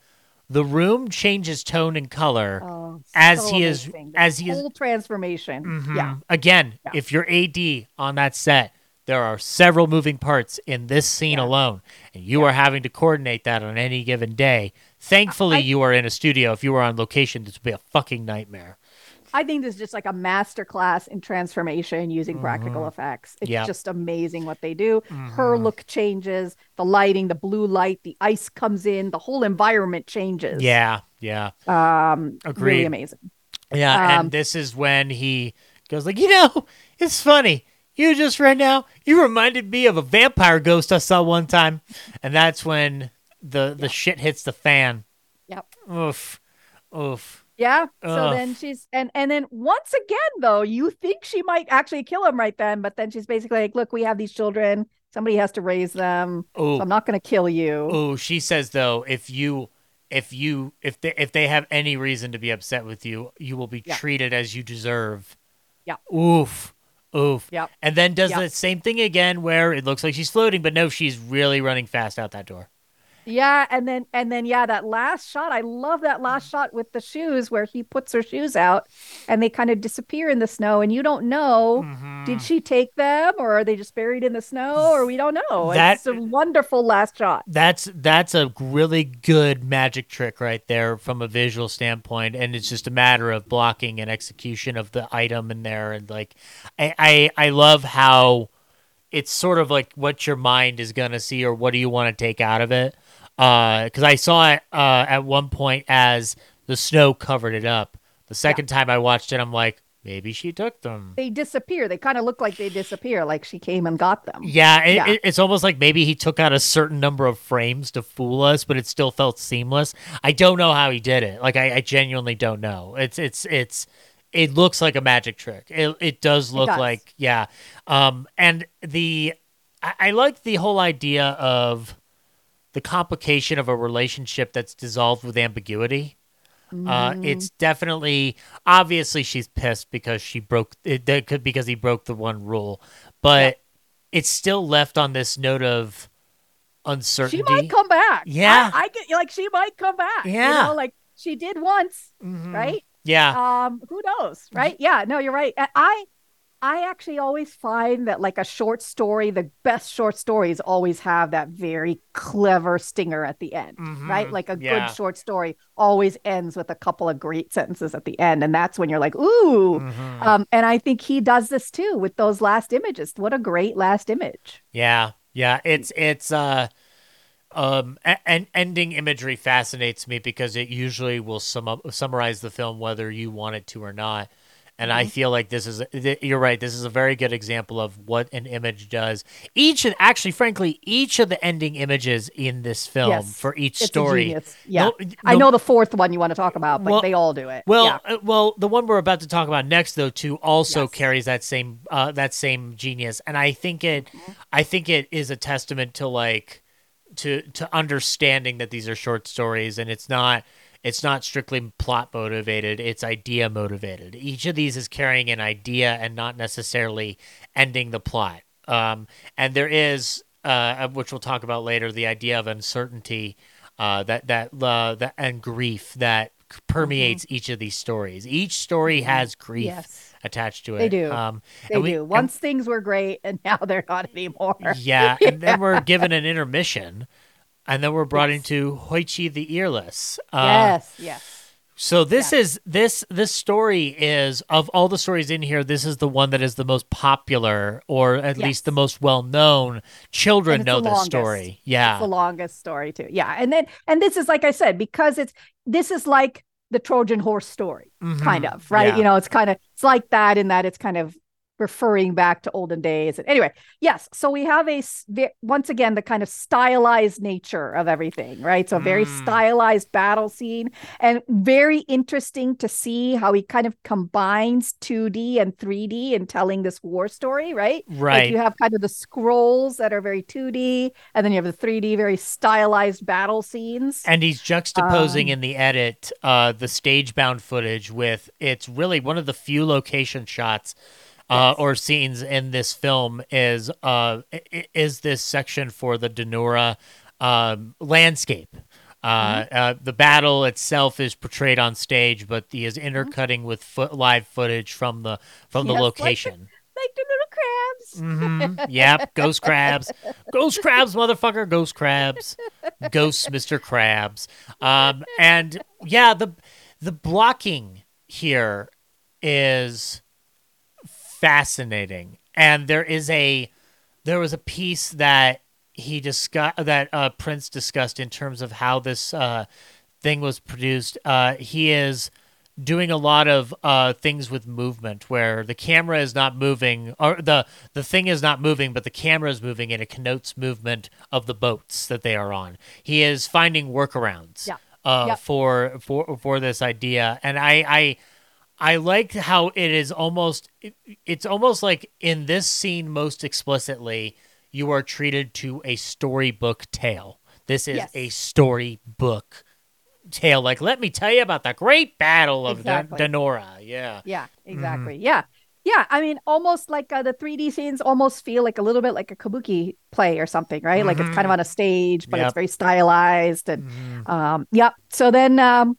the room changes tone and color Oh, as so he is amazing. The as he is whole transformation. Mhm. Yeah. again Yeah. if you're ad on that set there are several moving parts in this scene Yeah. alone and you are having to coordinate that on any given day thankfully I- you are in a studio if you were on location this would be a fucking nightmare I think this is just like a master class in transformation using practical effects. It's Mm-hmm. Yep. just amazing what they do. Mm-hmm. Her look changes, the lighting, the blue light, the ice comes in, the whole environment changes. yeah yeah Um Agreed. really amazing. Yeah, Um, and this is when he goes like, you know, it's funny. You just right now, you reminded me of a vampire ghost I saw one time, and that's when the the shit hits the fan. Yep. Oof, oof. Yeah. So Ugh. then she's and and then once again though, you think she might actually kill him right then, but then she's basically like, "Look, we have these children. Somebody has to raise them. Oh, So I'm not going to kill you." oh. She says though, if you, if you, if they, if they have any reason to be upset with you, you will be Yeah. treated as you deserve. Yeah. Oof. Oof. Yep. And then does Yep. the same thing again where it looks like she's floating, but no, she's really running fast out that door. Yeah, and then and then yeah, that last shot, I love that last shot with the shoes where he puts her shoes out and they kind of disappear in the snow and you don't know Mhm. did she take them or are they just buried in the snow or we don't know. That- it's a wonderful last shot. That's that's a really good magic trick right there from a visual standpoint, and it's just a matter of blocking and execution of the item in there. And like, I I, I love how it's sort of like what your mind is gonna see or what do you want to take out of it. Because I saw it uh, at one point as the snow covered it up. The second time I watched it, I'm like, maybe she took them. They disappear. They kind of look like they disappear, like she came and got them. Yeah, it, Yeah. It, it's almost like maybe he took out a certain number of frames to fool us, but it still felt seamless. I don't know how he did it. Like I, I genuinely don't know. It's it's it's it looks like a magic trick. It it does look does. like yeah. Um, and the I, I like the whole idea of the complication of a relationship that's dissolved with ambiguity. Uh, Mm-hmm. it's definitely obviously she's pissed because she broke it that could because he broke the one rule, but it's still left on this note of uncertainty. She might come back. Yeah. I, I get like she might come back. Yeah. You know, like she did once, Mhm. right? Yeah. Um, who knows, right? Yeah, no, you're right. I I actually always find that like a short story, the best short stories always have that very clever stinger at the end, Mhm. right? Like a Yeah. good short story always ends with a couple of great sentences at the end, and that's when you're like, ooh. Mhm. Um, and I think he does this too with those last images. What a great last image. Yeah, yeah. It's it's uh um and ending imagery fascinates me because it usually will sum up, summarize the film whether you want it to or not. And I feel like this is, you're right. This is a very good example of what an image does. Each and actually, frankly, each of the ending images in this film Yes, for each It's story. genius. Yeah. No- I know the fourth one you want to talk about, but Well- they all do it. Well, yeah. uh, well, the one we're about to talk about next, though, too, also Yes. carries that same uh, that same genius, and I think it, Mm-hmm. I think it is a testament to like, to to understanding that these are short stories, and it's not it's not strictly plot motivated; it's idea motivated. Each of these is carrying an idea and not necessarily ending the plot. Um, and there is, uh, which we'll talk about later, the idea of uncertainty, uh, that that uh, that and grief that permeates each of these stories. Each story has grief Mm-hmm. Yes. attached to it. They do. Um, They we- do. and- Once things were great and now they're not anymore. yeah, and then we're given an intermission, and then we're brought Yes. into Hoichi the Earless. Uh, yes, yes. So this is this this story is of all the stories in here, this is the one that is the most popular, or at Yes. least the most well known. Children know this longest. story. Yeah. It's the longest story too. Yeah. And then and this is like I said, because it's this is like the Trojan horse story, kind Mhm. of, right? Yeah. You know, it's kind of it's like that in that it's kind of referring back to olden days. And anyway, yes. So we have a once again the kind of stylized nature of everything, right? So a very Mm. stylized battle scene, and very interesting to see how he kind of combines 2D and 3D in telling this war story, right? Like Right. you have kind of the scrolls that are very 2D, and then you have the 3D, very stylized battle scenes. And he's juxtaposing Um, in the edit uh, the stage bound footage with it's really one of the few location shots uh, or scenes in this film is uh, is this section for the Dan-no-ura um, landscape. Uh, Mm-hmm. uh, the battle itself is portrayed on stage, but he is intercutting with foot live footage from the from the Mm-hmm. Like the- location. like the little crabs. hmm Yep, ghost crabs, ghost crabs, motherfucker, ghost crabs, ghosts, Mister Crabs. Um, and yeah, the the blocking here is fascinating, and there is a there was a piece that he discussed that uh, Prince discussed in terms of how this uh, thing was produced. Uh, he is doing a lot of uh, things with movement where the camera is not moving or the the thing is not moving but the camera is moving and it connotes movement of the boats that they are on he is finding workarounds Yeah. uh, Yep. for for for this idea and i i I like how it is almost it- it's almost like in this scene most explicitly you are treated to a storybook tale. This is Yes. a storybook tale. Like let me tell you about the great battle of Exactly. Dan-no-ura. Yeah. Yeah, Mm-hmm. exactly. Yeah. Yeah, I mean, almost like uh, the 3D scenes almost feel like a little bit like a kabuki play or something, right? Like it's kind of on a stage, but Mm-hmm. Yep. it's very stylized and Mhm. Um, yep. So then, um,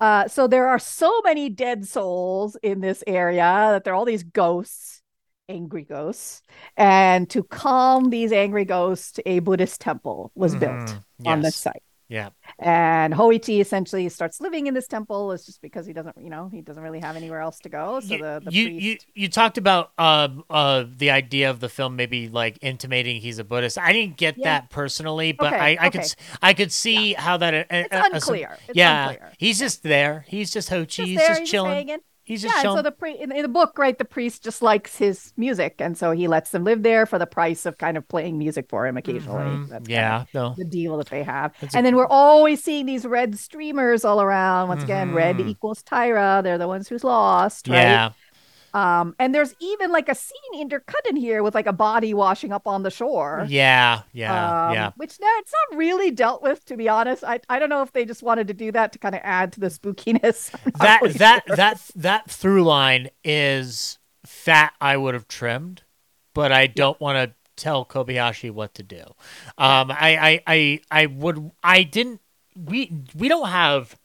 uh, so there are so many dead souls in this area that there are all these ghosts, angry ghosts, and to calm these angry ghosts, a Buddhist temple was built Mhm. on this site. Yeah. And Hoichi essentially starts living in this temple. It's just because he doesn't, you know, he doesn't really have anywhere else to go. So you, the, the you, priest, you you talked about um uh the idea of the film maybe like intimating he's a Buddhist. I didn't get Yeah. that personally, but Okay, I, I could okay. s- I could see how that uh, it's uh, uh, unclear. It's yeah, unclear. he's just there. He's just. Just he's just he's chilling. hanging. He's just yeah, and so the pri- in, in the book, right, the priest just likes his music, and so he lets them live there for the price of kind of playing music for him occasionally. Mhm. That's yeah, no. the deal that they have. That's a- and then we're always seeing these red streamers all around. Once again, red Mhm. equals Taira. They're the ones who's lost, right? Yeah. Um, and there's even like a scene intercut in here with like a body washing up on the shore. Yeah, yeah, Um, yeah. Which no, it's not really dealt with, to be honest. I, I don't know if they just wanted to do that to kind of add to the spookiness. That really that sure. that that through line is fat. I would have trimmed, but I don't want to tell Kobayashi what to do. Um, I, I I I would I didn't. We we don't have.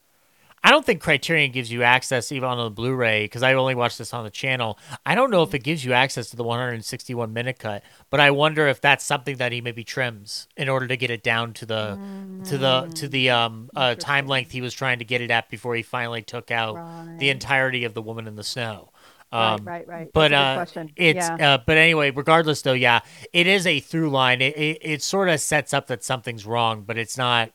I don't think Criterion gives you access even on the Blu-ray because I only watched this on the channel. I don't know if it gives you access to the 161 minute cut, but I wonder if that's something that he maybe trims in order to get it down to the to the to the um uh, time length he was trying to get it at before he finally took out the entirety of the Woman in the Snow. Right, Um, right, right. But a good uh, question. it's yeah. uh, but anyway, regardless though, yeah, it is a through line. It it, it sort of sets up that something's wrong, but it's not.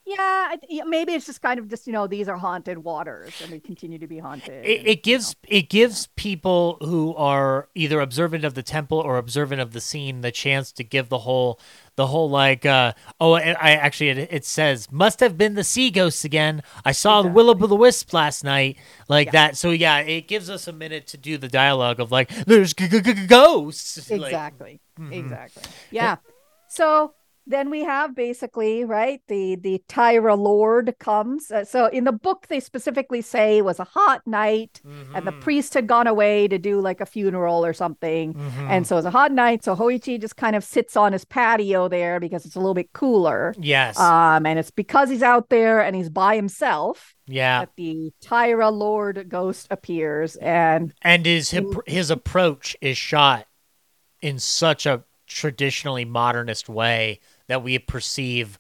yeah, maybe it's just kind of just you know these are haunted waters and they continue to be haunted. It, and, it gives it gives people who are either observant of the temple or observant of the scene the chance to give the whole the whole like uh oh I, I actually it, it says must have been the sea ghosts again. I saw the will o' the wisp last night like that. So yeah, it gives us a minute to do the dialogue of like there's g- g- g- ghosts. Like, exactly Mhm. exactly yeah so then we have basically right the the Taira lord comes. Uh, so in the book they specifically say it was a hot night and the mhm, priest had gone away to do like a funeral or something. Mhm. and so it's a hot night. So hoichi just kind of sits on his patio there because it's a little bit cooler. Yes, um and it's because he's out there and he's by himself yeah, that the Taira lord ghost appears and and his hip- his approach is shot in such a traditionally modernist way that we perceive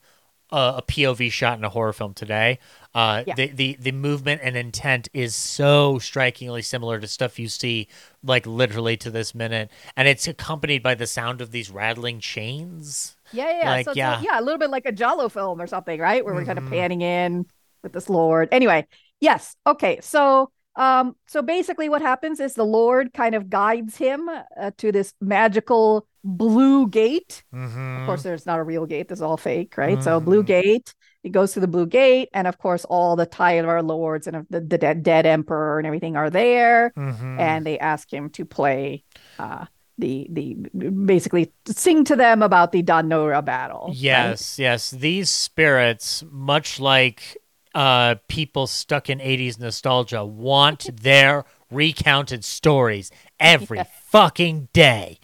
a, a POV shot in a horror film today. Uh, Yeah. the, the the movement and intent is so strikingly similar to stuff you see like literally to this minute, and it's accompanied by the sound of these rattling chains. Yeah, yeah, yeah. Like, so yeah. A, yeah, a little bit like a Giallo film or something, right? Where we're kind of panning in with this Lord. Anyway, yes. Okay, so um, so basically, what happens is the Lord kind of guides him uh, to this magical blue gate. Mm-hmm. Of course, there's not a real gate; this is all fake, right? So blue Mhm. gate. He goes to the blue gate, and of course, all the Taira lords and the, the dead, dead emperor and everything are there Mm-hmm. and they ask him to play uh the the basically sing to them about the Dan-no-ura battle. right? Yes, yes. These spirits, much like uh, people stuck in 80s nostalgia, want their recounted stories every fucking day.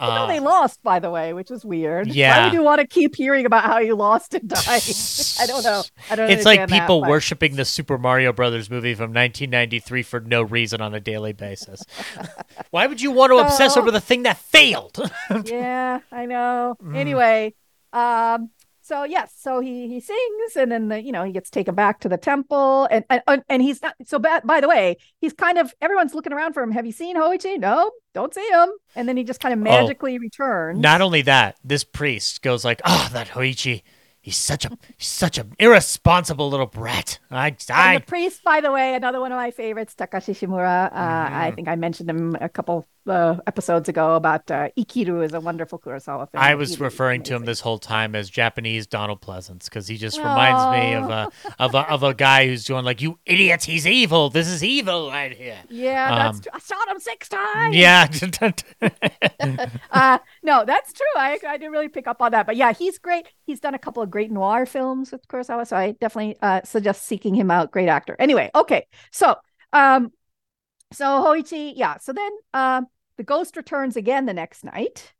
Even though Uh, they lost, by the way, which is weird. Yeah. Why would you want to keep hearing about how you lost and died? I don't know. I don't. It's like understand that, people but- worshiping the Super Mario Brothers movie from 1993 for no reason on a daily basis. Why would you want to obsess over the thing that failed? yeah, I know. Mm. Anyway, um, so yes, so he he sings, and then the, you know he gets taken back to the temple, and and and he's not. So bad. By the way, he's kind of everyone's looking around for him. Have you seen Hoichi? No, don't see him. And then he just kind of magically returns. Not only that, this priest goes like, "Ah, that Hoichi, he's such a he's such an irresponsible little brat. I And the priest, by the way, another one of my favorites, Takashi Shimura. Uh, I Mhm. think I mentioned him a couple uh, episodes ago about uh, Ikiru is a wonderful Kurosawa film. I was did. referring to him this whole time as Japanese Donald Pleasence because he just reminds me of a of a of a guy who's doing like, "You idiots, he's evil. This is evil right here." Yeah, that's Um, true. I shot him six times. Yeah, uh, no, that's true. I I didn't really pick up on that, but yeah, he's great. He's done a couple of great noir films with Kurosawa, so I definitely uh, suggest seeking him out. Great actor. Anyway, okay, so um, so Hoichi, yeah. So then um, the ghost returns again the next night.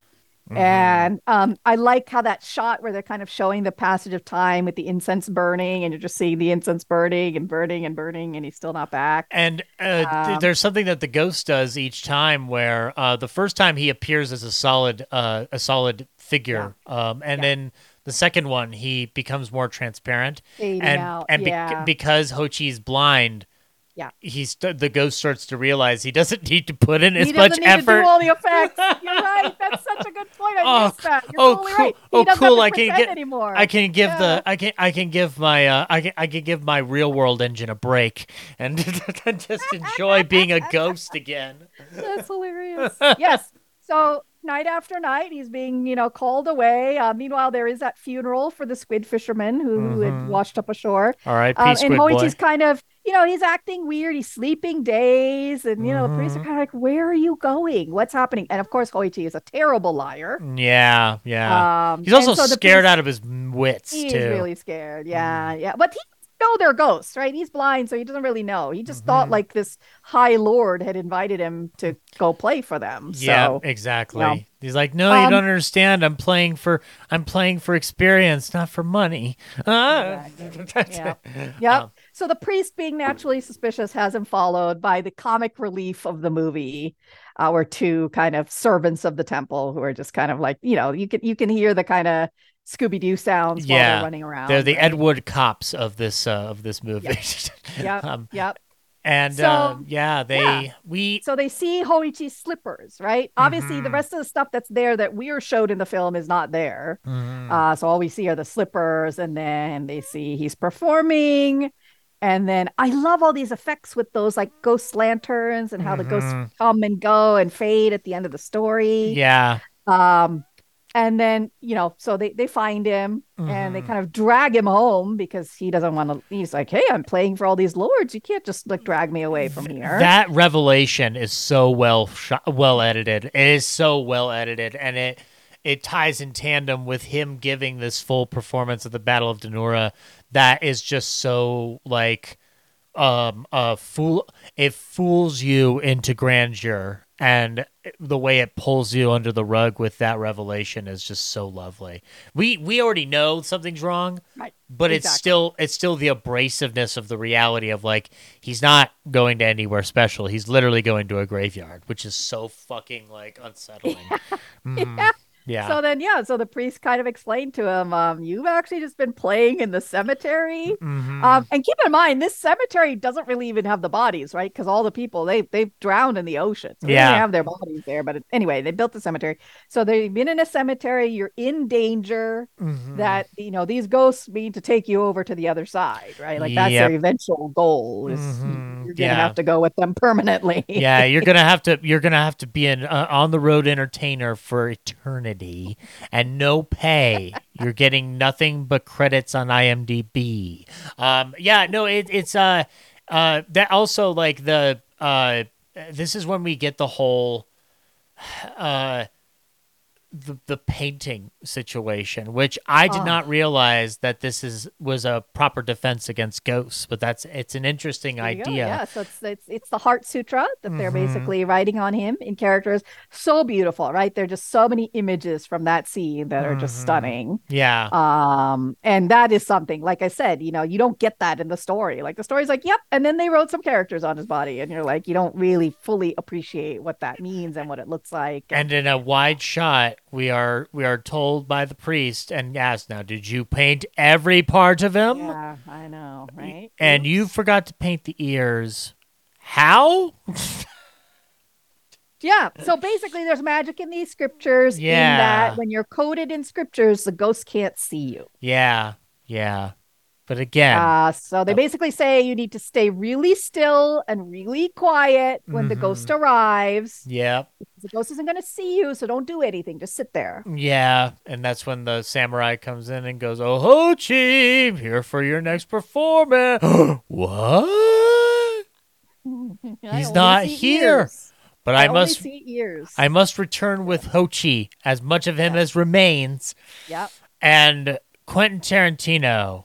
Mhm. And um, I like how that shot where they're kind of showing the passage of time with the incense burning, and you're just seeing the incense burning and burning and burning, and he's still not back. And uh, Um, there's something that the ghost does each time, where uh, the first time he appears as a solid, uh, a solid figure, um, and Yeah. then the second one he becomes more transparent, Fading and out. and yeah. because Hoichi's blind, Yeah. he's the ghost starts to realize he doesn't need to put in as he much doesn't need effort. to do all the effects. You're right. That's such a good point. I Oh, missed that. You're oh, totally cool. right. Oh, cool. I can get- anymore. I can give Yeah. the I can I can give my uh I can I can give my real world engine a break and just enjoy being a ghost again. That's hilarious. yes. So night after night, he's being, you know, called away. Uh, meanwhile, there is that funeral for the squid fisherman who, who Mhm. had washed up ashore. All right, Um, and. Hoichi's kind of, you know, he's acting weird. He's sleeping days, and you know, the priests are Mhm. kind of like, "Where are you going? What's happening?" And of course, Hoichi is a terrible liar. Yeah, yeah. Um, He's also so scared out of his wits He too. really scared. Yeah, yeah. But he know they're ghosts, right? He's blind, so he doesn't really know. He just thought Mhm. like this high lord had invited him to go play for them. yeah, So exactly. you know. He's like, no, you Um, don't understand. I'm playing for I'm playing for experience, not for money. Ah. Exactly. Yeah. Yep. Um, so the priest, being naturally suspicious, has him followed by the comic relief of the movie, our two kind of servants of the temple who are just kind of like you know you can you can hear the kind of Scooby Doo sounds while Yeah. they're running around. They're the right? Ed Wood cops of this uh, of this movie. Yep. um, Yep. and So, uh, yeah, they yeah. we So they see Hoichi's slippers, right? Obviously, the Mhm. rest of the stuff that's there that we are showed in the film is not there. Mhm. Uh, so all we see are the slippers, and then they see he's performing. And then I love all these effects with those like ghost lanterns and how the Mhm. ghosts come and go and fade at the end of the story. yeah. Um, and then you know, so they they find him and they Mhm. kind of drag him home because he doesn't want to. He's like, "Hey, I'm playing for all these lords. You can't just like drag me away from here." That revelation is so well shot, well edited. It is so well edited, and it it ties in tandem with him giving this full performance of the Battle of Dan-no-ura. That is just so like um a fool. It fools you into grandeur, and the way it pulls you under the rug with that revelation is just so lovely. We we already know something's wrong, Right. but it's still it's still the abrasiveness of the reality of like he's not going to anywhere special. He's literally going to a graveyard, which is so fucking like unsettling. Mhm. Yeah. Yeah. So then, yeah, so the priest kind of explained to him, um, you've actually just been playing in the cemetery. Mhm. Um, and keep in mind, this cemetery doesn't really even have the bodies, right? Because all the people they they've drowned in the ocean. So they Yeah. didn't have their bodies there. But it- anyway, they built the cemetery. So they've been in a cemetery. You're in danger. Mhm. That you know these ghosts mean to take you over to the other side, right? Like that's Yep. their eventual goal. Is Mhm. you're gonna Yeah. have to go with them permanently. yeah, you're gonna have to you're gonna have to be an uh, on the road entertainer for eternity and no pay. you're getting nothing but credits on IMDb. Um, yeah, no, it, it's uh, uh, that also like the uh, this is when we get the whole uh. The, the painting situation, which I did Oh. not realize that this is was a proper defense against ghosts, but that's it's an interesting go. idea. Yeah, so it's it's it's the Heart Sutra that they're Mhm. basically writing on him in characters. So beautiful, right? There are just so many images from that scene that are just Mhm. stunning. Yeah. Um, and that is something, like I said, you know, you don't get that in the story. Like the story's like, yep, and then they wrote some characters on his body, and you're like, you don't really fully appreciate what that means and what it looks like. And in a wide shot, we are we are told by the priest and asked, "Now, did you paint every part of him?" yeah, I know, right? And you forgot to paint the ears. How? Yeah. So basically, there's magic in these scriptures. In Yeah. that when you're coded in scriptures, the ghost can't see you. yeah, yeah. But again, Uh, so they Oh. basically say you need to stay really still and really quiet when the ghost Mm-hmm. arrives. yep, The ghost isn't going to see you, so don't do anything. Just sit there. yeah. And that's when the samurai comes in and goes, "Oh, Hoichi, here for your next performance." what? He's not here. ears. But I, I, must see ears. I must return with Hoichi as much of him as remains. Yep. And Quentin Tarantino,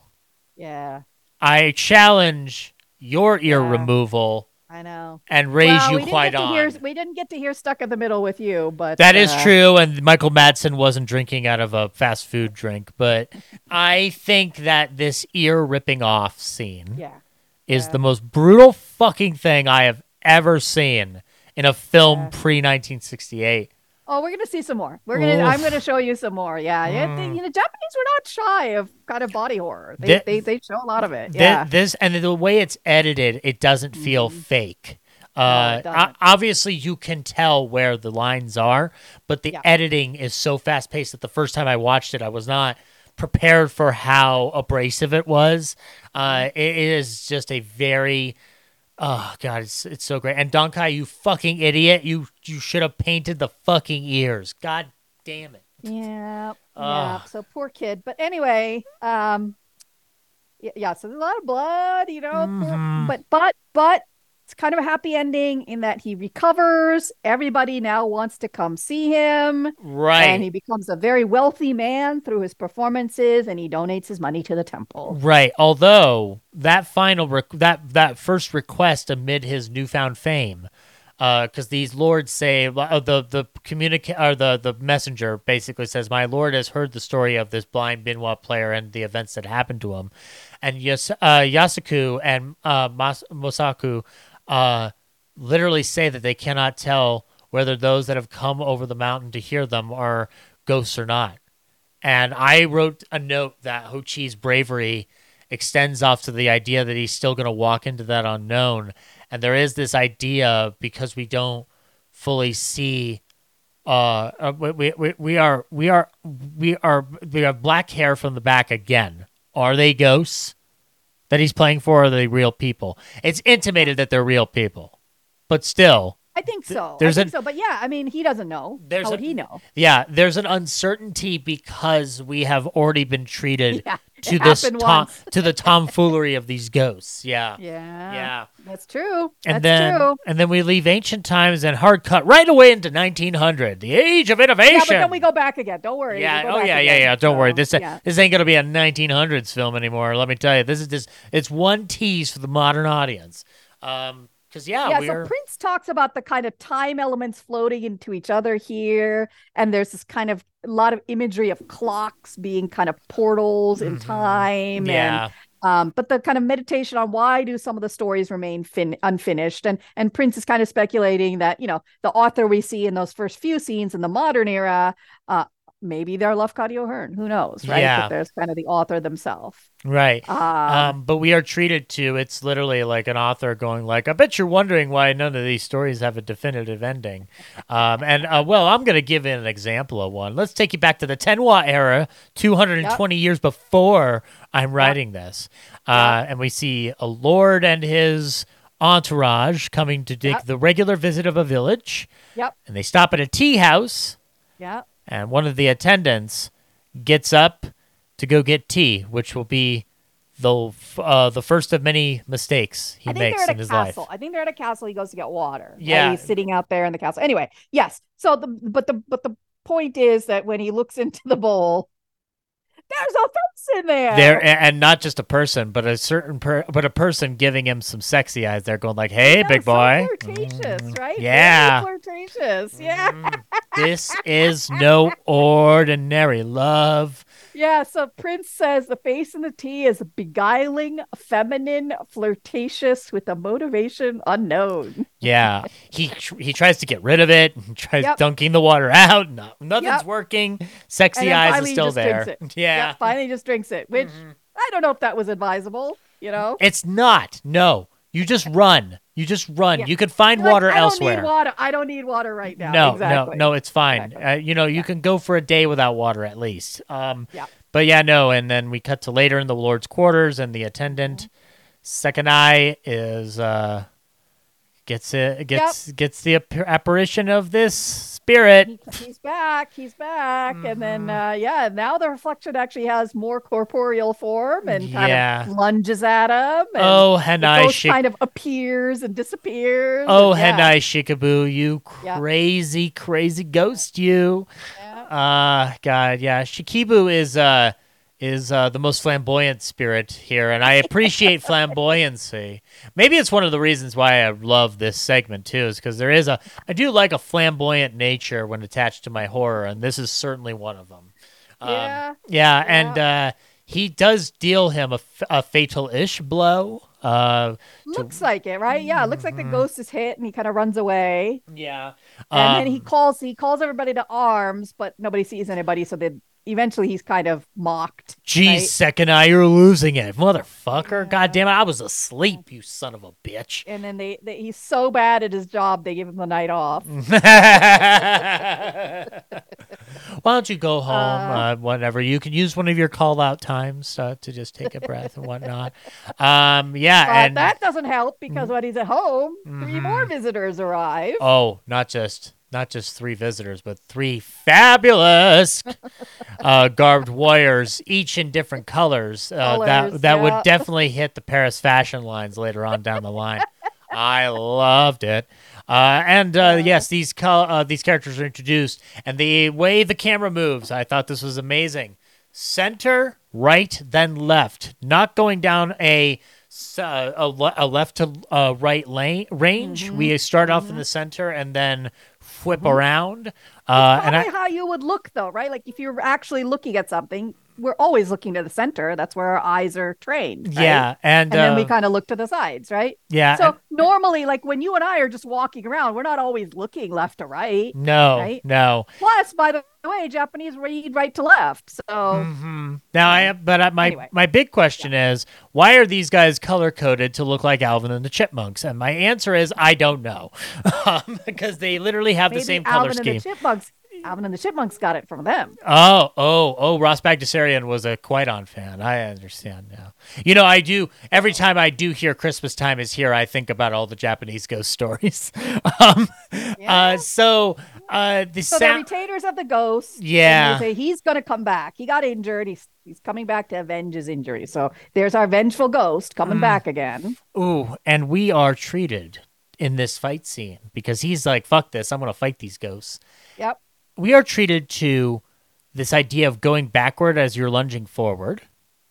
Yeah. I challenge your ear Yeah. removal I know. and raise well, you we quite on. hear, we didn't get to hear stuck in the middle with you, but That is uh, true, and Michael Madsen wasn't drinking out of a fast food drink, but I think that this ear ripping off scene Yeah. is yeah. the most brutal fucking thing I have ever seen in a film Yeah. pre 1968. Oh, we're gonna see some more. We're gonna. I'm gonna show you some more. Yeah. Mm. they- you know, Japanese were not shy of kind of body horror. They Thi- they, they show a lot of it. Thi- Yeah. This and the way it's edited, it doesn't feel Mhm. fake. Uh, it obviously, you can tell where the lines are, but the Yeah. editing is so fast paced that the first time I watched it, I was not prepared for how abrasive it was. Uh, Mm-hmm. it is just a very Oh god, it's it's so great. And Donkai, you fucking idiot! You you should have painted the fucking ears. God damn it. Yeah, yeah. So poor kid. But anyway, um, yeah. So there's a lot of blood, you know. Mhm. But but but it's kind of a happy ending in that he recovers. Everybody now wants to come see him, Right. and he becomes a very wealthy man through his performances, and he donates his money to the temple. Right. Although that final rec- that that first request amid his newfound fame because these lords say uh, the the communica- or the the messenger basically says, "My lord has heard the story of this blind Biwa player and the events that happened to him," and Yas- uh, Yasuku and uh, Mas- Mosaku uh, literally say that they cannot tell whether those that have come over the mountain to hear them are ghosts or not. And I wrote a note that Hoichi's bravery extends off to the idea that he's still going to walk into that unknown. And there is this idea because we don't fully see. Uh, uh, we, we, we are we are we are we have black hair from the back again. Are they ghosts that he's playing for? Are the real people? It's intimated that they're real people, but still, I think so. there's I think an- so. But yeah, I mean, he doesn't know. There's How a- would he know? Yeah, there's an uncertainty because we have already been treated Yeah, to this tom- to the tomfoolery of these ghosts. Yeah. Yeah. Yeah. That's true. And That's then true. and then we leave ancient times and hard cut right away into 1900, the age of innovation. Yeah, but then we go back again. Don't worry. Yeah, oh yeah, yeah, yeah. Don't worry. This yeah. this ain't gonna be a 1900s film anymore. Let me tell you, this is just it's one tease for the modern audience. Um, because yeah, yeah, we're so Prince talks about the kind of time elements floating into each other here, and there's this kind of a lot of imagery of clocks being kind of portals in Mhm. time, yeah, and um, but the kind of meditation on why do some of the stories remain fin- unfinished, and and Prince is kind of speculating that you know the author we see in those first few scenes in the modern era, uh, maybe they're Lafcadio O'Hearn, who knows, right? Yeah. But there's kind of the author themselves. right. Um, Um, but we are treated to it's literally like an author going like, I bet you're wondering why none of these stories have a definitive ending. Um, and uh, well, I'm gonna give an example of one. Let's take you back to the Tenwa era, 220 years before I'm writing this, uh, and we see a lord and his entourage coming to take Yep. the regular visit of a village, Yep. and they stop at a tea house, yeah. And one of the attendants gets up to go get tea, which will be the uh, the first of many mistakes he I think makes they're in at a his castle. life. I think they're at a castle. He goes to get water. Yeah. he's sitting out there in the castle. Anyway, yes. So the but the but the point is that when he looks into the bowl, there's a face in there. There and not just a person, but a certain per- but a person giving him some sexy eyes. They're going like, "Hey, Yeah, big so boy." flirtatious, Mm, right? Very Yeah. flirtatious. Yeah, Mm, this is no ordinary love. Yeah. So Prince says the face in the tea is beguiling, feminine, flirtatious, with a motivation unknown. Yeah, he he tries to get rid of it. He tries Yep. dunking the water out. No, nothing's Yep. working. Sexy And then eyes is finally still just there. drinks Yeah, Yep, finally just drinks it, which Mm-hmm. I don't know if that was advisable. You know. it's not. No, you just run. You just run. Yeah. You can find like, water I don't elsewhere. need water. I don't need water right now. No, exactly. no, no, it's fine. Exactly. Uh, you know, you can go for a day without water at least. Um, Yeah. But yeah, no, and then we cut to later in the Lord's quarters, and the attendant, Mm-hmm. Sekinai, is uh, gets it gets gets the apparition of this spirit. He- he's back. He's back. And then, Mm-hmm. uh, yeah, now the reflection actually has more corporeal form and kind Yeah. of lunges at him. And Oh, Heinai Shik- kind of appears and disappears. Oh, and, yeah, Heinai Shikibu, you crazy, crazy ghost, you. yeah. Uh God, yeah. Shikibu is uh is uh the most flamboyant spirit here, and I appreciate flamboyancy. Maybe it's one of the reasons why I love this segment too, is because there is a I do like a flamboyant nature when attached to my horror, and this is certainly one of them. Um, Yeah. yeah, and uh he does deal him a fatal-ish blow. Uh, Looks like it, right? Yeah, it looks Mm-hmm. like the ghost is hit and he kind of runs away. yeah, And then he Um, calls he calls everybody to arms, but nobody sees anybody, so then eventually he's kind of mocked. Geez, right? Sekinai, you're losing it, motherfucker! God damn it, I was asleep, you son of a bitch. And then they, they he's so bad at his job they give him the night off. Why don't you go home? Uh, Uh, whatever. You can use one of your call out times uh, to just take a breath and whatnot. Um, yeah, But and that doesn't help because when he's at home, three Mhm. more visitors arrive. oh, not just not just three visitors, but three fabulous uh, garbed warriors, each in different colors. Uh, Colors, that that yeah. would definitely hit the Paris fashion lines later on down the line. I loved it. Uh, and uh, yes, these col- uh, these characters are introduced, and the way the camera moves, I thought this was amazing. Center, right, then left, not going down a uh, a, le- a left to uh, right lane range. Mm-hmm. We start off in the center and then whip around. Uh, and I, how you would look though, right? Like if you're actually looking at something, we're always looking to the center. That's where our eyes are trained. right? yeah, and, And then we uh, kind of look to the sides, right? yeah. So and- normally, like when you and I are just walking around, we're not always looking left to right. no, right? no. Plus, by the way, Japanese read right to left. So hmm Now I have, but I, my Anyway. my big question is, why are these guys color coded to look like Alvin and the Chipmunks? And my answer is, I don't know, um, because they literally have maybe the same color scheme. and the Chipmunks. Alvin and the Chipmunks got it from them. Oh, oh, oh! Ross Bagdasarian was a Kwaidan fan. I understand now. You know, I do. Every time I do hear "Christmas time is here," I think about all the Japanese ghost stories. um, uh, so uh, the So they're retainers of the ghost. Yeah. say he's going to come back. He got injured. He's he's coming back to avenge his injury. So there's our vengeful ghost Mm. coming back again. Ooh, and we are treated in this fight scene because he's like, "Fuck this! I'm gonna fight these ghosts." Yep. We are treated to this idea of going backward as you're lunging forward.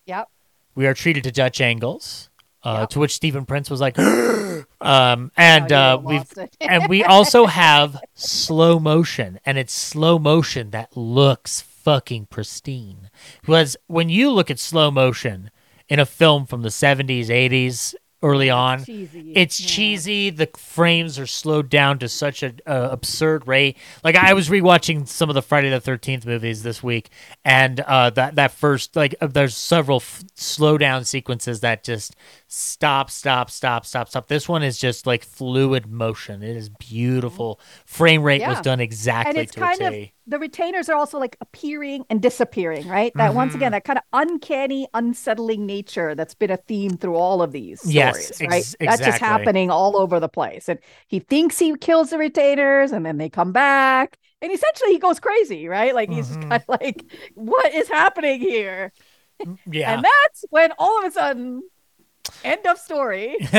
Yep. We are treated to Dutch angles, uh, Yep. to which Stephen Prince was like, um, and Oh, uh, we've and we also have slow motion, and it's slow motion that looks fucking pristine. Because when you look at slow motion in a film from the '70s, '80s, early on, cheesy. it's Yeah. cheesy. The frames are slowed down to such an uh, absurd rate. Like I was rewatching some of the Friday the Thirteenth movies this week, and uh, that that first like uh, there's several f- slow down sequences that just stop, stop, stop, stop, stop. This one is just like fluid motion. It is beautiful. Frame rate was done exactly and it's to kind of the retainers are also like appearing and disappearing, right? That once Mm-hmm. again, that kind of uncanny, unsettling nature that's been a theme through all of these stories, Yes, right? ex- That's just happening all over the place. And he thinks he kills the retainers, and then they come back, and essentially he goes crazy, right? Like he's Mhm. kind of like, "What is happening here?" Yeah. And that's when all of a sudden, end of story.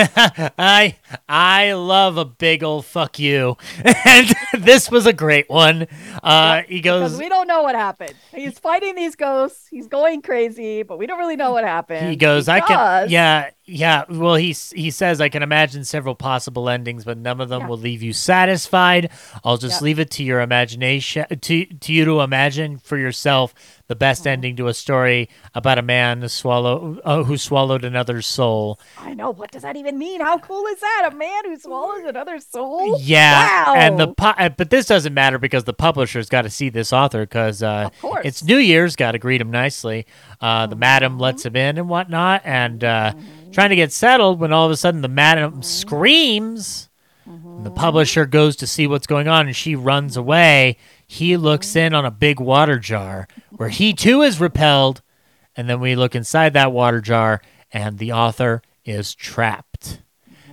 I I love a big old fuck you, and this was a great one. Uh, he Because goes, we don't know what happened. He's fighting these ghosts. He's going crazy, but we don't really know what happened. he goes, I can, yeah, yeah. Well, he he says I can imagine several possible endings, but none of them Yeah. will leave you satisfied. I'll just leave it to your imagination, to to you to imagine for yourself the best Mm-hmm. ending to a story about a man swallow uh, who swallowed another's soul. I know. What does that even mean? How cool is that? A man who swallows another soul? Yeah, Wow. and the pu- uh, but this doesn't matter because the publisher's got to see this author because uh, it's New Year's, got to greet him nicely. Uh, the Mm-hmm. madam lets him in and whatnot, and uh, trying to get settled when all of a sudden the madam Mm-hmm. screams. and The publisher goes to see what's going on, and she runs away. He looks Mm-hmm. in on a big water jar where he too is repelled, and then we look inside that water jar, and the author is trapped.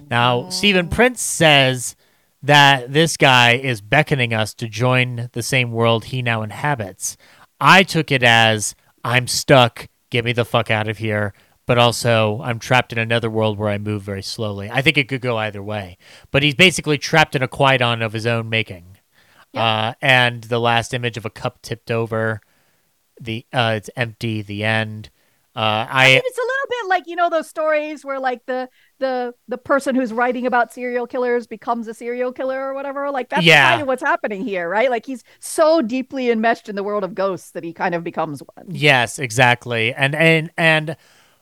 Now, Stephen Prince says that this guy is beckoning us to join the same world he now inhabits. I took it as I'm stuck, get me the fuck out of here, but also I'm trapped in another world where I move very slowly. I think it could go either way. But he's basically trapped in a Kwaidan of his own making. Uh, and the last image of a cup tipped over, the uh, it's empty, the end. Uh, I I mean, it's a little bit like you know those stories where like the the the person who's writing about serial killers becomes a serial killer or whatever. Like that's Yeah. kind of what's happening here, right? Like he's so deeply enmeshed in the world of ghosts that he kind of becomes one. Yes, exactly. And and and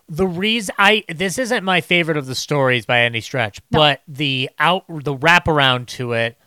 the reason I this isn't my favorite of the stories by any stretch, but the out the wraparound to it,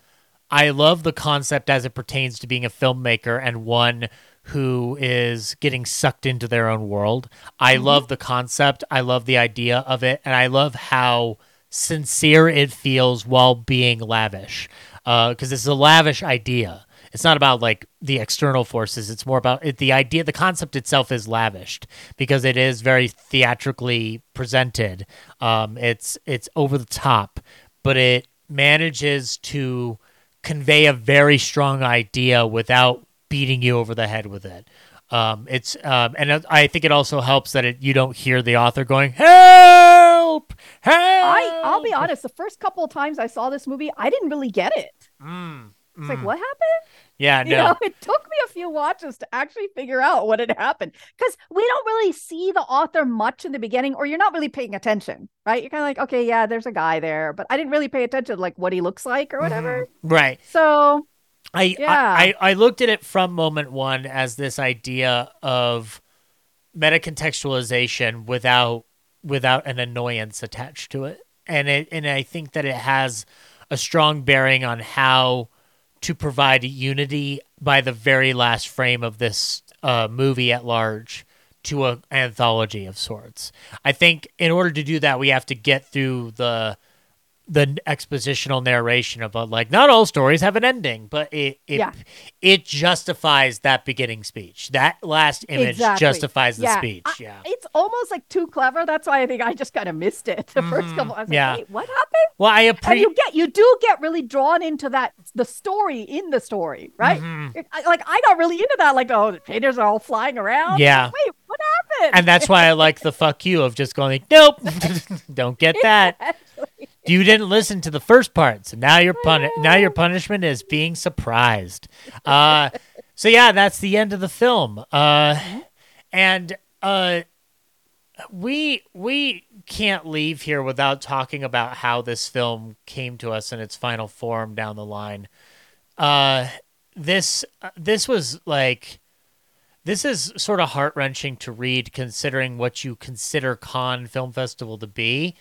I love the concept as it pertains to being a filmmaker and one who is getting sucked into their own world. I love the concept. I love the idea of it, and I love how sincere it feels while being lavish. Because this is a lavish idea. It's not about like the external forces. It's more about it, the idea. The concept itself is lavished because it is very theatrically presented. Um, it's it's over the top, but it manages to convey a very strong idea without beating you over the head with it. Um, it's um, and I think it also helps that it, you don't hear the author going help, help. I I'll be honest, the first couple of times I saw this movie, I didn't really get it. Mm, It's like, mm. what happened? Yeah, You no. know, it took me a few watches to actually figure out what had happened because we don't really see the author much in the beginning, or you're not really paying attention, right? You're kind of like, okay, yeah, there's a guy there, but I didn't really pay attention, like what he looks like or whatever. Right. So, I, Yeah. I, I I looked at it from moment one as this idea of meta contextualization without without an annoyance attached to it, and it and I think that it has a strong bearing on how to provide unity by the very last frame of this uh, movie at large to an anthology of sorts. I think in order to do that, we have to get through the the expositional narration about like not all stories have an ending, but it it Yeah. it justifies that beginning speech. That last image Exactly. justifies the Yeah. speech. I- yeah. it's almost like too clever. That's why I think I just kind of missed it the first couple. I was Mm-hmm. Yeah. like, wait, what happened? Well, I appreciate. you get you do get really drawn into that the story in the story right Mm-hmm. It- I- like i got really into that like oh the painters are all flying around Yeah. Like, wait what happened and that's why I like the fuck you of just going, like, nope, don't get that. You didn't listen to the first part, so now your pun now your punishment is being surprised. Uh, so yeah, that's the end of the film. Uh, and uh, we we can't leave here without talking about how this film came to us in its final form down the line. Uh, this uh, this was like this is sort of heart wrenching to read, considering what you consider Cannes Film Festival to be.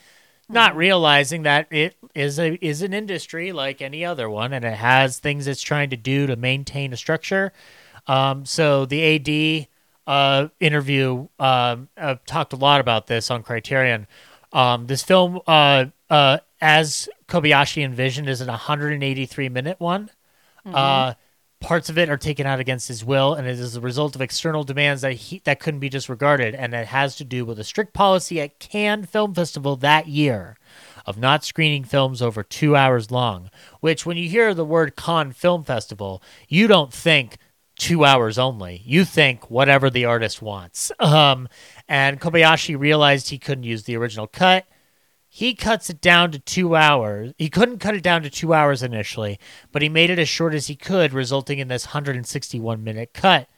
Not realizing that it is a is an industry like any other one, and it has things it's trying to do to maintain a structure. Um, so the AD uh, interview um, uh, talked a lot about this on Criterion. Um, this film, uh, uh, as Kobayashi envisioned, is an 183 minute one. Uh, parts of it are taken out against his will, and it is a result of external demands that he that couldn't be disregarded, and it has to do with a strict policy at Cannes Film Festival that year of not screening films over two hours long. Which, when you hear the word Cannes Film Festival, you don't think two hours only. You think whatever the artist wants. Um, and Kobayashi realized he couldn't use the original cut he cuts it down to two hours. He couldn't cut it down to two hours initially, but he made it as short as he could, resulting in this 161 minute cut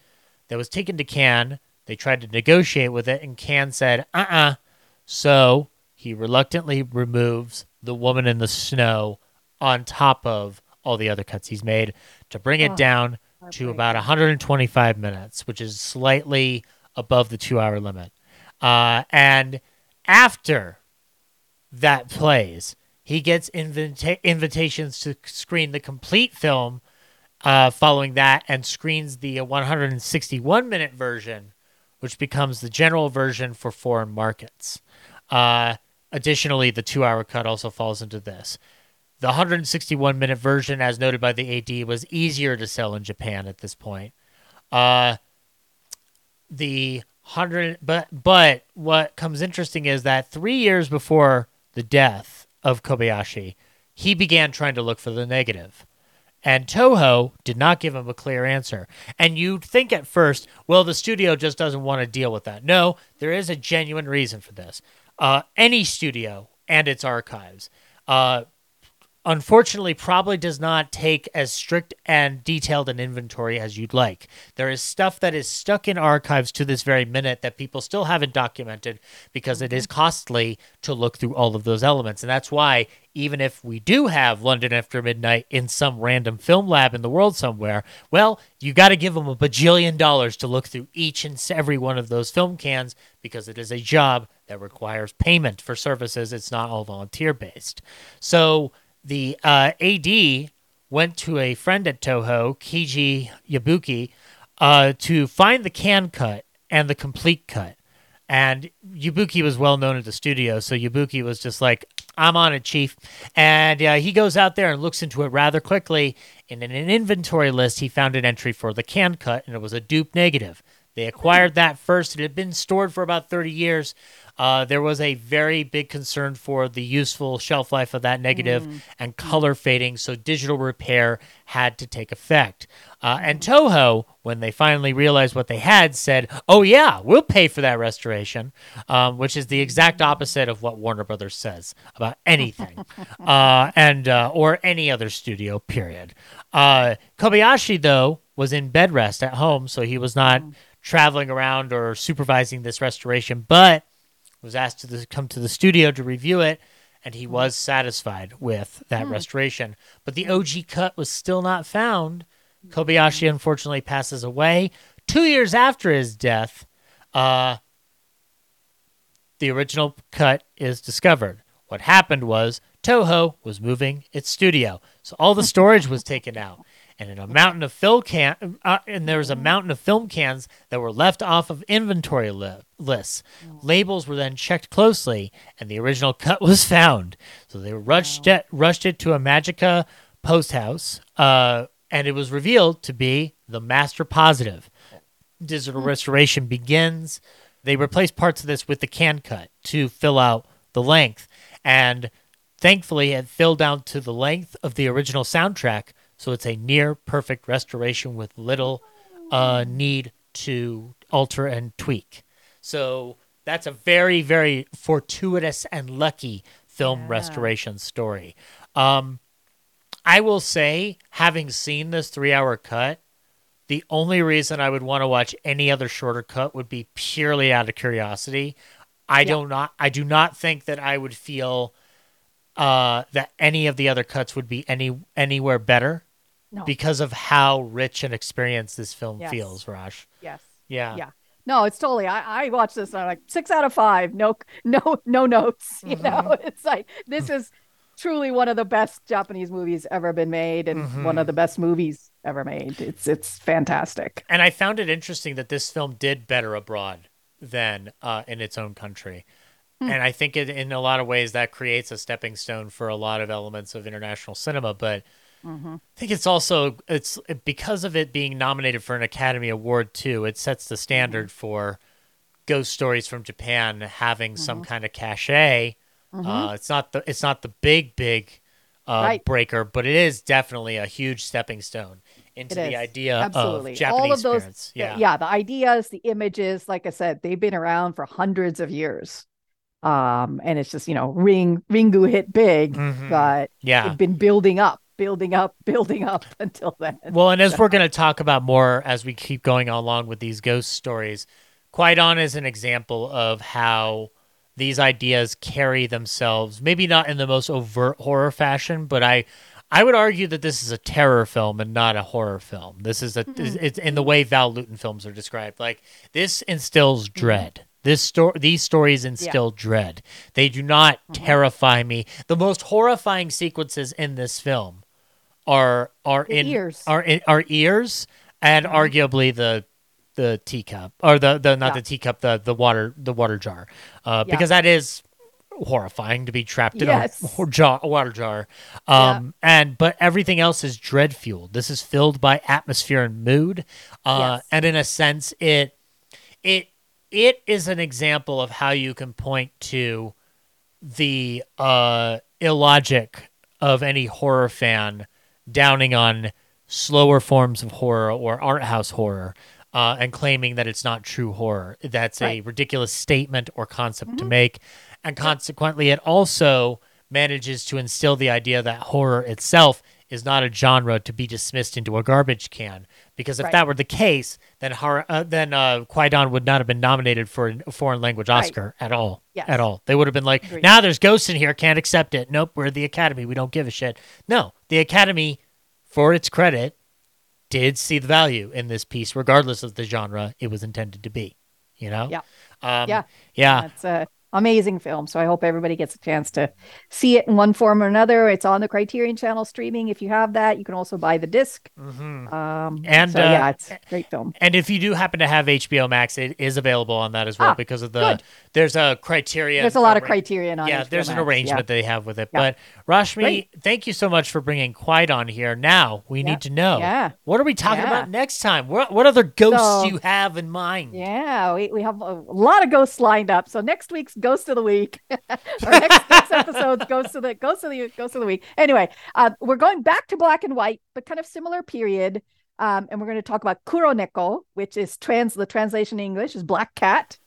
that was taken to Cannes. They tried to negotiate with it, and Cannes said, uh uh So he reluctantly removes The Woman in the Snow on top of all the other cuts he's made to bring it Oh, down to about 125 minutes, which is slightly above the two hour limit. Uh, and after that plays. He gets invita- invitations to screen the complete film uh, following that and screens the 161 minute version, which becomes the general version for foreign markets. Uh, additionally, the two hour cut also falls into this. The 161 minute version, as noted by the AD, was easier to sell in Japan at this point. Uh, the hundred but but what comes interesting is that three years before the death of Kobayashi, he began trying to look for the negative. And Toho did not give him a clear answer. And you'd think at first, well, the studio just doesn't want to deal with that. No, there is a genuine reason for this. Uh, any studio and its archives uh, unfortunately probably does not take as strict and detailed an inventory as you'd like. There is stuff that is stuck in archives to this very minute that people still haven't documented because it is mm-hmm. costly to look through all of those elements. And that's why even if we do have London After Midnight in some random film lab in the world somewhere, well, you got to give them a bajillion dollars to look through each and every one of those film cans because it is a job that requires payment for services. It's not all volunteer based. So the uh, AD went to a friend at Toho, Kiji Yabuki, uh, to find the Cannes cut and the complete cut. And Yabuki was well known at the studio, so Yabuki was just like, I'm on it, Chief. And uh, he goes out there and looks into it rather quickly. And in an inventory list, he found an entry for the Cannes cut, and it was a dupe negative. They acquired that first. It had been stored for about 30 years. Uh, there was a very big concern for the useful shelf life of that negative and color fading, so digital repair had to take effect. Uh, and Toho, when they finally realized what they had, said, "Oh yeah, we'll pay for that restoration," um, which is the exact opposite of what Warner Brothers says about anything, uh, and uh, or any other studio. Period. Uh, Kobayashi though was in bed rest at home, so he was not traveling around or supervising this restoration, but was asked to the, come to the studio to review it, and he was satisfied with that restoration. But the OG cut was still not found. Kobayashi unfortunately passes away two years after his death. Uh, the original cut is discovered. What happened was Toho was moving its studio, so all the storage was taken out, and in a mountain of film can, uh, and there was a mountain of film cans that were left off of inventory li- lists. Labels were then checked closely, and the original cut was found. So they rushed it, rushed it to a Magica post house, uh, and it was revealed to be the master positive digital restoration begins. They replace parts of this with the Cannes cut to fill out the length. And thankfully, it filled down to the length of the original soundtrack. So it's a near perfect restoration with little uh, need to alter and tweak. So that's a very, very fortuitous and lucky film Yeah. restoration story. Um, I will say, having seen this three hour cut, the only reason I would want to watch any other shorter cut would be purely out of curiosity. I Yeah. do not I do not think that I would feel uh, that any of the other cuts would be any anywhere better No. because of how rich and experienced this film Yes. feels, Raj. Yes. Yeah. Yeah. No, it's totally. I, I watched this and I'm like six out of five. No, no, no notes. You know, Mm-hmm. it's like this is truly one of the best Japanese movies ever been made, and Mm-hmm. one of the best movies ever made. It's it's fantastic. And I found it interesting that this film did better abroad than uh, in its own country. And I think it, in a lot of ways that creates a stepping stone for a lot of elements of international cinema. But I think it's also it's because of it being nominated for an Academy Award too. It sets the standard for ghost stories from Japan having some kind of cachet. Uh, it's not the it's not the big big uh, Right. breaker, but it is definitely a huge stepping stone into the idea Absolutely. of Japanese All of those, parents. Yeah. yeah, the ideas, the images, like I said, they've been around for hundreds of years. Um, and it's just, you know, Ring Ringu hit big, Mhm. but Yeah. it'd been building up, building up, building up until then. Well, and as we're going to talk about more as we keep going along with these ghost stories, Kwaidan is an example of how these ideas carry themselves, maybe not in the most overt horror fashion, but I I would argue that this is a terror film and not a horror film. This is a mm-hmm. it's in the way Val Lewton films are described. Like this instills mm-hmm. dread. This story, these stories instill dread. They do not mm-hmm. terrify me. The most horrifying sequences in this film are are The in ears. are in our ears and arguably the the teacup or the the not Yeah. the teacup the the water the water jar uh, Yeah. because that is horrifying to be trapped in Yes. a jar, a water jar um and but everything else is dread fueled this is filled by atmosphere and mood uh Yes. and in a sense it it it is an example of how you can point to the uh, illogic of any horror fan downing on slower forms of horror or art house horror uh, and claiming that it's not true horror. That's a ridiculous statement or concept to make. And consequently, it also manages to instill the idea that horror itself is not a genre to be dismissed into a garbage can. Because if Right. that were the case, then horror, uh, then uh, Kwaidan would not have been nominated for a foreign language Right. Oscar at all. Yes. At all. They would have been like, now there's ghosts in here, can't accept it. Nope, we're the Academy. We don't give a shit. No, the Academy, for its credit, did see the value in this piece, regardless of the genre it was intended to be. You know? Yeah. Um, Yeah. Yeah. That's uh, amazing film. So I hope everybody gets a chance to see it in one form or another. It's on the Criterion Channel streaming. If you have that, you can also buy the disc. Mhm. Um, And, so, uh, yeah, it's a great film. And if you do happen to have HBO Max, it is available on that as well Ah, because of the good. there's a criteria. There's a lot of criterion on Yeah, HBO there's an Max. arrangement they have with it. Yeah. But Rashmi, Great. thank you so much for bringing Kwaidan here. Now we Yeah. need to know Yeah. what are we talking Yeah. about next time? What what other ghosts So- do you have in mind? Yeah, we, we have a lot of ghosts lined up. So next week's Ghost of the Week, Our next, next episode's Ghost of the Ghost of the Ghost of the Week. Anyway, uh, we're going back to black and white, but kind of similar period. Um, and we're going to talk about Kuroneko, which is trans the translation in English is black cat.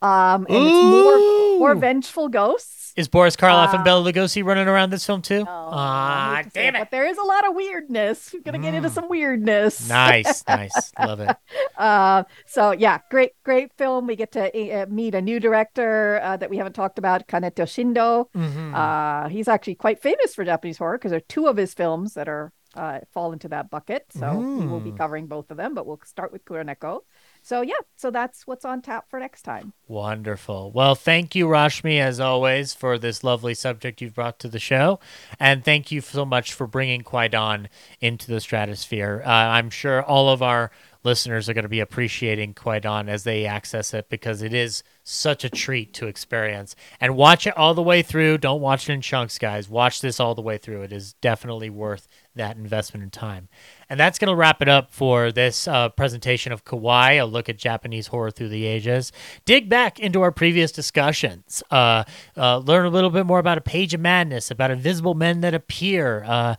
Um, and it's more more Ooh. vengeful ghosts. Is Boris Karloff and Uh, Bela Lugosi running around this film too? Oh, Ah, hate to say damn But it! there is a lot of weirdness. We're gonna get into Mm. some weirdness. Nice, nice, love it. Uh, so yeah, great, great film. We get to uh, meet a new director uh, that we haven't talked about, Kaneto Shindo. Mhm. Uh, he's actually quite famous for Japanese horror because there are two of his films that are uh, fall into that bucket. So we will be Mm. covering both of them, but we'll start with Kuroneko. So yeah, so that's what's on tap for next time. Wonderful. Well, thank you, Rashmi, as always, for this lovely subject you've brought to the show. And thank you so much for bringing Kwaidan into the stratosphere. Uh, I'm sure all of our listeners are going to be appreciating Kwaidan as they access it because it is such a treat to experience. And watch it all the way through. Don't watch it in chunks, guys. Watch this all the way through. It is definitely worth that investment in time. And that's going to wrap it up for this uh, presentation of Kowai, a look at Japanese horror through the ages. Dig back into our previous discussions. Uh, uh, learn a little bit more about a page of madness, about invisible men that appear. Uh,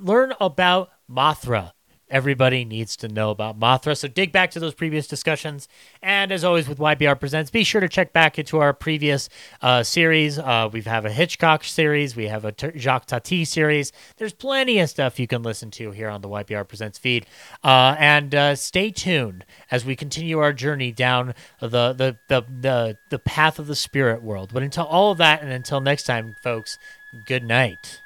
learn about Mothra. Everybody needs to know about Mothra. So dig back to those previous discussions. And as always with YBR Presents, be sure to check back into our previous uh, series. Uh, we have a Hitchcock series, we have a T- Jacques Tati series. There's plenty of stuff you can listen to here on the YBR Presents feed. Uh, and uh, stay tuned as we continue our journey down the, the, the, the, the path of the spirit world. But until all of that, and until next time, folks, good night.